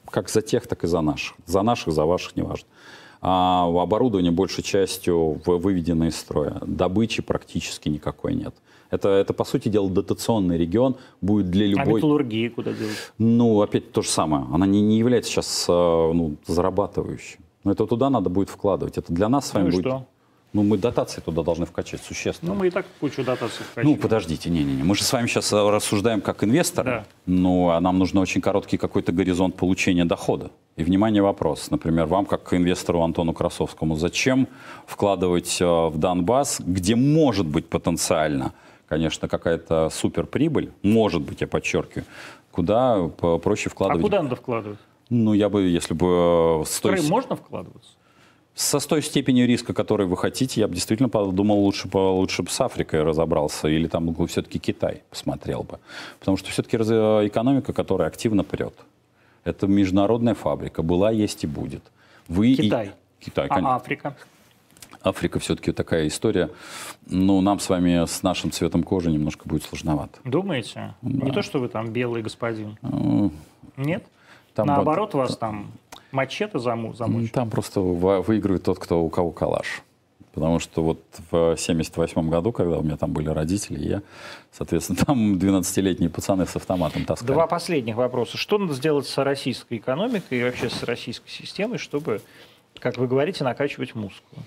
Speaker 2: Как за тех, так и за наших. За наших, за ваших, неважно. А оборудование большей частью вы- выведено из строя. Добычи практически никакой нет. Это, это, по сути дела, дотационный регион будет для
Speaker 1: А
Speaker 2: любой...
Speaker 1: металлургии куда делать?
Speaker 2: Ну, опять то же самое. Она не, не является сейчас э, ну, зарабатывающей. Но это туда надо будет вкладывать. Это для нас с вами
Speaker 1: Ну
Speaker 2: будет...
Speaker 1: что?
Speaker 2: Ну, мы дотации туда должны вкачать существенно.
Speaker 1: Ну, мы и так кучу дотаций
Speaker 2: Ну,
Speaker 1: вкачиваем.
Speaker 2: подождите, не-не-не. Мы же с вами сейчас рассуждаем как инвесторы.
Speaker 1: Да.
Speaker 2: Ну, а нам нужен очень короткий какой-то горизонт получения дохода. И, внимание, вопрос. Например, вам, как инвестору Антону Красовскому, зачем вкладывать э, в Донбасс, где может быть потенциально, конечно, какая-то суперприбыль, может быть, я подчеркиваю, куда проще
Speaker 1: А
Speaker 2: вкладывать...
Speaker 1: куда надо вкладывать?
Speaker 2: Ну, я бы, если бы... э,
Speaker 1: В Крым можно вкладываться?
Speaker 2: Со с той степенью риска, который вы хотите, я бы действительно подумал, лучше бы, лучше бы с Африкой разобрался, или там все-таки Китай посмотрел бы. Потому что все-таки экономика, которая активно прет. Это международная фабрика. Была, есть и будет. Вы и-
Speaker 1: Китай.
Speaker 2: Китай,
Speaker 1: А
Speaker 2: конечно.
Speaker 1: Африка?
Speaker 2: Африка все-таки такая история. Ну, нам с вами с нашим цветом кожи немножко будет сложновато.
Speaker 1: Думаете? Не то, что вы там белый господин.
Speaker 2: Ну,
Speaker 1: Нет?
Speaker 2: Там
Speaker 1: Наоборот, вас там мачете заму замучат.
Speaker 2: Там просто выигрывает тот, кто у кого калаш. Потому что вот в 78 году, когда у меня там были родители, я, соответственно, там 12-летние пацаны с автоматом таскали.
Speaker 1: Два последних вопроса. Что надо сделать с российской экономикой и вообще с российской системой, чтобы, как вы говорите, накачивать мускулы?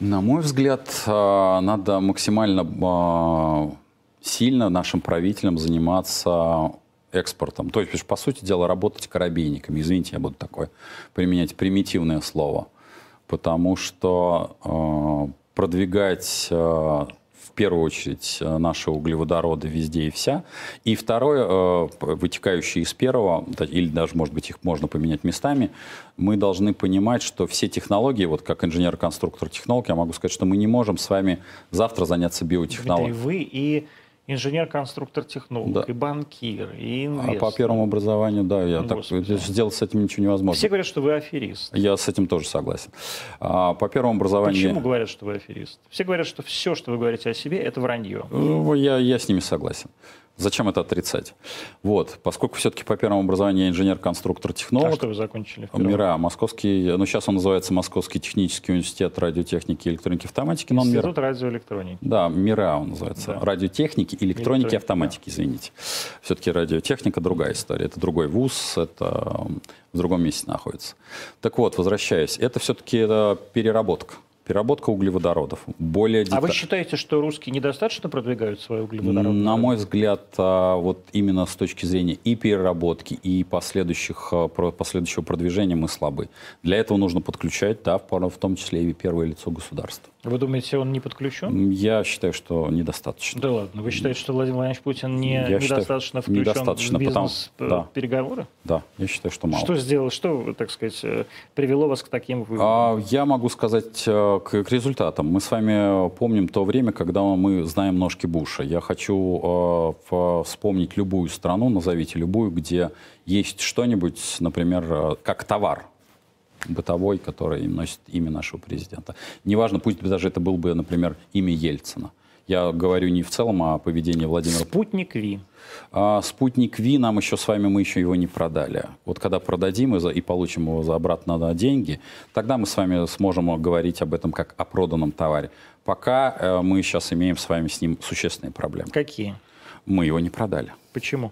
Speaker 2: На мой взгляд, а, надо максимально а, сильно нашим правителям заниматься экспортом. То есть, по сути дела, работать корабейниками. Извините, я буду такое применять примитивное слово. Потому что э, продвигать э, в первую очередь э, наши углеводороды везде и вся. И второе, э, вытекающее из первого, или даже, может быть, их можно поменять местами, мы должны понимать, что все технологии, вот как инженер-конструктор технолог, я могу сказать, что мы не можем с вами завтра заняться биотехнологией.
Speaker 1: вы и инженер-конструктор-технолог,
Speaker 2: Да.
Speaker 1: и банкир, и
Speaker 2: А
Speaker 1: инвестор.
Speaker 2: по первому образованию, да, я так,
Speaker 1: Господи.
Speaker 2: сделать с этим ничего невозможно.
Speaker 1: Все говорят, что вы аферист.
Speaker 2: Я с этим тоже согласен. А, по первому образованию...
Speaker 1: Почему говорят, что вы аферист? Все говорят, что все, что вы говорите о себе, это вранье.
Speaker 2: Ну, Я, я с ними согласен. Зачем это отрицать? Вот, поскольку все-таки по первому образованию я инженер-конструктор,
Speaker 1: А что вы закончили?
Speaker 2: МИРА, московский, ну сейчас он называется Московский технический университет радиотехники и электроники и автоматики, но МИРА.
Speaker 1: Радиоэлектроники.
Speaker 2: Да, МИРА он называется.
Speaker 1: Да.
Speaker 2: Радиотехники, электроники,
Speaker 1: Электроники,
Speaker 2: автоматики, извините. Все-таки радиотехника другая история. Это другой вуз, это в другом месте находится. Так вот, возвращаясь, это все-таки переработка. Переработка углеводородов. Более
Speaker 1: А вы считаете, что русские недостаточно продвигают свою углеводородную?
Speaker 2: На мой взгляд, а, вот именно с точки зрения и переработки, и последующих, а, последующего продвижения мы слабы. Для этого нужно подключать, да, в том числе и первое лицо государства.
Speaker 1: Вы думаете, он не подключен?
Speaker 2: Я считаю, что недостаточно.
Speaker 1: Да ладно. Вы считаете, что Владимир Владимирович Путин не,
Speaker 2: Я считаю,
Speaker 1: недостаточно включен
Speaker 2: недостаточно,
Speaker 1: в бизнес-переговоры?
Speaker 2: да. Да, я считаю, что мало.
Speaker 1: Что сделал, что, так сказать, э, привело вас к таким выводам?
Speaker 2: А, Я могу сказать э, к, к результатам. Мы с вами помним то время, когда мы знаем ножки Буша. Я хочу э, вспомнить любую страну, назовите любую, где есть что-нибудь, например, э, как товар бытовой, который носит имя нашего президента. Неважно, пусть даже это был бы, например, имя Ельцина. Я говорю не в целом о поведении Владимира
Speaker 1: Спутник Ви.
Speaker 2: а спутник Ви нам еще с вами, мы еще его не продали. Вот когда продадим и, за- и получим его за обратно на деньги, тогда мы с вами сможем говорить об этом как о проданном товаре. Пока э, мы сейчас имеем с вами с ним существенные проблемы.
Speaker 1: Какие?
Speaker 2: Мы его не продали.
Speaker 1: Почему?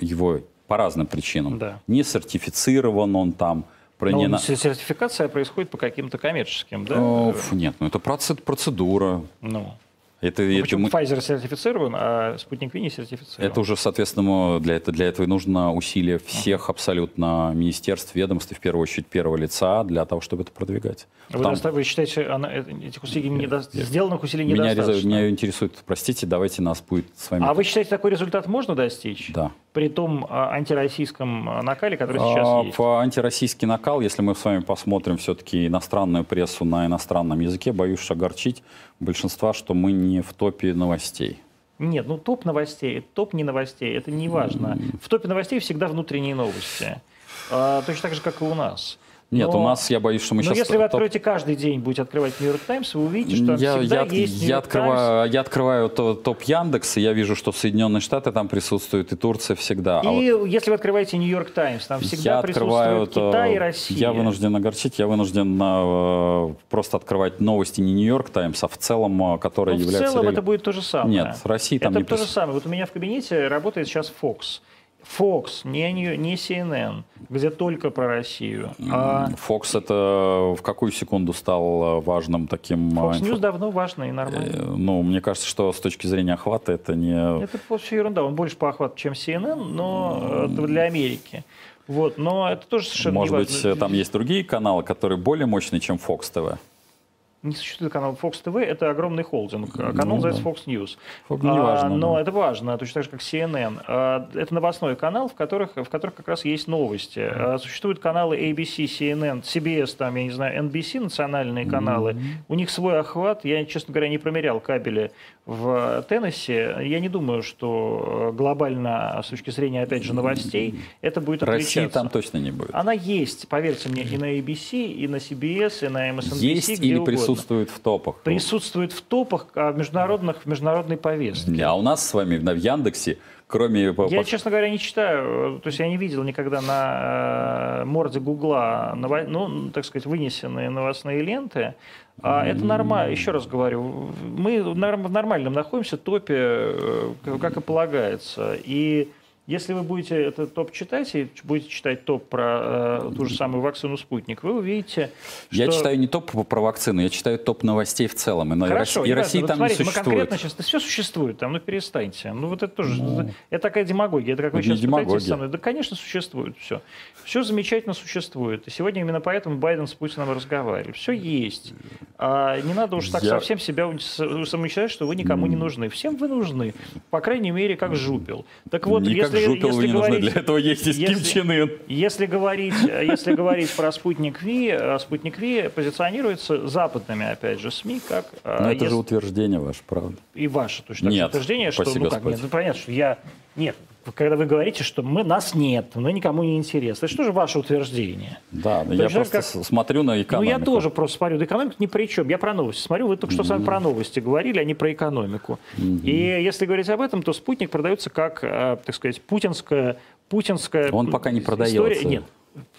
Speaker 2: его по разным причинам.
Speaker 1: Да.
Speaker 2: Не сертифицирован он там. Про
Speaker 1: Но
Speaker 2: не
Speaker 1: он-
Speaker 2: на-
Speaker 1: сертификация происходит по каким-то коммерческим, да?
Speaker 2: О, Нет, ну это проце- процедура.
Speaker 1: Ну,
Speaker 2: Это,
Speaker 1: Ну,
Speaker 2: это,
Speaker 1: почему
Speaker 2: мы-
Speaker 1: Pfizer сертифицирован, а Спутник Ви не сертифицирован?
Speaker 2: это уже, соответственно, для, этого, для этого и нужно усилия всех абсолютно министерств, ведомств, и в первую очередь первого лица, для того, чтобы это продвигать.
Speaker 1: Вы,
Speaker 2: Потому-
Speaker 1: доста- вы считаете, она, э, этих усилий недо- сделанных усилий
Speaker 2: меня,
Speaker 1: недостаточно?
Speaker 2: меня интересует, простите, давайте нас будет с вами...
Speaker 1: А вы считаете, такой результат можно достичь?
Speaker 2: Да.
Speaker 1: При том а, антироссийском а, накале, который сейчас
Speaker 2: А,
Speaker 1: есть?
Speaker 2: По антироссийский накал, если мы с вами посмотрим все-таки иностранную прессу на иностранном языке, боюсь огорчить большинства, что мы не в топе новостей.
Speaker 1: Нет, ну топ новостей, топ не новостей, это не важно. В топе новостей всегда внутренние новости. Точно так же, как и у нас.
Speaker 2: Нет,
Speaker 1: Но-
Speaker 2: у нас, я боюсь, что мы
Speaker 1: Но
Speaker 2: сейчас...
Speaker 1: если вы
Speaker 2: топ-
Speaker 1: откроете каждый день, будете открывать Нью-Йорк Таймс, вы увидите, что
Speaker 2: я,
Speaker 1: всегда
Speaker 2: я,
Speaker 1: есть
Speaker 2: я
Speaker 1: Таймс.
Speaker 2: открываю, я открываю то- топ Яндекс, и я вижу, что Соединенные Штаты там присутствуют, и Турция всегда. А
Speaker 1: И
Speaker 2: вот
Speaker 1: если вы открываете Нью-Йорк Таймс, там всегда
Speaker 2: я открываю,
Speaker 1: присутствует Китай и Россия.
Speaker 2: Я вынужден огорчить, я вынужден э, просто открывать новости не Нью-Йорк Таймс, а в целом, э, которые
Speaker 1: Ну, в
Speaker 2: являются...
Speaker 1: целом
Speaker 2: реали-
Speaker 1: это будет то же самое.
Speaker 2: Нет, России там
Speaker 1: это
Speaker 2: не
Speaker 1: то же
Speaker 2: прису-
Speaker 1: самое. Вот у меня в кабинете работает сейчас Fox. Fox, не, не CNN, где только про Россию. А
Speaker 2: Fox это в какую секунду стал э, важным таким... э,
Speaker 1: Fox
Speaker 2: инфо-
Speaker 1: News давно важно и нормально.
Speaker 2: Э, Ну, мне кажется, что с точки зрения охвата это не...
Speaker 1: Это все ерунда. Он больше по охвату, чем CNN, но это для Америки. Вот, но это тоже совершенно
Speaker 2: Может быть, э, там есть другие каналы, которые более мощные, чем Fox TV.
Speaker 1: Не существует канала Fox TV, это огромный холдинг. Канал
Speaker 2: Ну,
Speaker 1: называется
Speaker 2: да.
Speaker 1: Fox News.
Speaker 2: Fox не важно,
Speaker 1: но
Speaker 2: да.
Speaker 1: это важно, точно так же, как CNN. А, Это новостной канал, в которых, в которых как раз есть новости. А, Существуют каналы ABC, CNN, CBS, там, я не знаю, NBC, национальные каналы. У них свой охват. Я, честно говоря, не промерял кабели в Теннесси. Я не думаю, что э, глобально, с точки зрения, опять же, новостей, это будет
Speaker 2: России
Speaker 1: отличаться.
Speaker 2: там точно не будет.
Speaker 1: Она есть, поверьте мне, и на ABC, и на CBS, и на MSNBC,
Speaker 2: Есть
Speaker 1: где
Speaker 2: или
Speaker 1: угодно
Speaker 2: присутствует в топах?
Speaker 1: присутствует в топах а, в международных, в международной повестке.
Speaker 2: А у нас с вами в Яндексе, кроме...
Speaker 1: Я, честно говоря, не читаю, то есть я не видел никогда на э, морде Гугла, ну, так сказать, вынесенные новостные ленты. А это нормально, еще раз говорю, мы в норм- в нормальном находимся топе, э, как и полагается. И если вы будете этот топ читать, и будете читать топ про э, ту же самую вакцину «Спутник», вы увидите,
Speaker 2: Я
Speaker 1: что-
Speaker 2: читаю не топ про вакцины, я читаю топ новостей в целом. И,
Speaker 1: Хорошо,
Speaker 2: и
Speaker 1: неважно.
Speaker 2: России
Speaker 1: Вот
Speaker 2: там
Speaker 1: смотрите,
Speaker 2: не
Speaker 1: мы
Speaker 2: существует.
Speaker 1: конкретно сейчас, все существует там, ну перестаньте. Ну вот это тоже, это такая демагогия, это как вы
Speaker 2: Это
Speaker 1: сейчас пытаетесь
Speaker 2: демагогия.
Speaker 1: со мной. Да, конечно, существует все. Все замечательно существует. И сегодня именно поэтому Байден с Путиным разговаривали. Все есть. А не надо уж так
Speaker 2: Я-
Speaker 1: совсем себя самоучать, что вы никому не нужны. Всем вы нужны. По крайней мере, как жупел. Так вот,
Speaker 2: Никак
Speaker 1: если,
Speaker 2: жупел вы
Speaker 1: если
Speaker 2: не нужны,
Speaker 1: говорить-
Speaker 2: для этого есть и Ким
Speaker 1: если-
Speaker 2: Чен Ын.
Speaker 1: если говорить, если говорить про спутник Ви, э, спутник Ви позиционируется западными, опять же, СМИ, как... э,
Speaker 2: Но это
Speaker 1: если-
Speaker 2: же утверждение ваше, правда.
Speaker 1: и ваше точно
Speaker 2: Нет,
Speaker 1: утверждение, что ну как нет, ну понятно, что я нет, когда вы говорите, что мы нас нет, мы никому не интересны, это что же ваше утверждение?
Speaker 2: Да,
Speaker 1: Так
Speaker 2: я
Speaker 1: же,
Speaker 2: просто
Speaker 1: как-
Speaker 2: смотрю на экономику.
Speaker 1: Ну я тоже просто смотрю, да экономика ни при чем, я про новости смотрю, вы только что сами про новости говорили, а не про экономику. И если говорить об этом, то спутник продается как, э, так сказать, путинская, путинская
Speaker 2: Он пока не
Speaker 1: история.
Speaker 2: продается.
Speaker 1: Нет,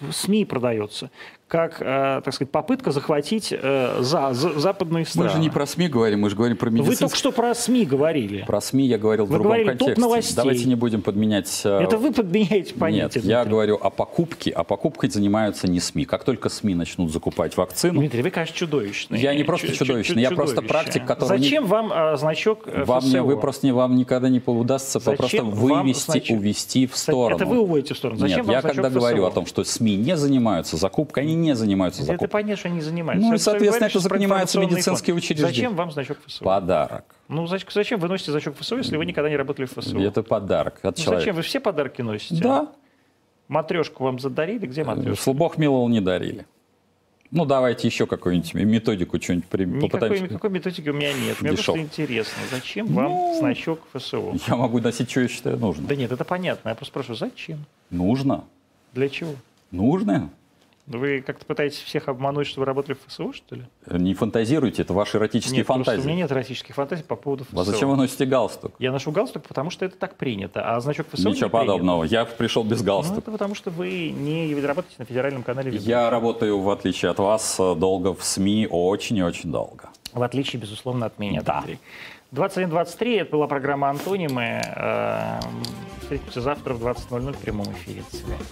Speaker 1: в СМИ продается как, э, так сказать, попытка захватить э, за, за- западные
Speaker 2: Мы
Speaker 1: страны.
Speaker 2: же не про СМИ говорим, мы же говорим про
Speaker 1: Вы
Speaker 2: медицинскую...
Speaker 1: только что про СМИ говорили.
Speaker 2: Про СМИ я говорил в
Speaker 1: Вы
Speaker 2: другом
Speaker 1: говорили топ
Speaker 2: контексте.
Speaker 1: новостей.
Speaker 2: Давайте не будем подменять... э,
Speaker 1: Это вы подменяете
Speaker 2: Нет,
Speaker 1: понятие.
Speaker 2: я
Speaker 1: Дмитрий.
Speaker 2: говорю о покупке, а покупкой занимаются не СМИ. Как только СМИ начнут закупать вакцину,
Speaker 1: Дмитрий, вы, конечно, чудовищный.
Speaker 2: Я не просто
Speaker 1: чу-
Speaker 2: чудовищный, я просто практик, который не-
Speaker 1: Зачем вам а, значок э,
Speaker 2: вам, не,
Speaker 1: ФСО?
Speaker 2: вы просто не, вам никогда не удастся
Speaker 1: Зачем
Speaker 2: просто вывести,
Speaker 1: значок-
Speaker 2: увести в сторону.
Speaker 1: Это вы уводите в сторону. Зачем
Speaker 2: Нет, я когда
Speaker 1: ФСО?
Speaker 2: говорю о том, что СМИ не занимаются закупкой, они не занимаются
Speaker 1: Это
Speaker 2: закупкой.
Speaker 1: понятно, что они занимаются.
Speaker 2: Ну, и,
Speaker 1: Это
Speaker 2: соответственно, это занимаются медицинские
Speaker 1: фонд.
Speaker 2: учреждения.
Speaker 1: Зачем вам значок ФСО?
Speaker 2: Подарок.
Speaker 1: Ну, зачем, вы носите значок ФСО, если вы никогда не работали в ФСО?
Speaker 2: Это подарок от
Speaker 1: Ну,
Speaker 2: человека.
Speaker 1: зачем? Вы все подарки носите?
Speaker 2: Да.
Speaker 1: Матрешку вам задарили? Где матрешка?
Speaker 2: Слубок милого не дарили. Ну, давайте еще какую-нибудь методику что-нибудь при-
Speaker 1: Никакой,
Speaker 2: попытаемся.
Speaker 1: никакой методики у меня нет. Мне
Speaker 2: Дешев.
Speaker 1: просто интересно, зачем вам
Speaker 2: Ну,
Speaker 1: значок ФСО?
Speaker 2: Я могу носить, что я считаю нужно.
Speaker 1: Да нет, это понятно. Я просто спрашиваю, зачем?
Speaker 2: Нужно.
Speaker 1: Для чего?
Speaker 2: Нужно.
Speaker 1: Вы как-то пытаетесь всех обмануть, что вы работали в ФСО, что ли?
Speaker 2: Не фантазируйте, это ваши эротические
Speaker 1: нет,
Speaker 2: фантазии.
Speaker 1: у меня нет эротических фантазий по поводу ФСО.
Speaker 2: А зачем вы носите галстук?
Speaker 1: Я ношу галстук, потому что это так принято, а значок ФСО
Speaker 2: Ничего
Speaker 1: не
Speaker 2: подобного. Я пришел без
Speaker 1: Ну,
Speaker 2: галстука.
Speaker 1: это потому что вы не работаете на федеральном канале «Видно».
Speaker 2: Я работаю, в отличие от вас, долго в СМИ, очень и очень долго.
Speaker 1: В отличие, безусловно, от меня,
Speaker 2: Да.
Speaker 1: Дмитрий. 21-23, это была программа «Антонимы». Э, Встретимся завтра в 20.00 в прямом эфире. До свидания.